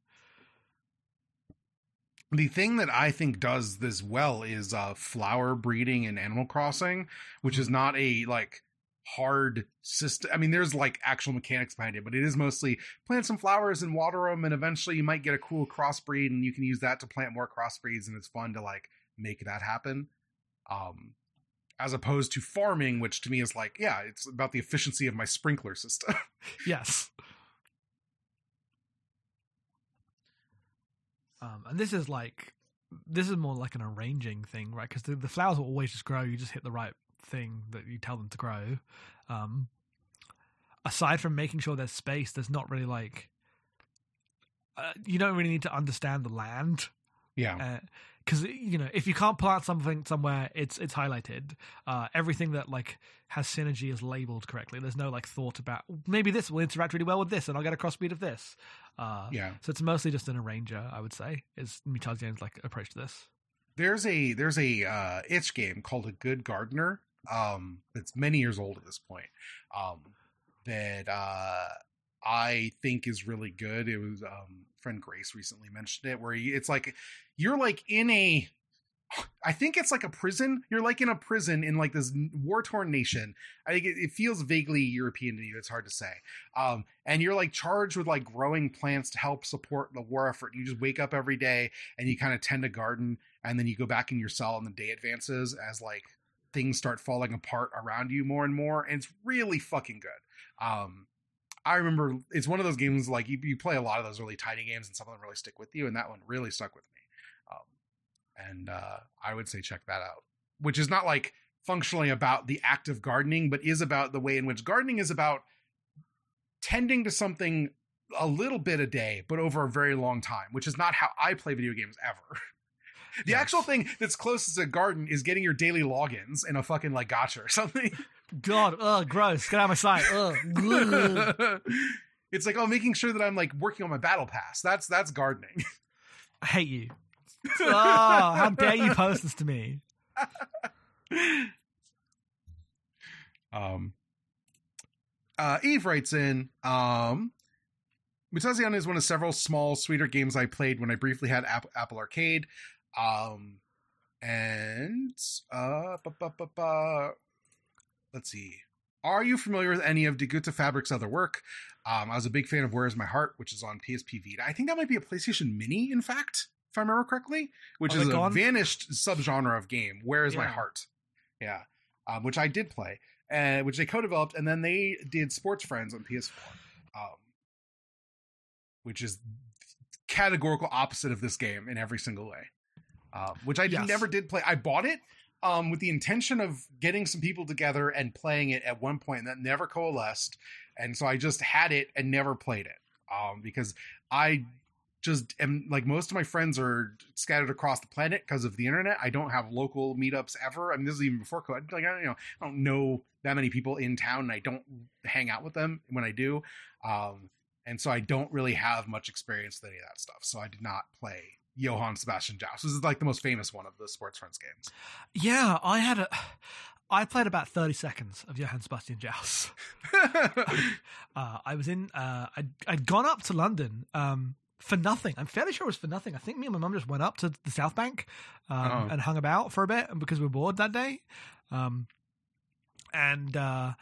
the thing that I think does this well is uh, flower breeding in Animal Crossing, which is not a like hard system. I mean, there's like actual mechanics behind it, but it is mostly plant some flowers and water them, and eventually you might get a cool crossbreed, and you can use that to plant more crossbreeds, and it's fun to like make that happen. Um, as opposed to farming, which to me is like, yeah, it's about the efficiency of my sprinkler system. Yes. Um, and this is like this is more like an arranging thing, right? Because the, the flowers will always just grow. You just hit the right thing that you tell them to grow. Um, aside from making sure there's space, there's not really like uh, you don't really need to understand the land. Yeah, because you know if you can't plant something somewhere it's it's highlighted. Uh everything that like has synergy is labeled correctly. There's no like thought about maybe this will interact really well with this and i'll get a crossbreed of this. Uh yeah. so it's mostly just an arranger i would say is Mutazione's like approach to this. There's a there's a uh itch game called a good gardener um that's many years old at this point um that uh i think is really good it was um friend grace recently mentioned it where you, it's like you're like in a I think it's like a prison. You're like in a prison in like this war torn nation. I think it, it feels vaguely European to you. It's hard to say. Um, and you're like charged with like growing plants to help support the war effort. You just wake up every day and you kind of tend a garden, and then you go back in your cell, and the day advances as like things start falling apart around you more and more. And it's really fucking good. Um, I remember it's one of those games like you, you play a lot of those really tiny games, and some of them really stick with you, and that one really stuck with me and uh, I would say check that out. Which is not like functionally about the act of gardening, but is about the way in which gardening is about tending to something a little bit a day, but over a very long time, which is not how I play video games ever. The Yes. actual thing that's closest to garden is getting your daily logins in a fucking like gotcha or something. god ugh gross get out of my sight ugh. It's like oh, making sure that I'm like working on my battle pass. That's that's gardening. i hate you oh how dare you post this to me um uh eve writes in um Mutazione is one of several small sweeter games i played when i briefly had apple, apple arcade um and uh bu- bu- bu- bu- let's see are you familiar with any of Die Gute Fabrik's other work? Um, I was a big fan of Where Is My Heart, which is on PSP Vita. I think that might be a PlayStation Mini, in fact, if I remember correctly, which Oh, is a gone? vanished subgenre of game. Where Is My Heart? Yeah, um, which I did play, uh, which they co-developed, and then they did Sports Friends on PS4, um, which is categorical opposite of this game in every single way. Um, which I Yes. never did play. I bought it um, with the intention of getting some people together and playing it at one point, and that never coalesced. And so I just had it and never played it um, because I just am like most of my friends are scattered across the planet because of the internet. I don't have local meetups ever. I mean, this is even before COVID. Like I don't, you know, I don't know that many people in town, and I don't hang out with them when I do. Um, and so I don't really have much experience with any of that stuff. So I did not play Johann Sebastian Joust. This is like the most famous one of the Sports Friends games. Yeah, I had a. I played about thirty seconds of Johann Sebastian Joust. uh, I was in. Uh, I'd, I'd gone up to London um, for nothing. I'm fairly sure it was for nothing. I think me and my mum just went up to the South Bank um, Oh. and hung about for a bit because we were bored that day. Um, and uh,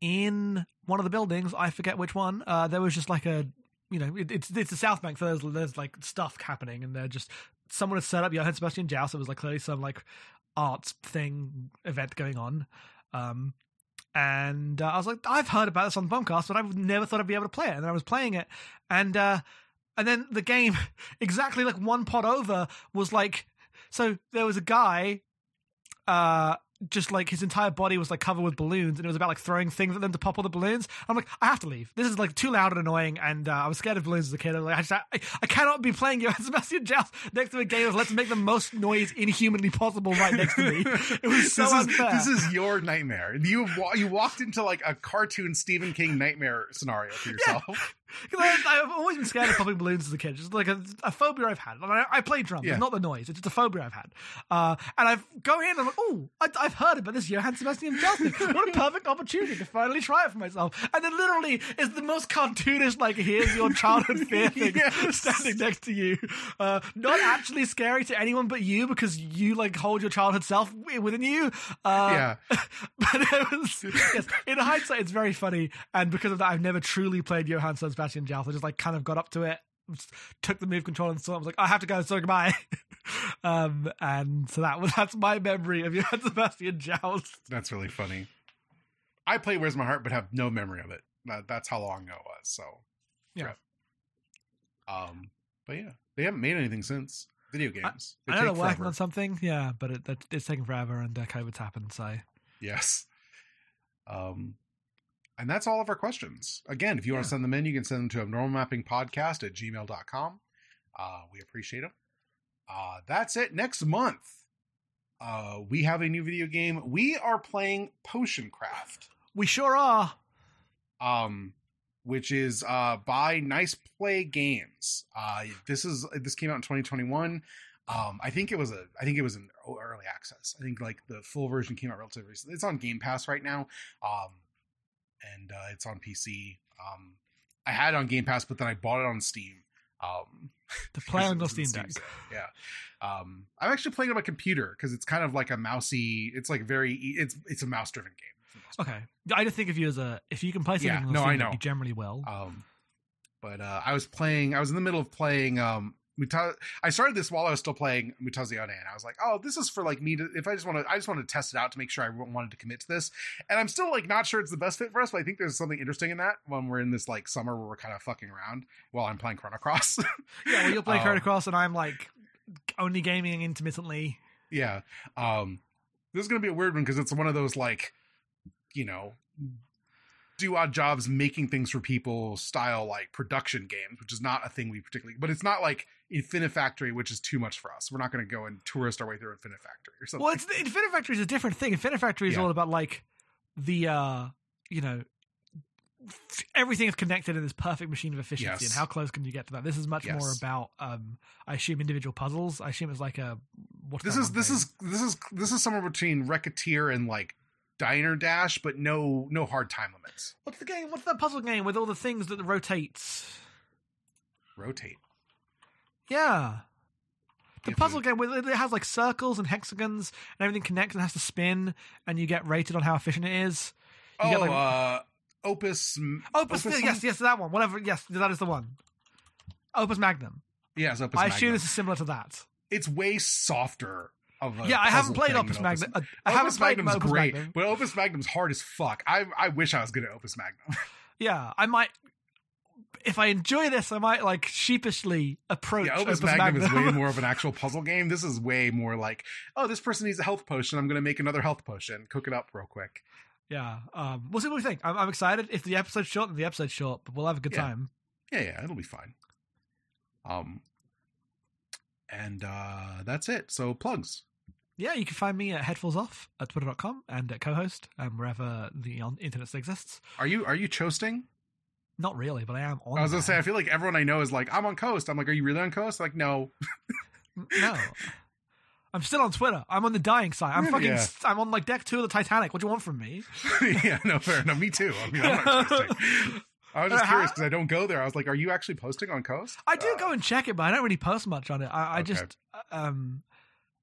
in one of the buildings, I forget which one, uh, there was just like a, you know, it, it's it's the South Bank, so there's, there's like stuff happening, and they're just someone had set up Johann Sebastian Joust. It was like clearly some like arts thing event going on. Um, and uh, I was like, I've heard about this on the podcast, but I never thought I'd be able to play it. And I was playing it, and uh, and then the game, exactly like one pot over, was like, so there was a guy, uh, just like his entire body was like covered with balloons, and it was about like throwing things at them to pop all the balloons. I'm like, I have to leave. This is like too loud and annoying, and uh, I was scared of balloons as a kid. I was like, I, just, I, I cannot be playing Johann Sebastian Joust next to a game of let's make the most noise inhumanly possible right next to me. It was so this unfair. is this is your nightmare. You you walked into like a cartoon Stephen King nightmare scenario for yourself. 'Cause I, I've always been scared of popping balloons as a kid. Just like a, a phobia I've had. I, I, I play drums, Yeah. it's not the noise. It's just a phobia I've had. Uh, and I've go in and I'm like, oh, I, I've heard about this Johann Sebastian thing. What a perfect opportunity to finally try it for myself. And then literally is the most cartoonish, like, here's your childhood fear thing Yes. standing next to you. Uh, not actually scary to anyone but you because you, like, hold your childhood self within you. Uh, yeah, but it was yes. In hindsight, it's very funny, and because of that, I've never truly played Johann Sebastian Joust. I just like kind of got up to it, took the move control, and so I was like, I have to go, so goodbye. um, and so that was that's my memory of Johann Sebastian Joust. that's really funny. I play Where's My Heart, but have no memory of it. That, that's how long ago it was. So Yeah. Um, but yeah, they haven't made anything since video games. They I know they're working forever. on something, yeah, but it, it, it's taking forever, and uh, COVID's happened, so Yes. Um, and that's all of our questions. Again, if you want to send them in, you can send them to abnormalmappingpodcast at gmail.com. Uh, we appreciate them. Uh, that's it. Next month, uh, we have a new video game. We are playing Potion Craft, we sure are. um, which is uh, by Nice Play Games. Uh, this is this came out in 2021. Um, I think it was a I think it was an early access. I think like the full version came out relatively recently. It's on Game Pass right now. Um, and uh, it's on PC. Um, I had it on Game Pass, but then I bought it on Steam. Um, To play on in Steam Deck. Yeah. Um, I'm actually playing on my computer because it's kind of like a mousy. It's like very. It's it's a mouse driven game. for the most part. Okay, I just think of you as a if you can play something Yeah, on no, Steam I know. you generally will. Um, but uh, I was playing. I was in the middle of playing. Um, Muta- I started this while I was still playing Mutazione, and I was like, "Oh, this is for like me to. If I just want to, I just want to test it out to make sure I wanted to commit to this." And I'm still like not sure it's the best fit for us, but I think there's something interesting in that when we're in this like summer where we're kind of fucking around while I'm playing Chrono Cross. yeah, well, you'll play um, Chrono Cross, and I'm like only gaming intermittently. yeah. Um, this is gonna be a weird one because it's one of those like, you know, do odd jobs making things for people style like production games, which is not a thing we particularly. But it's not like Infinifactory, which is too much for us. We're not going to go and tourist our way through Infinifactory or something. Well, it's Infinifactory is a different thing. Infinifactory is Yeah. all about like the uh you know everything is connected in this perfect machine of efficiency Yes. and how close can you get to that this is much more about um i assume individual puzzles i assume it's like a what's this is this is this is this is somewhere between Recettear and like Diner Dash, but no no hard time limits. what's the game what's that puzzle game with all the things that rotates Rotate. yeah the have puzzle to- game with it has like circles and hexagons and everything connects and has to spin and you get rated on how efficient it is You Oh, get, like- uh, Opus. opus, Opus yes yes that one whatever yes that is the one opus magnum Yes, Opus. Magnum. I Magnum. assume this is similar to that it's way softer. Yeah, I haven't played Opus Magnum. Uh, I haven't Opus played Magnum's Opus great, Magnum. but Opus Magnum's hard as fuck. I I wish I was good at Opus Magnum. Yeah, I might. If I enjoy this, I might like sheepishly approach yeah, Opus, Opus Magnum, Magnum. is way more of an actual puzzle game. This is way more like, oh, this person needs a health potion. I'm going to make another health potion. Cook it up real quick. yeah, um, we'll see what we think. I'm, I'm excited. If the episode's short, then the episode's short, but we'll have a good Yeah. time. Yeah, yeah, it'll be fine. Um, and uh, that's it. So plugs. Yeah, you can find me at headfuls off at twitter.com and at Cohost and wherever the internet still exists. Are you are you chosting? Not really, but I am on. I was gonna say I feel like everyone I know is like I'm on Cohost. I'm like, are you really on Cohost? Like, no. no. I'm still on Twitter. I'm on the dying side. I'm fucking. Yeah. I'm on like deck two of the Titanic. What do you want from me? yeah, no, fair enough. Me too. I mean, I'm not. I was just Uh, curious because I don't go there. I was like, are you actually posting on Cohost? I do Uh, go and check it, but I don't really post much on it. I, I Okay. just, um,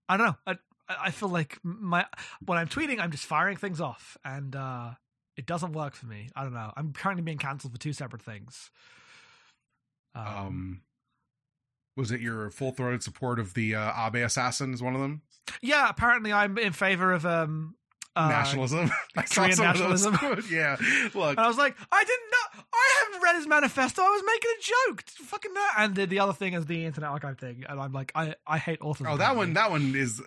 I don't know. I, I feel like my when I'm tweeting, I'm just firing things off, and uh, it doesn't work for me. I don't know. I'm currently being cancelled for two separate things. Um, Um, was it your full throated support of the uh, Abe assassin? Is one of them yeah, apparently I'm in favor of um, uh, nationalism? I saw Korean some of those. nationalism. yeah, look, And I was like, I didn't know. I haven't read his manifesto. I was making a joke. Fucking that. And the, the other thing is the Internet Archive thing. And I'm like, I, I hate authors. oh, that one, that one is.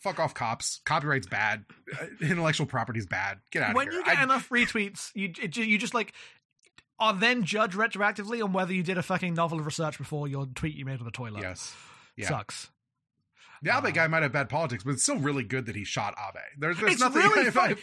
Fuck off, cops. Copyright's bad. Uh, Intellectual property's bad. Get out of when you get I- enough retweets, you it, you just like are then judged retroactively on whether you did a fucking novel of research before your tweet you made on the toilet. yes, yeah. Sucks. The Abe guy might have bad politics, but it's still really good that he shot Abe. There's, there's It's nothing. really funny.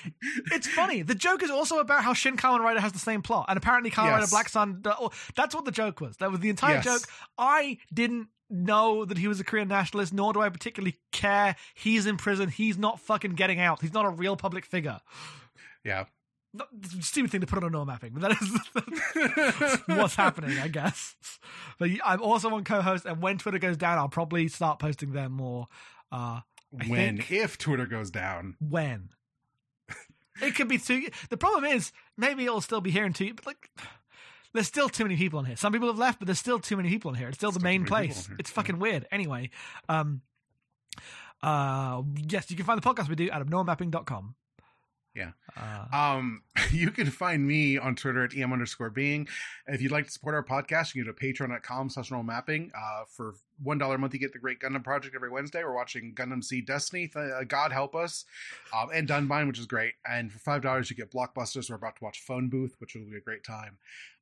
It's funny. The joke is also about how Shin Kamen Rider has the same plot, and apparently Kamen Rider Yes. Black Sun. oh, That's what the joke was. That was the entire Yes. joke. I didn't know that he was a Korean nationalist, nor do I particularly care. He's in prison. He's not fucking getting out. He's not a real public figure. yeah. Not, stupid thing to put on a no mapping, but that is what's happening, I guess. But I'm also on Cohost, and when Twitter goes down, I'll probably start posting there more. Uh, I when think- if Twitter goes down, when it could be two. The problem is maybe it'll still be here in two. But like, there's still too many people on here. Some people have left, but there's still too many people on here. It's still the main too many people place. It's yeah. fucking weird. Anyway, um, uh, yes, you can find the podcast we do at abnormapping.com. Yeah. Uh, Um, you can find me on Twitter at em underscore being. If you'd like to support our podcast, you can go to patreon.com slash normal mapping. Uh, for one dollar a month, you get the Great Gundam Project every Wednesday. We're watching Gundam Seed Destiny. Th- uh, God help us, um, and Dunbine, which is great. And for five dollars, you get Blockbusters. We're about to watch Phone Booth, which will be a great time.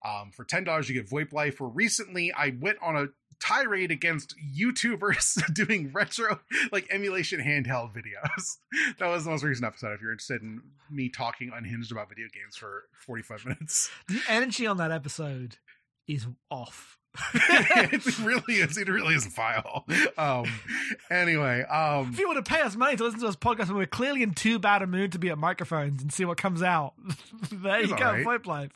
Um, for ten dollars, you get VoIP Life. Where recently I went on a tirade against YouTubers doing retro like emulation handheld videos. that was the most recent episode. If you're interested in me talking unhinged about video games for 45 minutes, the energy on that episode is off. it really is. It really is a file. Um. Anyway. Um. If you want to pay us money to listen to this podcast when we're clearly in too bad a mood to be at microphones and see what comes out, there you go, alright. VoIP Life.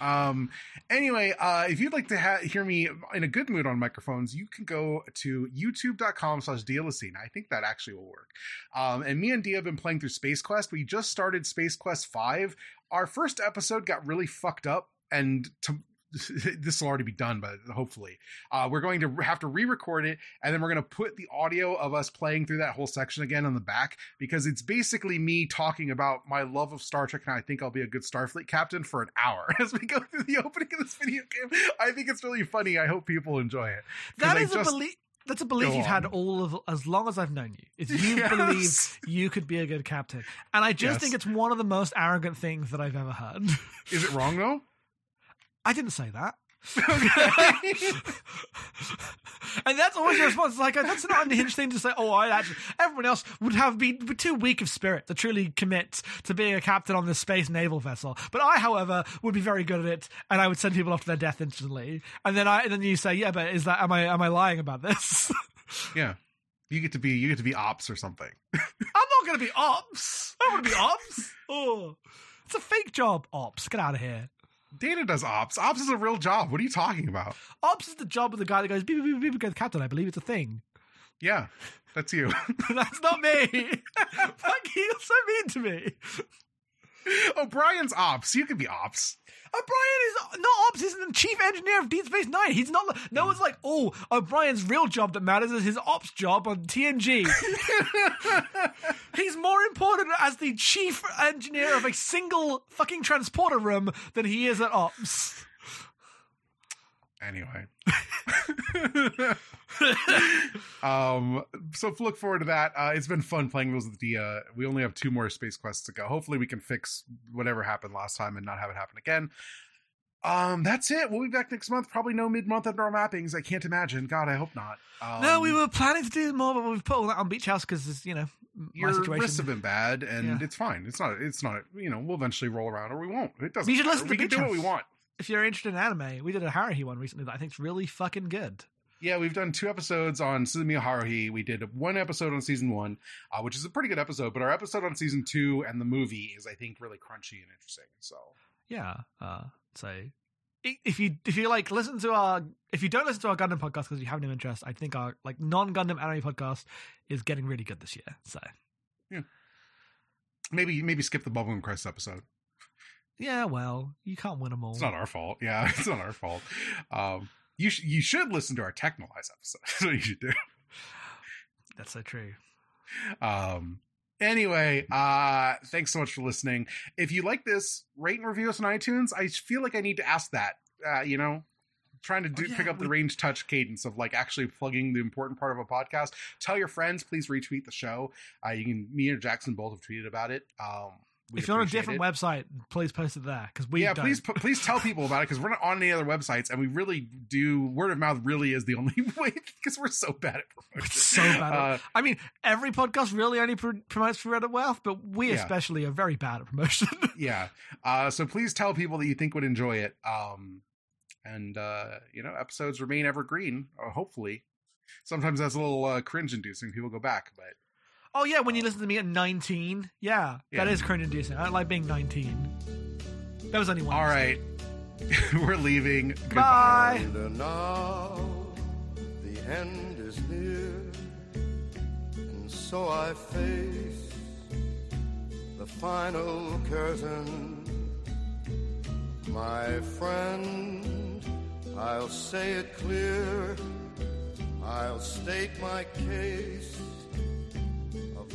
Um. Anyway, uh, if you'd like to ha- hear me in a good mood on microphones, you can go to YouTube.com/slash Dialacine. I think that actually will work. Um. And me and Dia have been playing through Space Quest. We just started Space Quest Five. Our first episode got really fucked up, and to this will already be done, but hopefully, uh, we're going to have to re-record it, and then we're going to put the audio of us playing through that whole section again on the back because it's basically me talking about my love of Star Trek, and I think I'll be a good Starfleet captain for an hour as we go through the opening of this video game. I think it's really funny. I hope people enjoy it. That is is a belief. That's a belief you've had all of as long as I've known you. Is you Yes. believe you could be a good captain, and I just Yes. think it's one of the most arrogant things that I've ever heard. Is it wrong though? I didn't say that. And that's always your response. It's like that's an unhinged thing to say. Oh, I actually, everyone else would have be, be too weak of spirit to truly commit to being a captain on this space naval vessel. But I, however, would be very good at it, and I would send people off to their death instantly. And then I, and then you say, yeah, but is that am I am I lying about this? yeah, you get to be you get to be ops or something. I'm not going to be ops. I don't want to be ops. Oh, it's a fake job. Ops, get out of here. Data does ops. Ops is a real job. What are you talking about? Ops is the job of the guy that goes beep beep beep beep goes captain. I believe it's a thing. Yeah, that's you. That's not me. Fuck, you're so mean to me. O'Brien's ops. You could be ops. O'Brien is not ops. He's the chief engineer of Deep Space Nine. He's not. No one's like, oh, O'Brien's real job that matters is his ops job on TNG. He's more important as the chief engineer of a single fucking transporter room than he is at ops. anyway um so look forward to that uh it's been fun playing those with the uh we only have two more space quests to go hopefully we can fix whatever happened last time and not have it happen again Um, that's it. We'll be back next month. Probably no mid month after our mappings. I can't imagine. God, I hope not. Um, no, we were planning to do more, but we've put all that on Beach House because you know my Your situation. wrists have been bad, and Yeah. it's fine. It's not. It's not. You know, we'll eventually roll around, or we won't. It doesn't. You should matter. listen to we can Beach do what we want. If you're interested in anime, we did a Haruhi one recently that I think's really fucking good. Yeah, we've done two episodes on Suzumiya Haruhi. We did one episode on season one, uh, which is a pretty good episode. But our episode on season two and the movie is, I think, really crunchy and interesting. So Yeah. Uh, so if you if you like listen to our if you don't listen to our Gundam podcast because you have no interest, I think our like non Gundam anime podcast is getting really good this year. So yeah. maybe maybe skip the Bubble and Crest episode. yeah, well, you can't win them all. It's not our fault. Yeah, it's not our fault. Um, you sh- you should listen to our Texhnolyze episode. That's what you should do. That's so true. Um, anyway, uh, thanks so much for listening. If you like this, rate and review us on iTunes. I feel like I need to ask that. Uh, you know, trying to do Oh, yeah, pick up the range touch cadence of like actually plugging the important part of a podcast. Tell your friends, please retweet the show. Uh, you can me or Jackson both have tweeted about it. Um, we if you're on a different it. website, please post it there because we yeah, don't. please please tell people about it because we're not on any other websites, and we really do word of mouth. Really is the only way because we're so bad at promotion. so bad. at- Uh, I mean, every podcast really only pr- promotes for Reddit Wealth, but we Yeah. especially are very bad at promotion. yeah. Uh, so please tell people that you think would enjoy it. Um, and uh, you know, episodes remain evergreen. Uh, hopefully, sometimes that's a little uh, cringe-inducing. People go back, but oh yeah, when you listen to me at 19, yeah, that Yeah. is cringe-inducing. I like being 19. That was only one. all right, we're leaving. Goodbye. Bye. And now the end is near, and so I face the final curtain. My friend, I'll say it clear, I'll state my case, of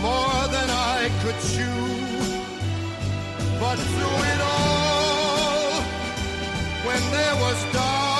more than I could chew. But through it all, when there was doubt,